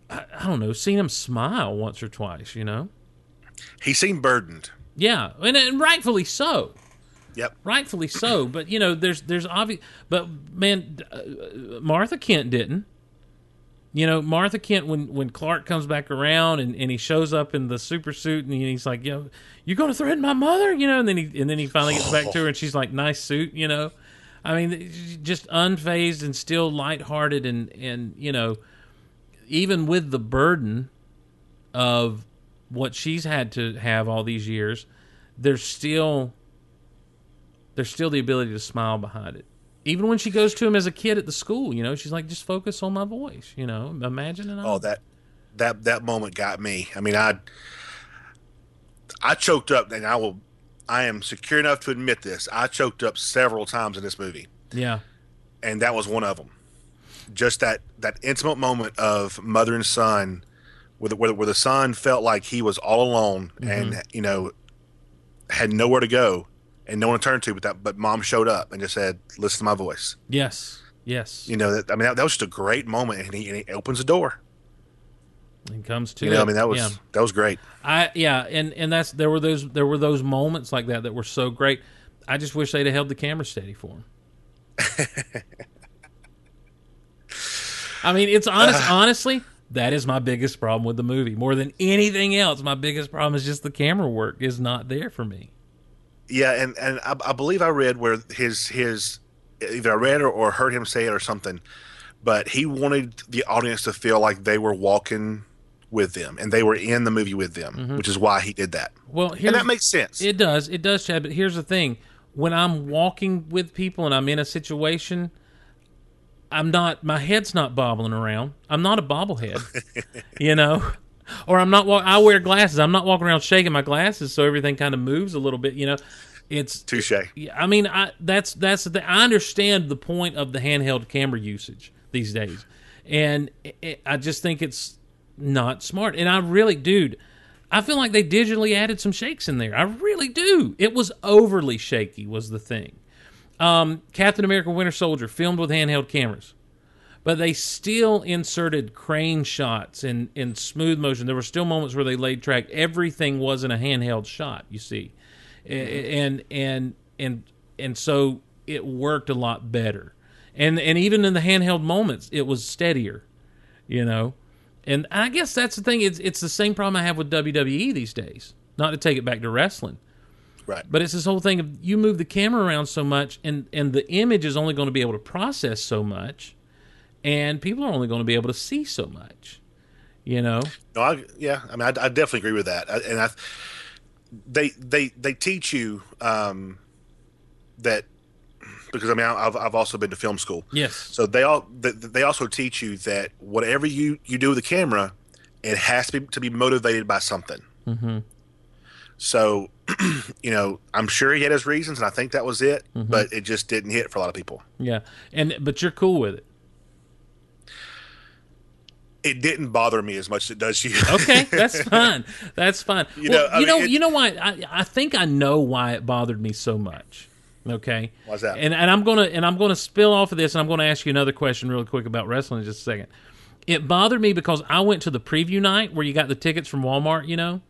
S2: I, I don't know, seen him smile once or twice. You know,
S3: He seemed burdened.
S2: yeah, and, and rightfully so
S3: Yep.
S2: rightfully so. But you know, there's there's obvious. But man, uh, Martha Kent didn't. You know, Martha Kent when when Clark comes back around and, and he shows up in the super suit and he's like, "Yo, you going to threaten my mother?" You know, and then he and then he finally gets back to her and she's like, "Nice suit," you know. I mean, just unfazed and still lighthearted and and you know, even with the burden of what she's had to have all these years, there's still there's still the ability to smile behind it. Even when she goes to him as a kid at the school, you know, she's like, just focus on my voice, you know, imagine and
S3: Oh, that that that moment got me. I mean, I I choked up, and I will. I am secure enough to admit this. I choked up several times in this movie,
S2: yeah,
S3: and that was one of them. Just that that intimate moment of mother and son, where the, where, the- where the son felt like he was all alone, and mm-hmm. you know, had nowhere to go and no one to turn to. But that, but mom showed up and just said, "Listen to my voice."
S2: yes, yes,
S3: You know, that, I mean, that, that was just a great moment, and he, and he opens the door.
S2: and comes to
S3: You know. I mean, that was
S2: yeah.
S3: that was great.
S2: I yeah, and and that's there were those there were those moments like that that were so great. I just wish they'd have held the camera steady for him. I mean, it's honest. Uh, honestly, that is my biggest problem with the movie. More than anything else, my biggest problem is just the camera work is not there for me.
S3: Yeah, and and I, I believe I read where his his either I read or, or heard him say it or something, but he wanted the audience to feel like they were walking with them and they were in the movie with them, mm-hmm. which is why he did that.
S2: Well,
S3: And that makes sense.
S2: It does. It does, Chad. But here's the thing: when I'm walking with people and I'm in a situation, I'm not. My head's not bobbling around. I'm not a bobblehead, you know. Or I'm not. I wear glasses. I'm not walking around shaking my glasses, so everything kind of moves a little bit. You know, it's.
S3: Touche.
S2: I mean, I that's that's the. I understand the point of the handheld camera usage these days, and i i I just think it's not smart. And I really, dude, I feel like they digitally added some shakes in there. I really do. It was overly shaky, was the thing. Um, Captain America: Winter Soldier filmed with handheld cameras, but they still inserted crane shots and in smooth motion. There were still moments where they laid track. Everything wasn't a handheld shot. You see, and and and and so it worked a lot better. And and even in the handheld moments, it was steadier. You know, and I guess that's the thing. It's it's the same problem I have with WWE these days. Not to take it back to wrestling,
S3: Right.
S2: but it's this whole thing of you move the camera around so much, and and the image is only going to be able to process so much, and people are only going to be able to see so much. You know,
S3: No, I, yeah, I mean, I, I definitely agree with that. I, and I, they they they teach you um, that because I mean, I've I've also been to film school.
S2: yes,
S3: So they all th- they also teach you that whatever you you do with the camera, it has to be to be motivated by something. Mm-hmm. So, you know, I'm sure he had his reasons, and I think that was it. Mm-hmm. But it just didn't hit for a lot of people.
S2: yeah, and but you're cool with it.
S3: It didn't bother me as much as it does you.
S2: Okay, that's fine. That's fine.
S3: You
S2: well,
S3: know, I
S2: you
S3: mean,
S2: know,
S3: it-
S2: you know why? I, I think I know why it bothered me so much. Okay,
S3: Why's that?
S2: And and I'm gonna and I'm gonna spill off of this, and I'm gonna ask you another question really quick about wrestling in just a second. It bothered me because I went to the preview night where you got the tickets from Walmart, you know,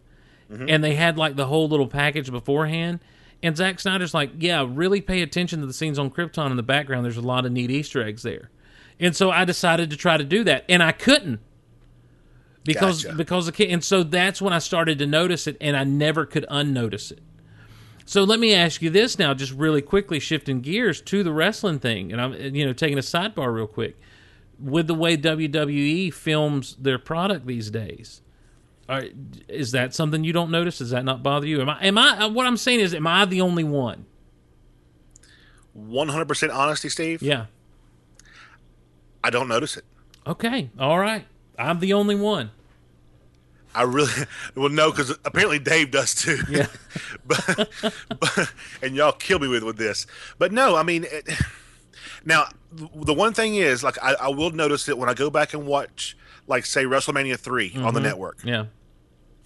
S3: Mm-hmm.
S2: and they had like the whole little package beforehand. And Zack Snyder's like, yeah, really pay attention to the scenes on Krypton in the background. There's a lot of neat Easter eggs there. And so I decided to try to do that, and I couldn't because
S3: Gotcha.
S2: because the kid, and so that's when I started to notice it, and I never could unnotice it. So let me ask you this now, just really quickly shifting gears to the wrestling thing, and I'm you know taking a sidebar real quick with the way WWE films their product these days. Are, is that something you don't notice? Does that not bother you? Am I? Am I? What I'm saying is, am I the only one?
S3: One hundred percent honesty, Steve.
S2: Yeah.
S3: I don't notice it.
S2: Okay. All right. I'm the only one.
S3: I really well no because apparently Dave does too.
S2: Yeah.
S3: but, but and y'all kill me with with this. But no, I mean, it, now the one thing is like I, I will notice it when I go back and watch like say WrestleMania 3 on the mm-hmm. network
S2: Yeah.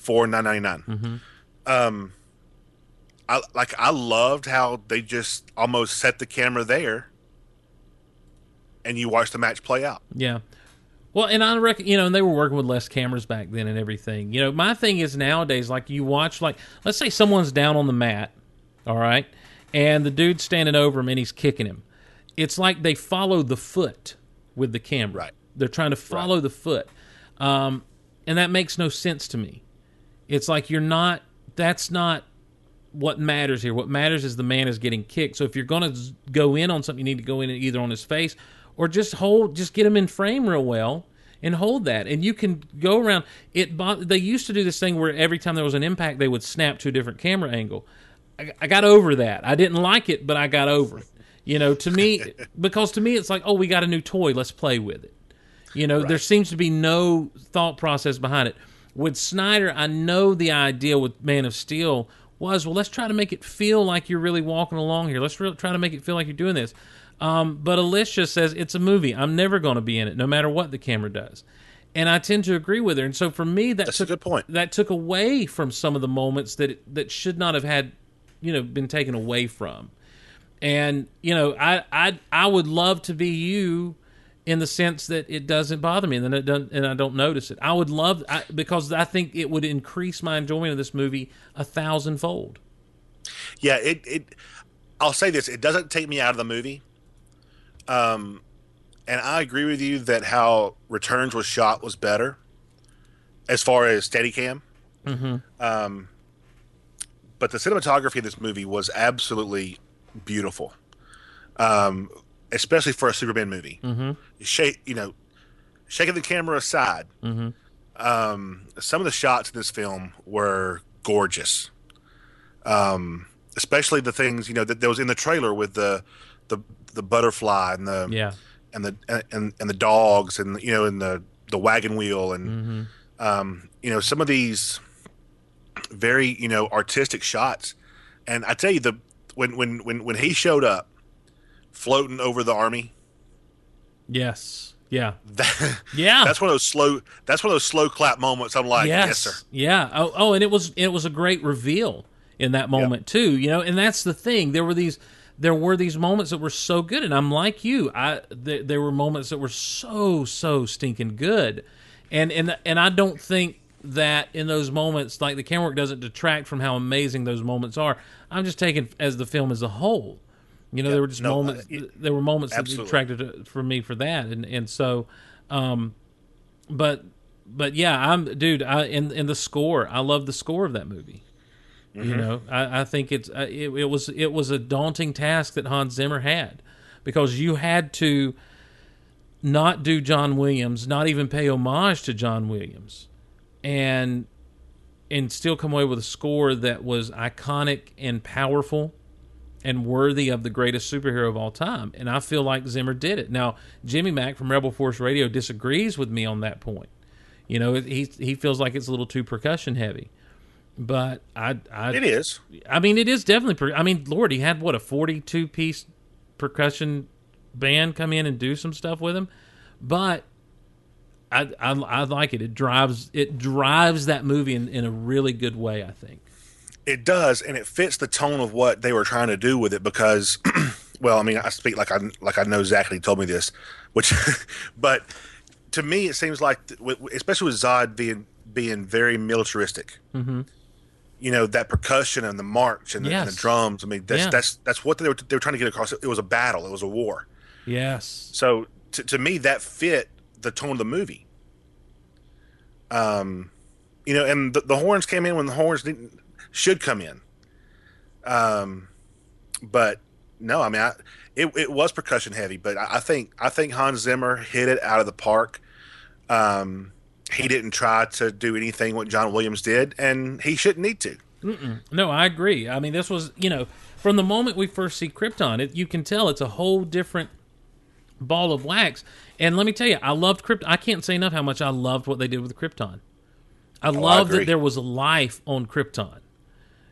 S3: For nine ninety nine. Um, I like I loved how they just almost set the camera there, and you watch the match play out.
S2: Yeah. Well, and I reckon you know, and they were working with less cameras back then and everything. You know, my thing is nowadays, like you watch, like let's say someone's down on the mat, all right, and the dude's standing over him and he's kicking him. It's like they follow the foot with the camera.
S3: Right.
S2: They're trying to follow the foot, um, and that makes no sense to me. It's like you're not. That's not what matters here. What matters is the man is getting kicked. So if you're going to go in on something, you need to go in either on his face or just hold, just get him in frame real well and hold that. And you can go around. It. They used to do this thing where every time there was an impact, they would snap to a different camera angle. I, I got over that. I didn't like it, but I got over it. You know, to me, because to me, it's like, oh, we got a new toy. Let's play with it. You know, there seems to be no thought process behind it. With Snyder, I know the idea with Man of Steel was, well, let's try to make it feel like you're really walking along here. Let's re- try to make it feel like you're doing this. Um, but Alicia says it's a movie. I'm never going to be in it, no matter what the camera does. And I tend to agree with her. And so for me, that
S3: That's a
S2: took
S3: good point.
S2: that took away from some of the moments that it, that should not have had, you know, been taken away from. And you know, I I I would love to be you in the sense that it doesn't bother me and then it doesn't and I don't notice it. I would love I, because I think it would increase my enjoyment of this movie a thousandfold.
S3: Yeah, it, it I'll say this, it doesn't take me out of the movie. Um and I agree with you that how Returns was shot was better as far as Steadicam. Mm-hmm. Um but the cinematography of this movie was absolutely beautiful. Um especially for a Superman movie. Mm-hmm. Shake, you know, shaking the camera aside.
S2: Mm-hmm.
S3: Um, some of the shots in this film were gorgeous. Um, especially the things you know that, that was in the trailer with the the the butterfly and the
S2: Yeah.
S3: and the and and the dogs and you know and the the wagon wheel and
S2: Mm-hmm.
S3: um, you know some of these very you know artistic shots. And I tell you the when when when when he showed up floating over the army
S2: Yes. Yeah.
S3: that,
S2: Yeah.
S3: that's one of those slow that's one of those slow clap moments i'm like yes,
S2: yes.
S3: sir
S2: Yeah. Oh, oh, and it was it was a great reveal in that moment too. You know, and that's the thing. There were these there were these moments that were so good, and I'm like you. I th- there were moments that were so so stinking good, and and and I don't think that in those moments, like the camera work doesn't detract from how amazing those moments are. I'm just taking as the film as a whole. You know, there were just
S3: no,
S2: moments.
S3: uh, it-
S2: there were moments that
S3: absolutely.
S2: detracted uh, for me for that, and and so, um, but but yeah, I'm dude. I in in the score, I love the score of that movie.
S3: Mm-hmm.
S2: You know, I, I think it's uh, it, it was it was a daunting task that Hans Zimmer had because you had to not do John Williams, not even pay homage to John Williams, and and still come away with a score that was iconic and powerful and worthy of the greatest superhero of all time. And I feel like Zimmer did it. Now, Jimmy Mac from Rebel Force Radio disagrees with me on that point. You know, he he feels like it's a little too percussion heavy. But I, I
S3: it is
S2: I mean, it is definitely. Per- I mean, Lord, he had what a forty-two piece percussion band come in and do some stuff with him, but I, I, I like it. It drives it drives that movie in, in a really good way. I think.
S3: It does and it fits the tone of what they were trying to do with it because well i mean i speak like i like i know Zachary told me this which but to me it seems like especially with zod being being very militaristic mm-hmm. you know that percussion and the march and the, and the drums i mean that's
S2: Yeah.
S3: that's that's what they were, they were trying to get across it was a battle it was a war
S2: Yes.
S3: so to, to me that fit the tone of the movie um you know and the, the horns came in when the horns didn't should come in Um, but no, I mean, I, it it was percussion heavy, but I, I think I think Hans Zimmer hit it out of the park. Um, he didn't try to do anything what John Williams did, and he shouldn't need to.
S2: No, I agree. I mean, this was you know from the moment we first see Krypton, it, you can tell it's a whole different ball of wax. And let me tell you, I loved Krypton. I can't say enough how much I loved what they did with Krypton. I love that there was life on Krypton,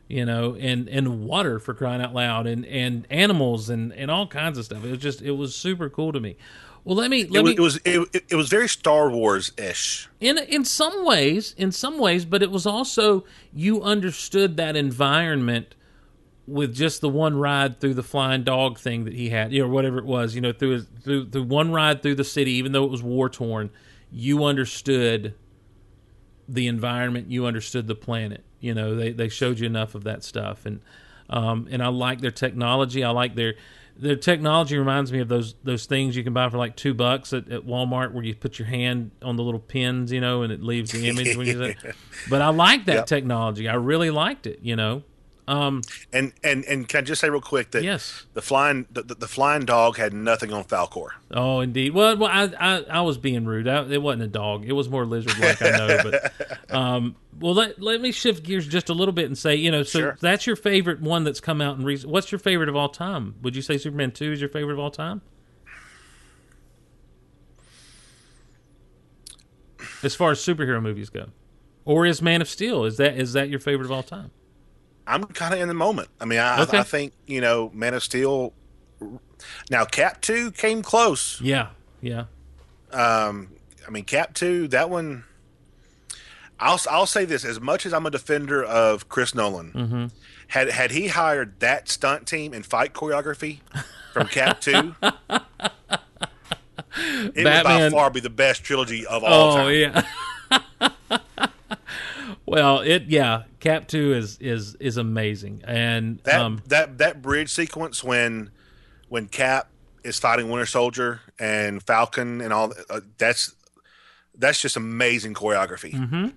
S2: you know, and and water for crying out loud, and and animals and and all kinds of stuff. It was just it was super cool to me. Well, let me let
S3: It was
S2: me
S3: it was it, it- was very Star Wars ish.
S2: in in some ways, in some ways, but it was also you understood that environment with just the one ride through the flying dog thing that he had, you know, whatever it was, you know, through his, through the one ride through the city, even though it was war torn, you understood the environment, you understood the planet. You know, they they showed you enough of that stuff, and um, and I like their technology. I like their their technology reminds me of those those things you can buy for like two bucks at, at Walmart, where you put your hand on the little pins, you know, and it leaves the image. when you say. But I like that
S3: Yep.
S2: technology. I really liked it. You know, um,
S3: And and and can I just say real quick that
S2: yes.
S3: the flying the, the, the flying dog had nothing on Falkor.
S2: Oh, indeed. Well, well, I, I, I was being rude. I, it wasn't a dog. It was more lizard-like. I know, but um, well, let let me shift gears just a little bit and say, you know, so
S3: Sure.
S2: that's your favorite one that's come out in recent. What's your favorite of all time? Would you say Superman Two is your favorite of all time? As far as superhero movies go, or is Man of Steel is that is that your favorite of all time?
S3: I'm kind of in the moment. I mean, I,
S2: Okay.
S3: I think you know, Man of Steel. Now, Cap Two came close.
S2: Yeah, yeah.
S3: Um, I mean, Cap Two, that one. I'll I'll say this: as much as I'm a defender of Chris Nolan,
S2: Mm-hmm.
S3: had had he hired that stunt team and fight choreography from Cap Two, it would by far be the best trilogy of all
S2: Oh
S3: time.
S2: yeah. well, it yeah. Cap two is is is amazing, and
S3: That
S2: um,
S3: that that bridge sequence when when Cap is fighting Winter Soldier and Falcon and all uh, that's that's just amazing choreography. Mm-hmm.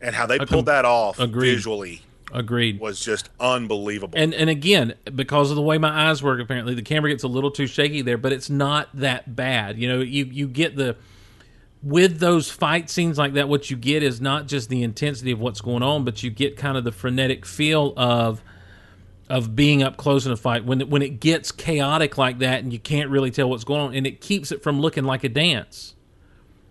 S3: And how they pulled that off
S2: agreed.
S3: visually
S2: agreed.
S3: was just unbelievable.
S2: And and again, because of the way my eyes work, apparently the camera gets a little too shaky there, but it's not that bad. You know, you you get the with those fight scenes like that. What you get is not just the intensity of what's going on, but you get kind of the frenetic feel of of being up close in a fight when it, when it gets chaotic like that, and you can't really tell what's going on, and it keeps it from looking like a dance.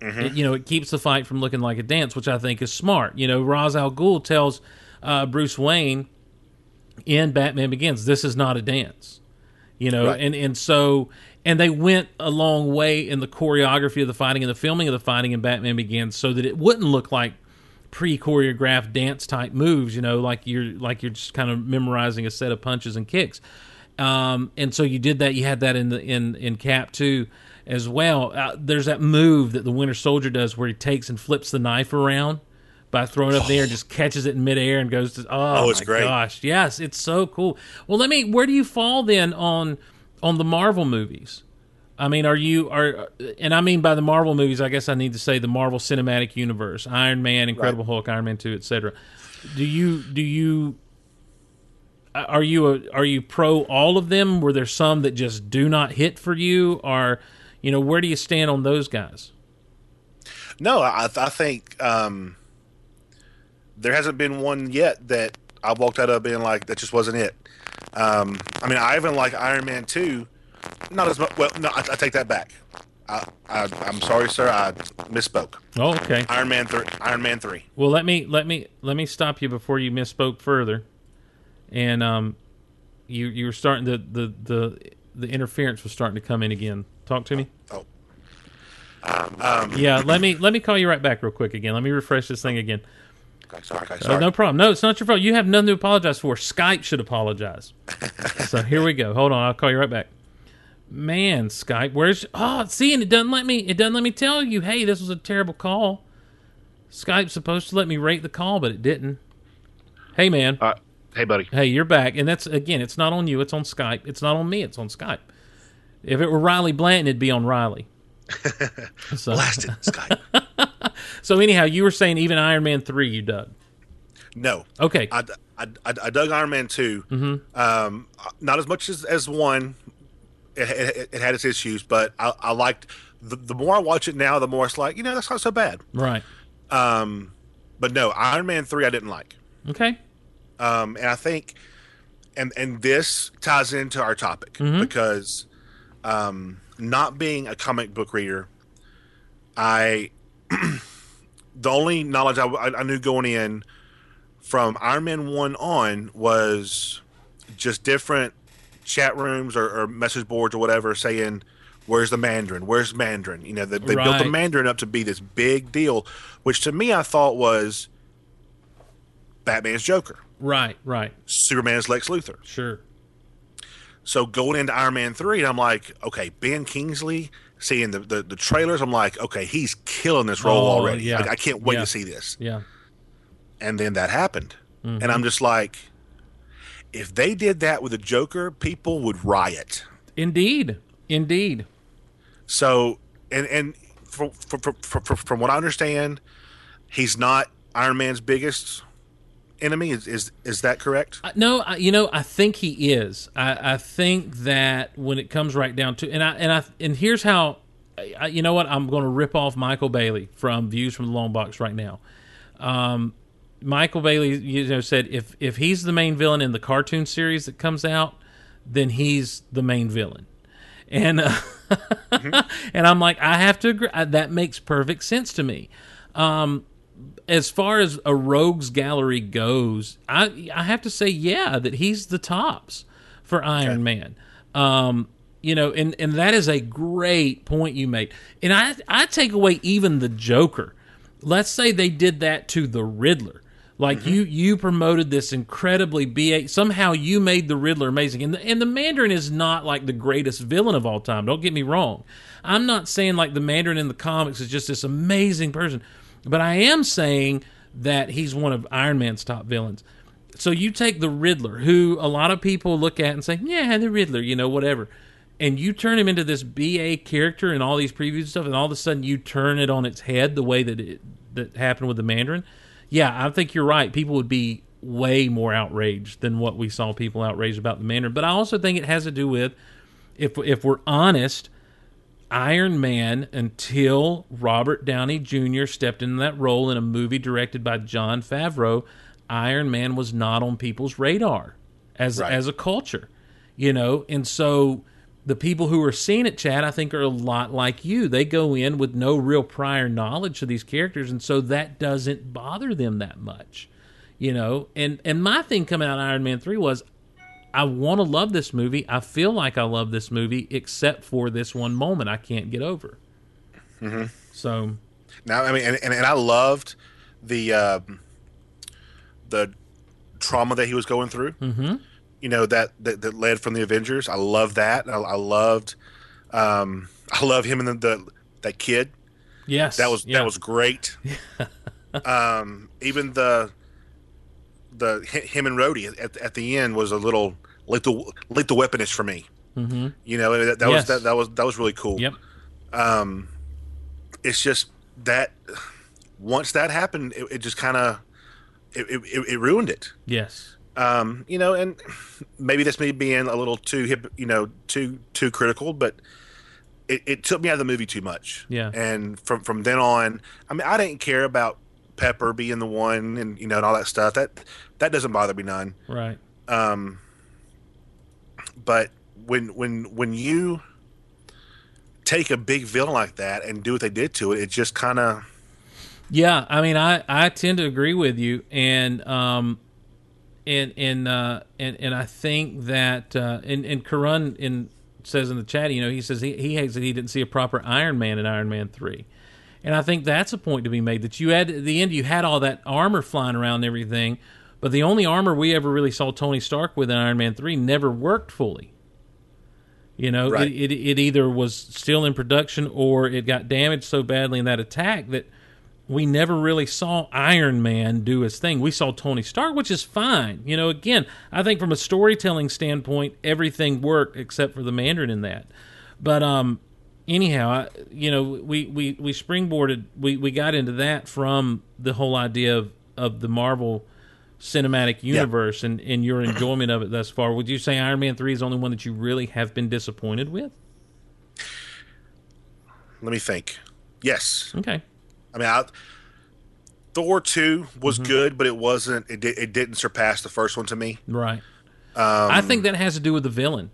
S2: It- you know, it keeps the fight from looking like a dance, which I think is smart. You know, Ra's al Ghul tells uh, Bruce Wayne in Batman Begins, "This is not a dance." You know,
S3: Right.
S2: and and so and they went a long way in the choreography of the fighting and the filming of the fighting in Batman Begins, so that it wouldn't look like pre-choreographed dance type moves. You know, like you're like you're just kind of memorizing a set of punches and kicks. Um, and so you did that. You had that in the in in Cap too as well. Uh, there's that move that the Winter Soldier does where he takes and flips the knife around by throwing it up there, just catches it in midair and goes to. Oh,
S3: Oh, it's
S2: my
S3: great.
S2: gosh! Yes, it's so cool. Well, let me. Where do you fall then on on the Marvel movies? I mean, are you are, and I mean by the Marvel movies, I guess I need to say the Marvel Cinematic Universe, Iron Man, Incredible Hulk, Iron Man two, etc. Do you do you are you a, are you pro all of them? Were there some that just do not hit for you, or you know where do you stand on those guys?
S3: no, I, I think um, there hasn't been one yet that I walked out of being like that just wasn't it. Um, I mean, I even like Iron Man two, not as much. Well, no, I, I take that back. I, I, I'm sorry, sir. I misspoke.
S2: Oh, okay.
S3: Iron Man three. Iron Man three.
S2: Well, let me let me let me stop you before you misspoke further. And um, you you were starting the the the the interference was starting to come in again. Talk to me.
S3: Oh. Um,
S2: Yeah, let me let me call you right back real quick again. Let me refresh this thing again.
S3: Okay, sorry, okay,
S2: Uh,
S3: sorry.
S2: no problem. No, it's not your fault. You have nothing to apologize for. Skype should apologize. so here we go. Hold on, I'll call you right back. Man, Skype, where's oh see, and it doesn't let me it doesn't let me tell you, hey, this was a terrible call. Skype's supposed to let me rate the call, but it didn't. Hey man.
S3: Uh, hey, buddy.
S2: Hey, you're back. And that's again, it's not on you, it's on Skype. It's not on me, it's on Skype. If it were Riley Blanton, it'd be on Riley. so,
S3: Blasted Skype.
S2: so anyhow, you were saying even Iron Man three you dug.
S3: No,
S2: Okay.
S3: I, I, I, dug Iron Man 2
S2: Mm-hmm.
S3: Um, not as much as, as one. It, it, it had its issues, but I, I liked the, the more I watch it now, the more it's like you know that's not so bad.
S2: Right.
S3: Um, but no, Iron Man three I didn't like.
S2: Okay.
S3: Um, and I think, and and this ties into our topic
S2: Mm-hmm.
S3: because, um, not being a comic book reader, I, the only knowledge I, I knew going in from Iron Man one on was just different chat rooms or, or message boards or whatever saying. Where's the Mandarin? Where's Mandarin? You know, they, they built the Mandarin up to be this big deal, which to me I thought was Batman's Joker.
S2: Right. Right.
S3: Superman's Lex Luthor.
S2: Sure.
S3: So going into Iron Man 3, I'm like, okay, Ben Kingsley, seeing the, the, the trailers, I'm like, okay, he's killing this role
S2: Oh,
S3: already.
S2: yeah.
S3: Like, I can't wait
S2: Yeah.
S3: to see this.
S2: Yeah.
S3: And then that happened.
S2: Mm-hmm.
S3: And I'm just like, if they did that with the Joker, people would riot.
S2: Indeed. Indeed.
S3: So, and, and from, from, from, from, from what I understand, he's not Iron Man's biggest enemy. Is, is, is that correct?
S2: Uh, No, I, you know, I think he is. I, I think that when it comes right down to, and I and I and here's how, I, you know what, I'm going to rip off Michael Bailey from Views from the Long Box right now. Um, Michael Bailey, you know, said if if he's the main villain in the cartoon series that comes out, then he's the main villain. And uh, and I'm like, I have to agree. That makes perfect sense to me. Um, as far as a rogues gallery goes, I I have to say, yeah, that he's the tops for Iron Man. Um, you know, and and that is a great point you made. And I I take away even the Joker. Let's say they did that to the Riddler. Like you, you promoted this incredibly ba. Somehow you made the Riddler amazing, and the, and the Mandarin is not like the greatest villain of all time. Don't get me wrong. I'm not saying like the Mandarin in the comics is just this amazing person, but I am saying that he's one of Iron Man's top villains. So you take the Riddler, who a lot of people look at and say, "Yeah, the Riddler," you know, whatever, and you turn him into this BA character and all these previews and stuff, and all of a sudden you turn it on its head the way that it that happened with the Mandarin. Yeah, I think you're right. People would be way more outraged than what we saw people outraged about the Mandarin. But I also think it has to do with if if we're honest, Iron Man until Robert Downey Jr. stepped into that role in a movie directed by Jon Favreau, Iron Man was not on people's radar as
S3: Right.
S2: as a culture, you know. And so the people who are seeing it, Chad, I think are a lot like you. They go in with no real prior knowledge of these characters, and so that doesn't bother them that much, you know. And and my thing coming out of Iron Man three was I want to love this movie. I feel like I love this movie, except for this one moment I can't get over.
S3: Mm-hmm.
S2: So,
S3: Now, I mean, and, and, and I loved the um, the trauma that he was going through. Mm-hmm. You know that, that that led from the Avengers. I love that. I, I loved, um, I love him and the, the that kid.
S2: yes,
S3: That was
S2: yeah.
S3: that was great. um, even the the him and Rhodey at, at the end was a little lethal lethal weaponish for me. Mm-hmm. You know that, that
S2: Yes.
S3: was that, that was that was really cool.
S2: Yep.
S3: Um, it's just that once that happened, it, it just kind of it, it, it ruined it.
S2: Yes.
S3: Um, you know, and maybe that's me being a little too hip, you know, too too critical, but it, it took me out of the movie too much.
S2: Yeah.
S3: And from from then on, I mean, I didn't care about Pepper being the one, and you know, and all that stuff. That that doesn't bother me none.
S2: Right.
S3: But when when when you take a big villain like that and do what they did to it, it just kind of
S2: Yeah, I mean, I, I tend to agree with you, and um, and and uh, and and I think that uh, and and Karun in says in the chat, you know, he says he he hates that he didn't see a proper Iron Man in Iron Man three, and I think that's a point to be made that you had at the end you had all that armor flying around and everything, but the only armor we ever really saw Tony Stark with in Iron Man three never worked fully. You know,
S3: Right.
S2: it, it it either was still in production or it got damaged so badly in that attack that we never really saw Iron Man do his thing. We saw Tony Stark, which is fine. You know, again, I think from a storytelling standpoint, everything worked except for the Mandarin in that. But um, anyhow, I, you know, we, we, we springboarded, we, we got into that from the whole idea of, of the Marvel cinematic universe and, and your enjoyment of it thus far. Would you say Iron Man 3 is the only one that you really have been disappointed with?
S3: Let me think. Yes.
S2: Okay.
S3: I mean, I, Thor two was mm-hmm. good, but it wasn't. It, it didn't surpass the first one to me.
S2: Right. Um, I think that has to do with the villain.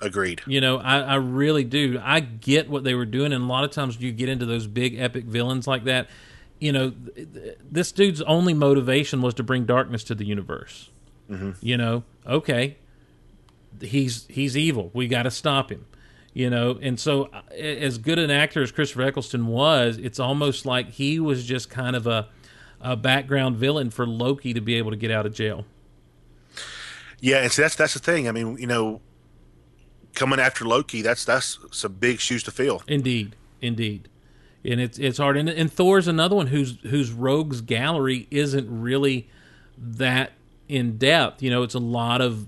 S3: Agreed.
S2: You know, I, I really do. I get what they were doing, and a lot of times you get into those big epic villains like that. You know, th- th- this dude's only motivation was to bring darkness to the universe. You know, okay, he's he's evil. We got to stop him. You know, and so uh, as good an actor as Christopher Eccleston was, it's almost like he was just kind of a a background villain for Loki to be able to get out of jail.
S3: Yeah, and see, that's that's the thing. I mean, you know, coming after Loki, that's that's some big shoes to fill.
S2: Indeed, indeed, and it's it's hard. And, and Thor's another one whose whose rogues gallery isn't really that in depth. You know, it's a lot of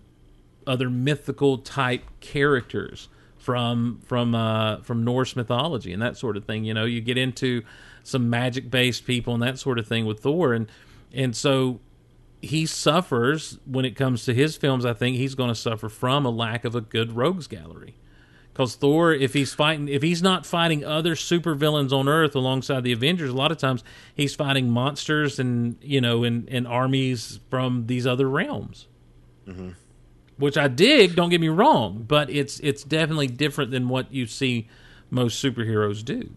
S2: other mythical type characters from from uh, from Norse mythology and that sort of thing. You know, you get into some magic based people and that sort of thing with Thor, and and so he suffers when it comes to his films. I think he's going to suffer from a lack of a good rogues gallery. Because Thor, if he's fighting, if he's not fighting other supervillains on Earth alongside the Avengers, a lot of times he's fighting monsters and you know and, and armies from these other realms. Which I dig. Don't get me wrong, but it's it's definitely different than what you see most superheroes do.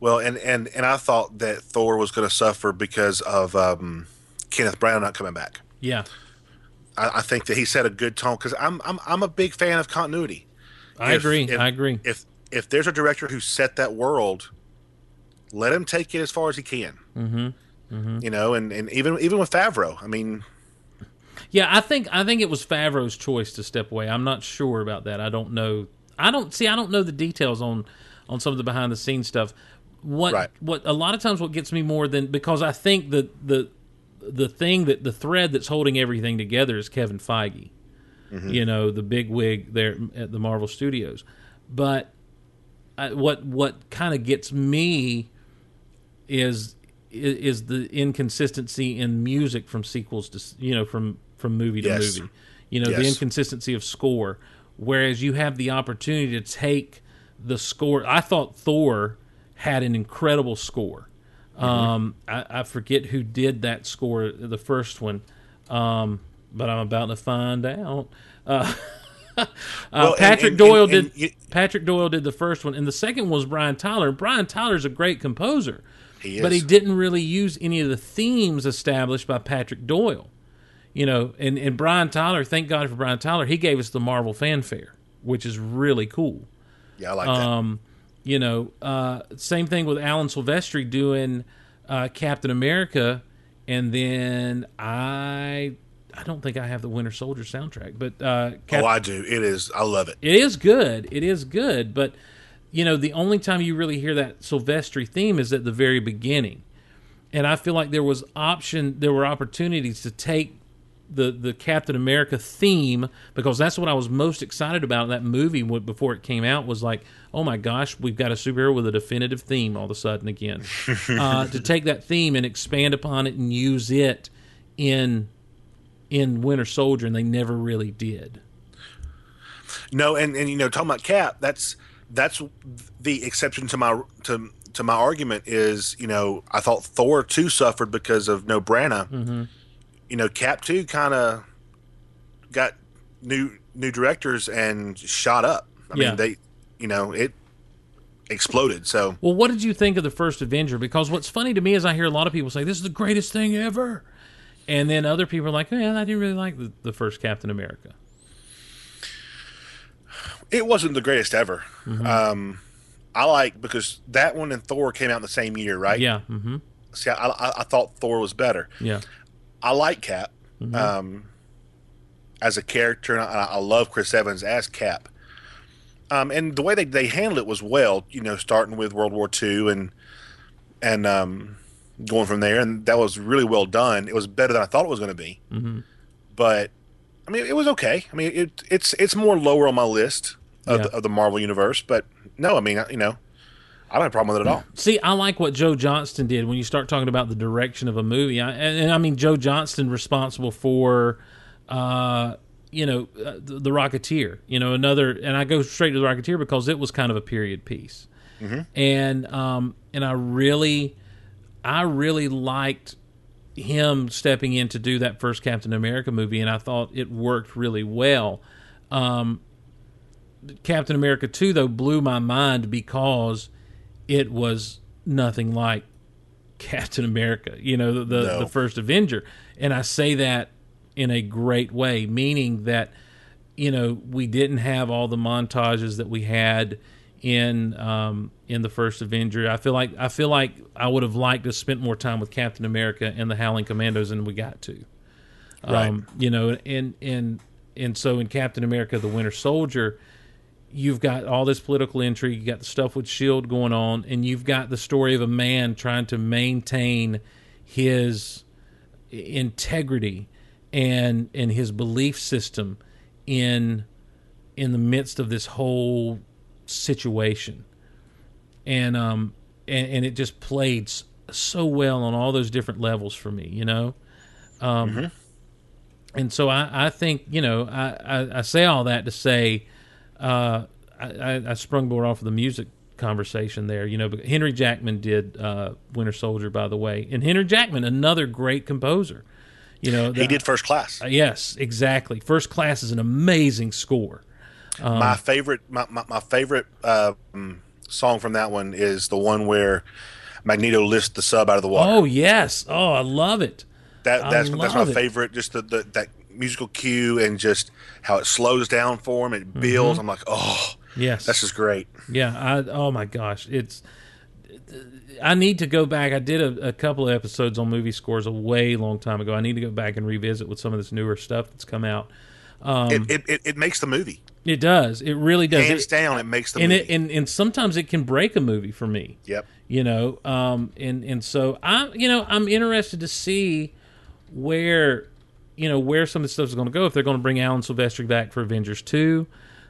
S3: Well, and and and I thought that Thor was going to suffer because of um, Kenneth Branagh not coming back.
S2: Yeah,
S3: I, I think that he set a good tone because I'm I'm I'm a big fan of continuity.
S2: I
S3: If-
S2: agree.
S3: if-
S2: I agree.
S3: If if there's a director who set that world, let him take it as far as he can. Mm-hmm. You know, and, and even even with Favreau, I mean,
S2: Yeah, I think I think it was Favreau's choice to step away. I'm not sure about that. I don't know. I don't see. I don't know the details on on some of the behind the scenes stuff. What
S3: Right.
S2: what a lot of times what gets me more than because I think that the the thing that the thread that's holding everything together is Kevin Feige. You know, the big wig there at the Marvel Studios. But I, what what kind of gets me is is the inconsistency in music from sequels to you know from from movie to
S3: Yes.
S2: movie. You know the inconsistency of score. Whereas you have the opportunity to take the score. I thought Thor had an incredible score.
S3: Mm-hmm.
S2: Um, I, I forget who did that score, the first one, um, but I'm about to find out. Uh, uh,
S3: Well,
S2: Patrick
S3: and-
S2: Doyle
S3: and- and
S2: did.
S3: you-
S2: Patrick Doyle did the first one, and the second one was Brian Tyler. And Brian Tyler's a great composer,
S3: He
S2: but he didn't really use any of the themes established by Patrick Doyle. You know, and and Brian Tyler, thank God for Brian Tyler, he gave us the Marvel fanfare, which is really cool.
S3: yeah, I like
S2: Um, you know, uh, same thing with Alan Silvestri doing uh, Captain America, and then I I don't think I have the Winter Soldier soundtrack, but uh. Cap-
S3: oh, I do. It is. I love it.
S2: it is good. It is good, but you know, the only time you really hear that Silvestri theme is at the very beginning. And I feel like there was option there were opportunities to take the the Captain America theme because that's what I was most excited about in that movie before it came out was like, oh my gosh, we've got a superhero with a definitive theme all of a sudden again. uh, to take that theme and expand upon it and use it in in Winter Soldier, and they never really did.
S3: No, and and you know, talking about Cap, that's that's the exception to my to to my argument is you know I thought Thor two suffered because of no Branagh.
S2: Mm-hmm.
S3: You know, Cap two kind of got new new directors and shot up. I
S2: Yeah.
S3: mean, they you know it exploded. So
S2: Well, what did you think of the first Avenger? Because what's funny to me is I hear a lot of people say this is the greatest thing ever, and then other people are like, "Man, I didn't really like the, the first Captain America."
S3: it wasn't the greatest ever.
S2: Mm-hmm.
S3: Um, I like because that one and Thor came out in the same year, right?
S2: Yeah, Mm-hmm.
S3: See, I, I, I thought Thor was better.
S2: yeah,
S3: I like Cap
S2: Mm-hmm.
S3: um, as a character, and I, I love Chris Evans as Cap. Um, and the way they, they handled it was well, you know, starting with World War II and and um, going from there, and that was really well done. It was better than I thought it was going to be,
S2: hmm
S3: but I mean, it was okay. I mean, it, it's it's more lower on my list of,
S2: Yeah.
S3: the, of the Marvel universe, but no, I mean, I- you know, I don't have a problem with it at all.
S2: See, I like what Joe Johnston did when you start talking about the direction of a movie. I, and, and I mean, Joe Johnston responsible for, uh, you know, uh, the, the Rocketeer. You know, another, and I go straight to the Rocketeer because it was kind of a period piece, and um, and I really, I really liked him stepping in to do that first Captain America movie, and I thought it worked really well. Um, Captain America 2, though, blew my mind because it was nothing like Captain America, you know, the, the,
S3: No.
S2: the first Avenger. And I say that in a great way, meaning that, you know, we didn't have all the montages that we had in um, in the first Avenger. I feel like I feel like I would have liked to have spent more time with Captain America and the Howling Commandos than we got to.
S3: Right.
S2: Um, you know, and and and so in Captain America: The Winter Soldier, you've got all this political intrigue. You got the stuff with Shield going on, and you've got the story of a man trying to maintain his integrity and and his belief system in in the midst of this whole situation. And um and, and it just played so well on all those different levels for me you know? Um and so i i think you know i i, I say all that to say uh I, I, sprung more off of the music conversation there you know but henry jackman did uh winter soldier by the way. And henry jackman another great composer you know
S3: He did first class.
S2: uh, yes exactly. First class is an amazing score Um,
S3: my favorite, my, my, my favorite um, song from that one is the one where Magneto lifts the sub out of the water.
S2: oh yes oh i love it
S3: that that's that's my
S2: it.
S3: favorite. Just the, the that musical cue and just how it slows down for him. It builds. I'm like, oh,
S2: yes
S3: this is great.
S2: Yeah, I oh my gosh, it's I need to go back. I did a, a couple of episodes on movie scores a way long time ago. I need to go back and revisit with some of this newer stuff that's come out. Um,
S3: it, it it makes the movie
S2: It does. It really does.
S3: hands
S2: It-
S3: down. It makes the
S2: and
S3: movie.
S2: it and, and sometimes it can break a movie for me.
S3: yep.
S2: You know, um, and and so I'm you know I'm interested to see where you know where some of this stuff is going to go. If they're going to bring Alan Silvestri back for Avengers two,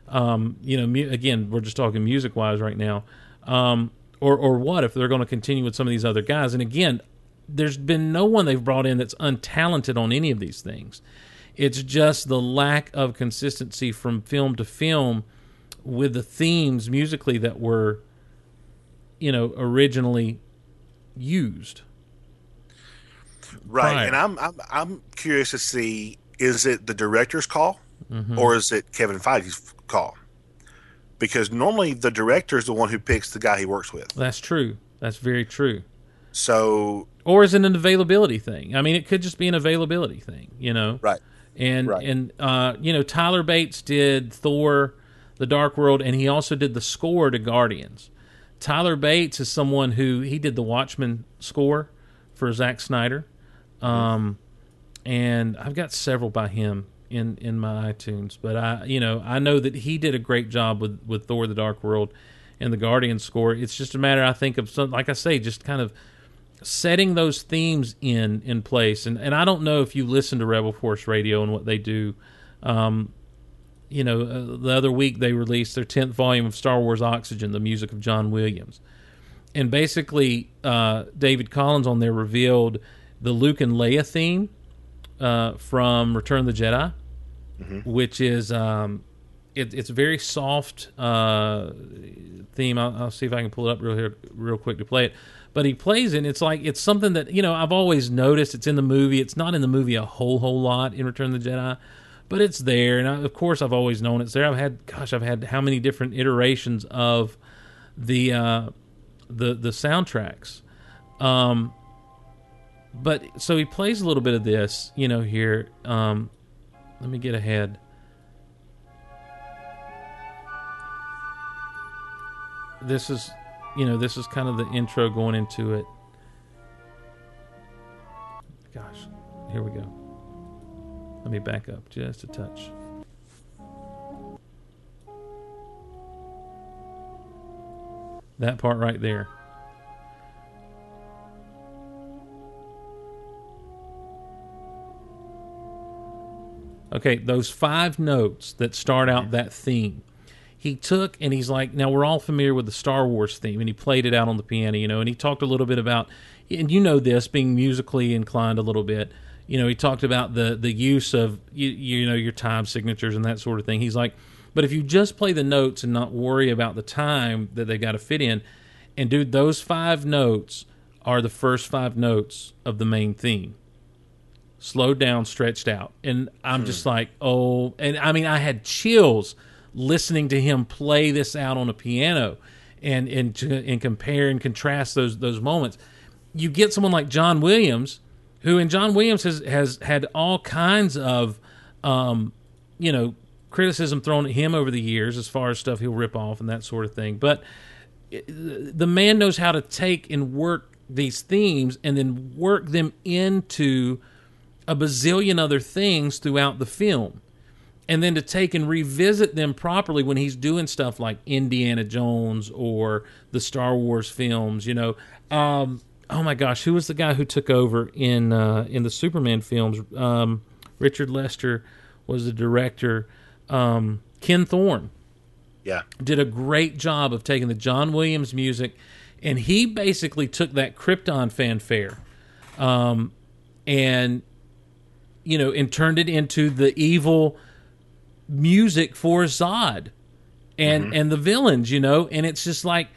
S2: um, you know, mu- again we're just talking music wise right now, um, or or what if they're going to continue with some of these other guys? And again, there's been no one they've brought in that's untalented on any of these things. It's just the lack of consistency from film to film with the themes musically that were, you know, originally used.
S3: Right.
S2: Right.
S3: And I'm I'm I'm curious to see is it the director's call
S2: Mm-hmm.
S3: or is it Kevin Feige's call? Because normally the director is the one who picks the guy he works with.
S2: That's true. That's very true.
S3: So
S2: Or is it an availability thing? I mean, it could just be an availability thing, you know.
S3: right.
S2: And
S3: Right.
S2: and uh, you know, Tyler Bates did Thor: The Dark World, and he also did the score to Guardians. Tyler Bates is someone who he did the Watchmen score for Zack Snyder, um, and I've got several by him in in my iTunes. But I, you know, I know that he did a great job with with Thor: The Dark World and the Guardians score. It's just a matter, I think, of some, like I say, just kind of setting those themes in in place. And and I don't know if you listen to Rebel Force Radio and what they do. Um you know uh, the other week they released their 10th volume of Star Wars Oxygen the music of John Williams. And basically uh David Collins on there revealed the Luke and Leia theme uh from Return of the Jedi which is um it, it's a very soft uh, theme. I'll, I'll see if I can pull it up real here, real quick to play it. But he plays it. And it's like it's something that you know I've always noticed. It's in the movie. It's not in the movie a whole whole lot in Return of the Jedi, but it's there. And I, of course I've always known it's there. I've had gosh I've had how many different iterations of the uh, the the soundtracks. Um, but so he plays a little bit of this, you know. Here, um, let me get ahead. This is you know this is kind of the intro going into it. Gosh here we go. Let me back up just a touch. That part right there. Okay those five notes that start out that theme he took and he's like, now we're all familiar with the Star Wars theme, and he played it out on the piano, you know, and he talked a little bit about, and you know this, being musically inclined a little bit. You know, he talked about the the use of you, you know your time signatures and that sort of thing. He's like, but if you just play the notes and not worry about the time that they got to fit in, and dude, those five notes are the first five notes of the main theme slowed down, stretched out. And I'm hmm. just like, oh, and I mean, I had chills listening to him play this out on a piano and and to, and compare and contrast those those moments. You get someone like John Williams, who and John Williams has has had all kinds of, um, you know, criticism thrown at him over the years as far as stuff he'll rip off and that sort of thing. But the man knows how to take and work these themes and then work them into a bazillion other things throughout the film. And then to take and revisit them properly when he's doing stuff like Indiana Jones or the Star Wars films, you know. Um, oh my gosh, who was the guy who took over in uh, in the Superman films? Um, Richard Lester was the director. Um, Ken Thorne
S3: Yeah.
S2: did a great job of taking the John Williams music, and he basically took that Krypton fanfare, um, and you know, and turned it into the evil music for Zod, and and the villains, you know, and it's just like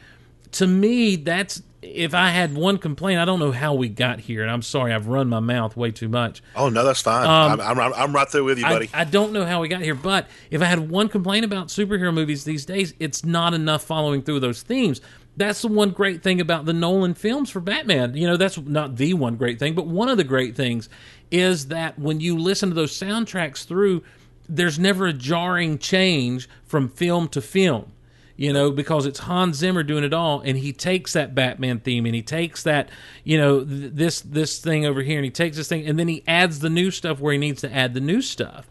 S2: to me that's if I had one complaint, I don't know how we got here, and I'm sorry I've run my mouth way too much.
S3: Oh no, that's fine.
S2: Um,
S3: I'm, I'm I'm right there with you,
S2: I,
S3: buddy.
S2: I don't know how we got here, but if I had one complaint about superhero movies these days, it's not enough following through those themes. That's the one great thing about the Nolan films for Batman. You know, that's not the one great thing, but one of the great things is that when you listen to those soundtracks through, there's never a jarring change from film to film you know, because it's Hans Zimmer doing it all, and he takes that Batman theme and he takes that, you know, th- this this thing over here, and he takes this thing, and then he adds the new stuff where he needs to add the new stuff,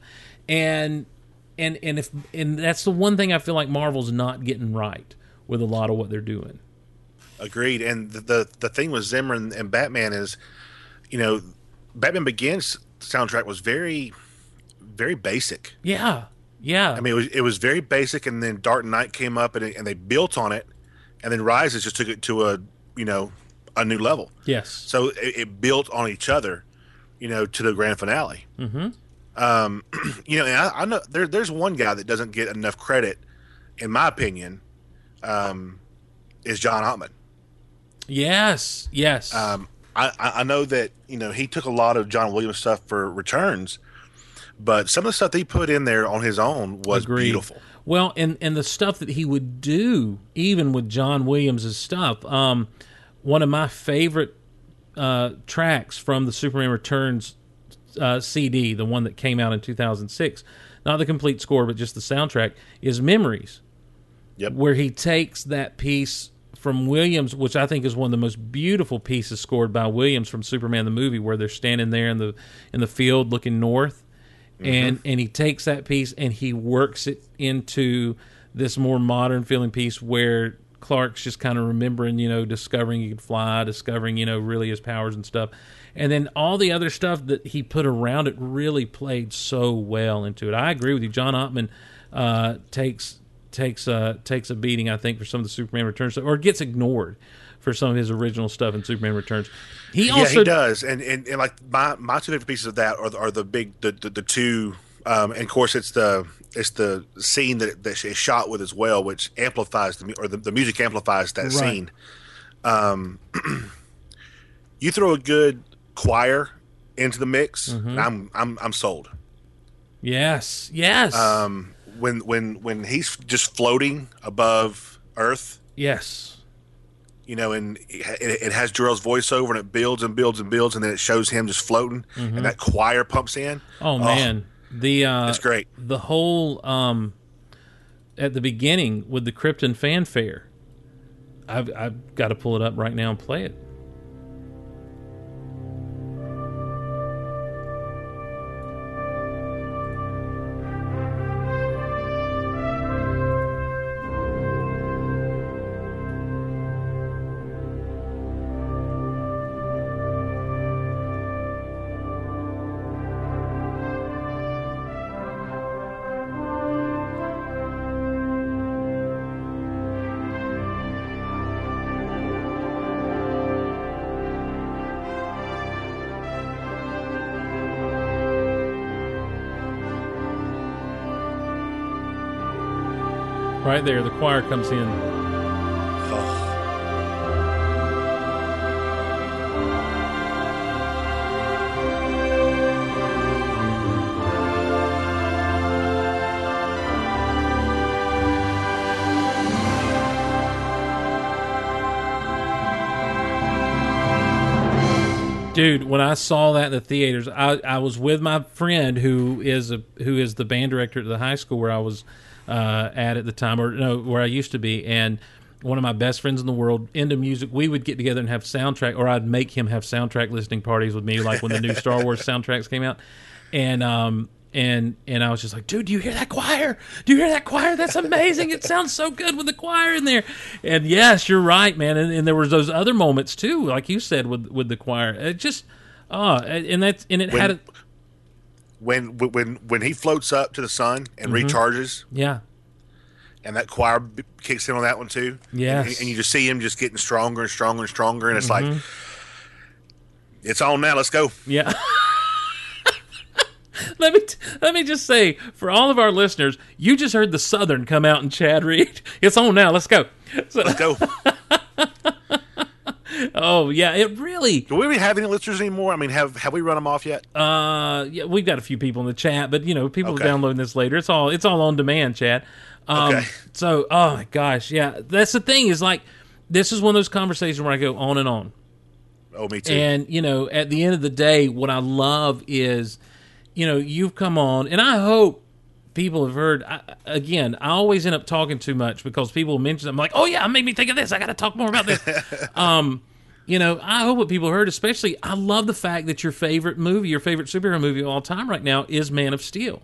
S2: and and and if and that's the one thing I feel like Marvel's not getting right with a lot of what they're doing.
S3: Agreed. And the, the the thing with Zimmer and, and Batman is, you know, Batman Begins soundtrack was very, very basic.
S2: Yeah, yeah.
S3: I mean, it was it was very basic, and then Dark Knight came up, and, it, and they built on it, and then Rises just took it to a you know a new level.
S2: yes.
S3: So it, it built on each other, you know, to the grand finale. Mm-hmm. Um, you know, and I, I know there, there's one guy that doesn't get enough credit, in my opinion, um, is John Ottman.
S2: Yes. Yes.
S3: Um, I, I I know that you know he took a lot of John Williams stuff for returns, but some of the stuff that he put in there on his own was
S2: Agreed.
S3: beautiful.
S2: Well, and and the stuff that he would do, even with John Williams' stuff. Um, one of my favorite uh, tracks from the Superman Returns uh, CD, the one that came out in 2006, not the complete score, but just the soundtrack, is Memories,
S3: Yep.
S2: where he takes that piece from Williams, which I think is one of the most beautiful pieces scored by Williams from Superman the movie, where they're standing there in the in the field looking north, and and he takes that piece and he works it into this more modern feeling piece where Clark's just kind of remembering, you know, discovering he could fly, discovering, you know, really his powers and stuff. And then all the other stuff that he put around it really played so well into it. I agree with you. John Ottman uh, takes takes uh, takes a beating, I think, for some of the Superman Returns or gets ignored for some of his original stuff in Superman Returns. He also yeah,
S3: he does, and, and and like my my two favorite pieces of that are the, are the big the the, the two, um, and of course it's the it's the scene that that is shot with as well, which amplifies the or the, the music amplifies that
S2: Right.
S3: scene. Um, you throw a good choir into the mix,
S2: Mm-hmm.
S3: and I'm I'm I'm sold.
S2: yes, yes,
S3: Um, when when when he's just floating above Earth,
S2: yes,
S3: you know, and it, it has Jor-El's voiceover, and it builds and builds and builds, and then it shows him just floating, and that choir pumps in.
S2: Mm-hmm. Oh man, the uh,
S3: it's great.
S2: The whole um, at the beginning with the Krypton fanfare. I've I've got to pull it up right now and play it. Right there, the choir comes in.
S3: Oh,
S2: Dude, when I saw that in the theaters, I, I was with my friend who is a who is the band director at the high school where I was uh, at at the time, or no, where I used to be, and one of my best friends in the world into music. We would get together and have soundtrack, or I'd make him have soundtrack listening parties with me, like when the new Star Wars soundtracks came out, and um and and I was just like, dude, do you hear that choir? Do you hear that choir? That's amazing. It sounds so good with the choir in there. And yes, you're right, man. And, and there was those other moments too, like you said with with the choir. It just oh, and that's and it
S3: When-
S2: had a,
S3: when when when he floats up to the sun and
S2: Mm-hmm.
S3: recharges,
S2: yeah,
S3: and that choir b- kicks in on that one too.
S2: Yeah.
S3: and, and you just see him just getting stronger and stronger and stronger, and it's like,
S2: Mm-hmm.
S3: it's on now. Let's go.
S2: yeah. let me t- let me just say for all of our listeners, you just heard the Southern come out and Chad Reid. It's on now. Let's go. So,
S3: Let's go.
S2: oh yeah, it really.
S3: Do we have any listeners anymore? I mean, have have we run them off yet?
S2: Uh, yeah, we've got a few people in the chat, but you know, people
S3: Okay.
S2: are downloading this later. It's all it's all on demand, Chad. Um,
S3: Okay.
S2: So, oh my gosh, yeah, that's the thing is like this is one of those conversations where I go on and on.
S3: oh, me too.
S2: And you know, at the end of the day, what I love is, you know, you've come on, and I hope people have heard. I, again, I always end up talking too much because people mention. I'm like, oh yeah, it made me think of this. I got to talk more about this. um, you know, I hope what people heard, especially, I love the fact that your favorite movie, your favorite superhero movie of all time right now, is Man of Steel.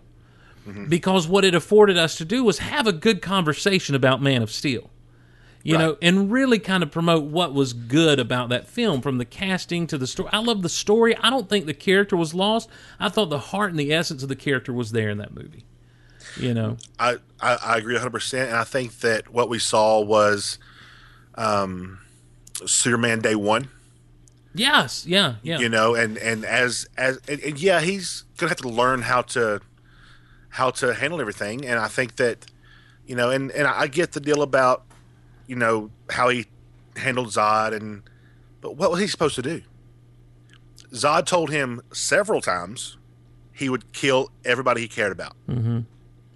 S2: Because what it afforded us to do was have a good conversation about Man of Steel you know, and really kind of promote what was good about that film from the casting to the story. I love the story. I don't think the character was lost. I thought the heart and the essence of the character was there in that movie. You know,
S3: I, I, I agree 100%. And I think that what we saw was um, Superman Day One,
S2: yes, yeah, yeah,
S3: you know, and, and as, as and, and yeah, he's going to have to learn how to how to handle everything. And I think that, you know, and, and I get the deal about, you know, how he handled Zod and, but what was he supposed to do? Zod told him several times he would kill everybody he cared about.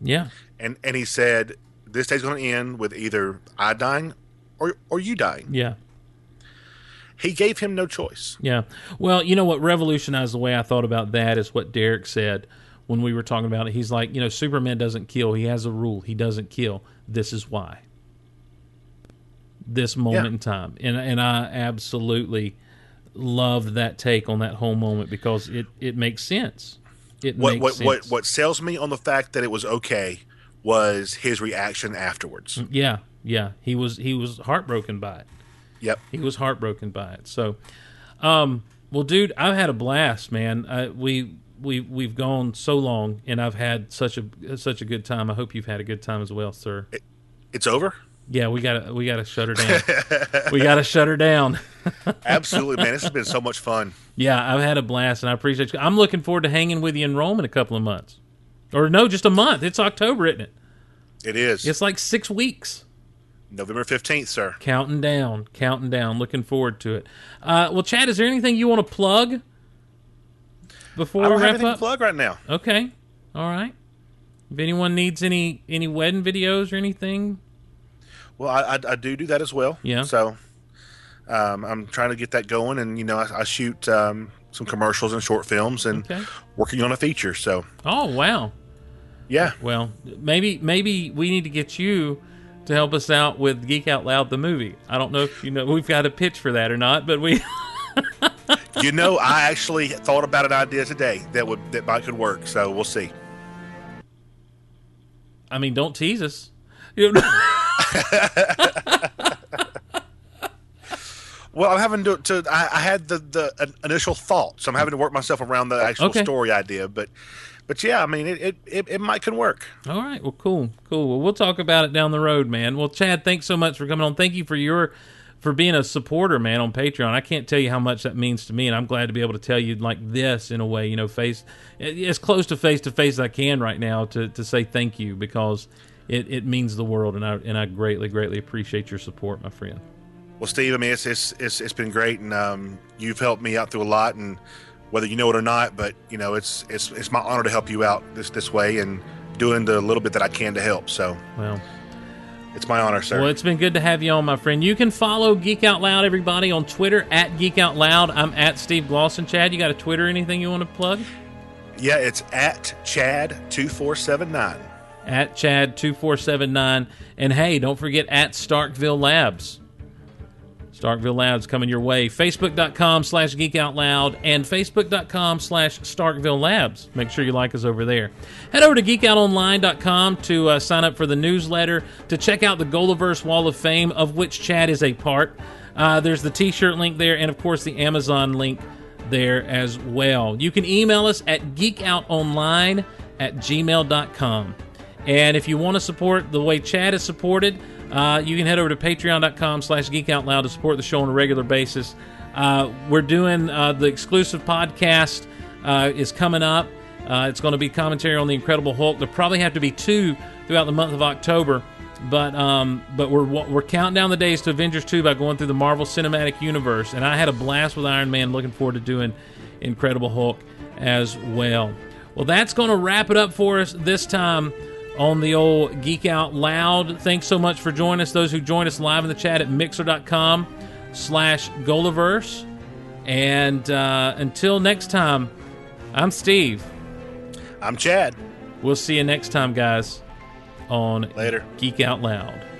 S2: Yeah,
S3: and and he said this day's going to end with either I dying or or you dying.
S2: yeah.
S3: He gave him no choice.
S2: Yeah. Well, you know what revolutionized the way I thought about that is what Derek said when we were talking about it. He's like, you know, Superman doesn't kill. He has a rule. He doesn't kill. This is why. This moment
S3: Yeah.
S2: in time. And and I absolutely loved that take on that whole moment because it it makes sense. It
S3: What what what what sells me on the fact that it was okay was his reaction afterwards.
S2: Yeah, yeah. He was he was heartbroken by it.
S3: Yep.
S2: He was heartbroken by it. So, um, well, dude, I've had a blast, man. I, we we we've gone so long, and I've had such a such a good time. I hope you've had a good time as well, sir.
S3: It's over.
S2: Yeah, we gotta we gotta shut her down. we gotta shut her down.
S3: Absolutely, man. This has been so much fun.
S2: Yeah, I've had a blast, and I appreciate you. I'm looking forward to hanging with you in Rome in a couple of months, or no, just a month. It's October, isn't it?
S3: It is
S2: It's like six weeks.
S3: November fifteenth, sir.
S2: Counting down, counting down. Looking forward to it. Uh, well, Chad, is there anything you want to plug before
S3: I don't
S2: we
S3: have
S2: wrap
S3: anything
S2: up?
S3: to plug right now.
S2: Okay, all right. If anyone needs any any wedding videos or anything,
S3: Well, I, I, I do do that as well.
S2: Yeah.
S3: So um, I'm trying to get that going, and you know, I, I shoot um, some commercials and short films, and
S2: Okay.
S3: working on a feature. So
S2: oh wow.
S3: yeah,
S2: Well, maybe maybe we need to get you to help us out with Geek Out Loud the movie. I don't know if you know we've got a pitch for that or not, but we.
S3: you know, I actually thought about an idea today that would that might could work. So we'll see.
S2: I mean, don't tease us.
S3: Well, I'm having to. to I, I had the the initial thought, so I'm having to work myself around the actual
S2: Okay.
S3: story idea. But but yeah, I mean, it it, it, it might can work.
S2: All right. Well, cool, cool. Well, we'll talk about it down the road, man. Well, Chad, thanks so much for coming on. Thank you for your for being a supporter, man, on Patreon. I can't tell you how much that means to me, and I'm glad to be able to tell you like this in a way, you know, face as close to face to face as I can right now to to say thank you because it, it means the world, and I and I greatly greatly appreciate your support, my friend.
S3: Well, Steve, I mean, it's it's it's, it's been great, and um, you've helped me out through a lot, and whether you know it or not, but you know, it's it's it's my honor to help you out this this way and doing the little bit that I can to help. So
S2: Well.
S3: it's my honor, sir.
S2: Well, it's been good to have you on, my friend. You can follow Geek Out Loud, everybody, on Twitter at Geek Out Loud. I'm at Steve Glosson. Chad, you got a Twitter? Anything you want to plug?
S3: yeah, it's at Chad two four seven nine.
S2: At Chad two four seven nine, and hey, don't forget at Starkville Labs. Starkville Labs coming your way. Facebook.com slash Geek Out Loud and Facebook.com slash Starkville Labs. Make sure you like us over there. Head over to geekoutonline.com to uh, sign up for the newsletter, to check out the Golaverse Wall of Fame, of which Chad is a part. Uh, there's the t shirt link there, and of course, the Amazon link there as well. You can email us at geekoutonline at gmail.com. And if you want to support the way Chad is supported, uh, you can head over to patreon.com slash geekoutloud to support the show on a regular basis. Uh, we're doing uh, the exclusive podcast uh, is coming up. Uh, it's going to be commentary on the Incredible Hulk. There'll probably have to be two throughout the month of October, but um, but we're we're counting down the days to Avengers two by going through the Marvel Cinematic Universe. And I had a blast with Iron Man. Looking forward to doing Incredible Hulk as well. Well, that's going to wrap it up for us this time on the old Geek Out Loud. Thanks so much for joining us. Those who joined us live in the chat at mixer.com slash Golaverse. And uh, until next time, I'm Steve.
S3: I'm Chad.
S2: We'll see you next time, guys, on
S3: Later.
S2: Geek Out Loud.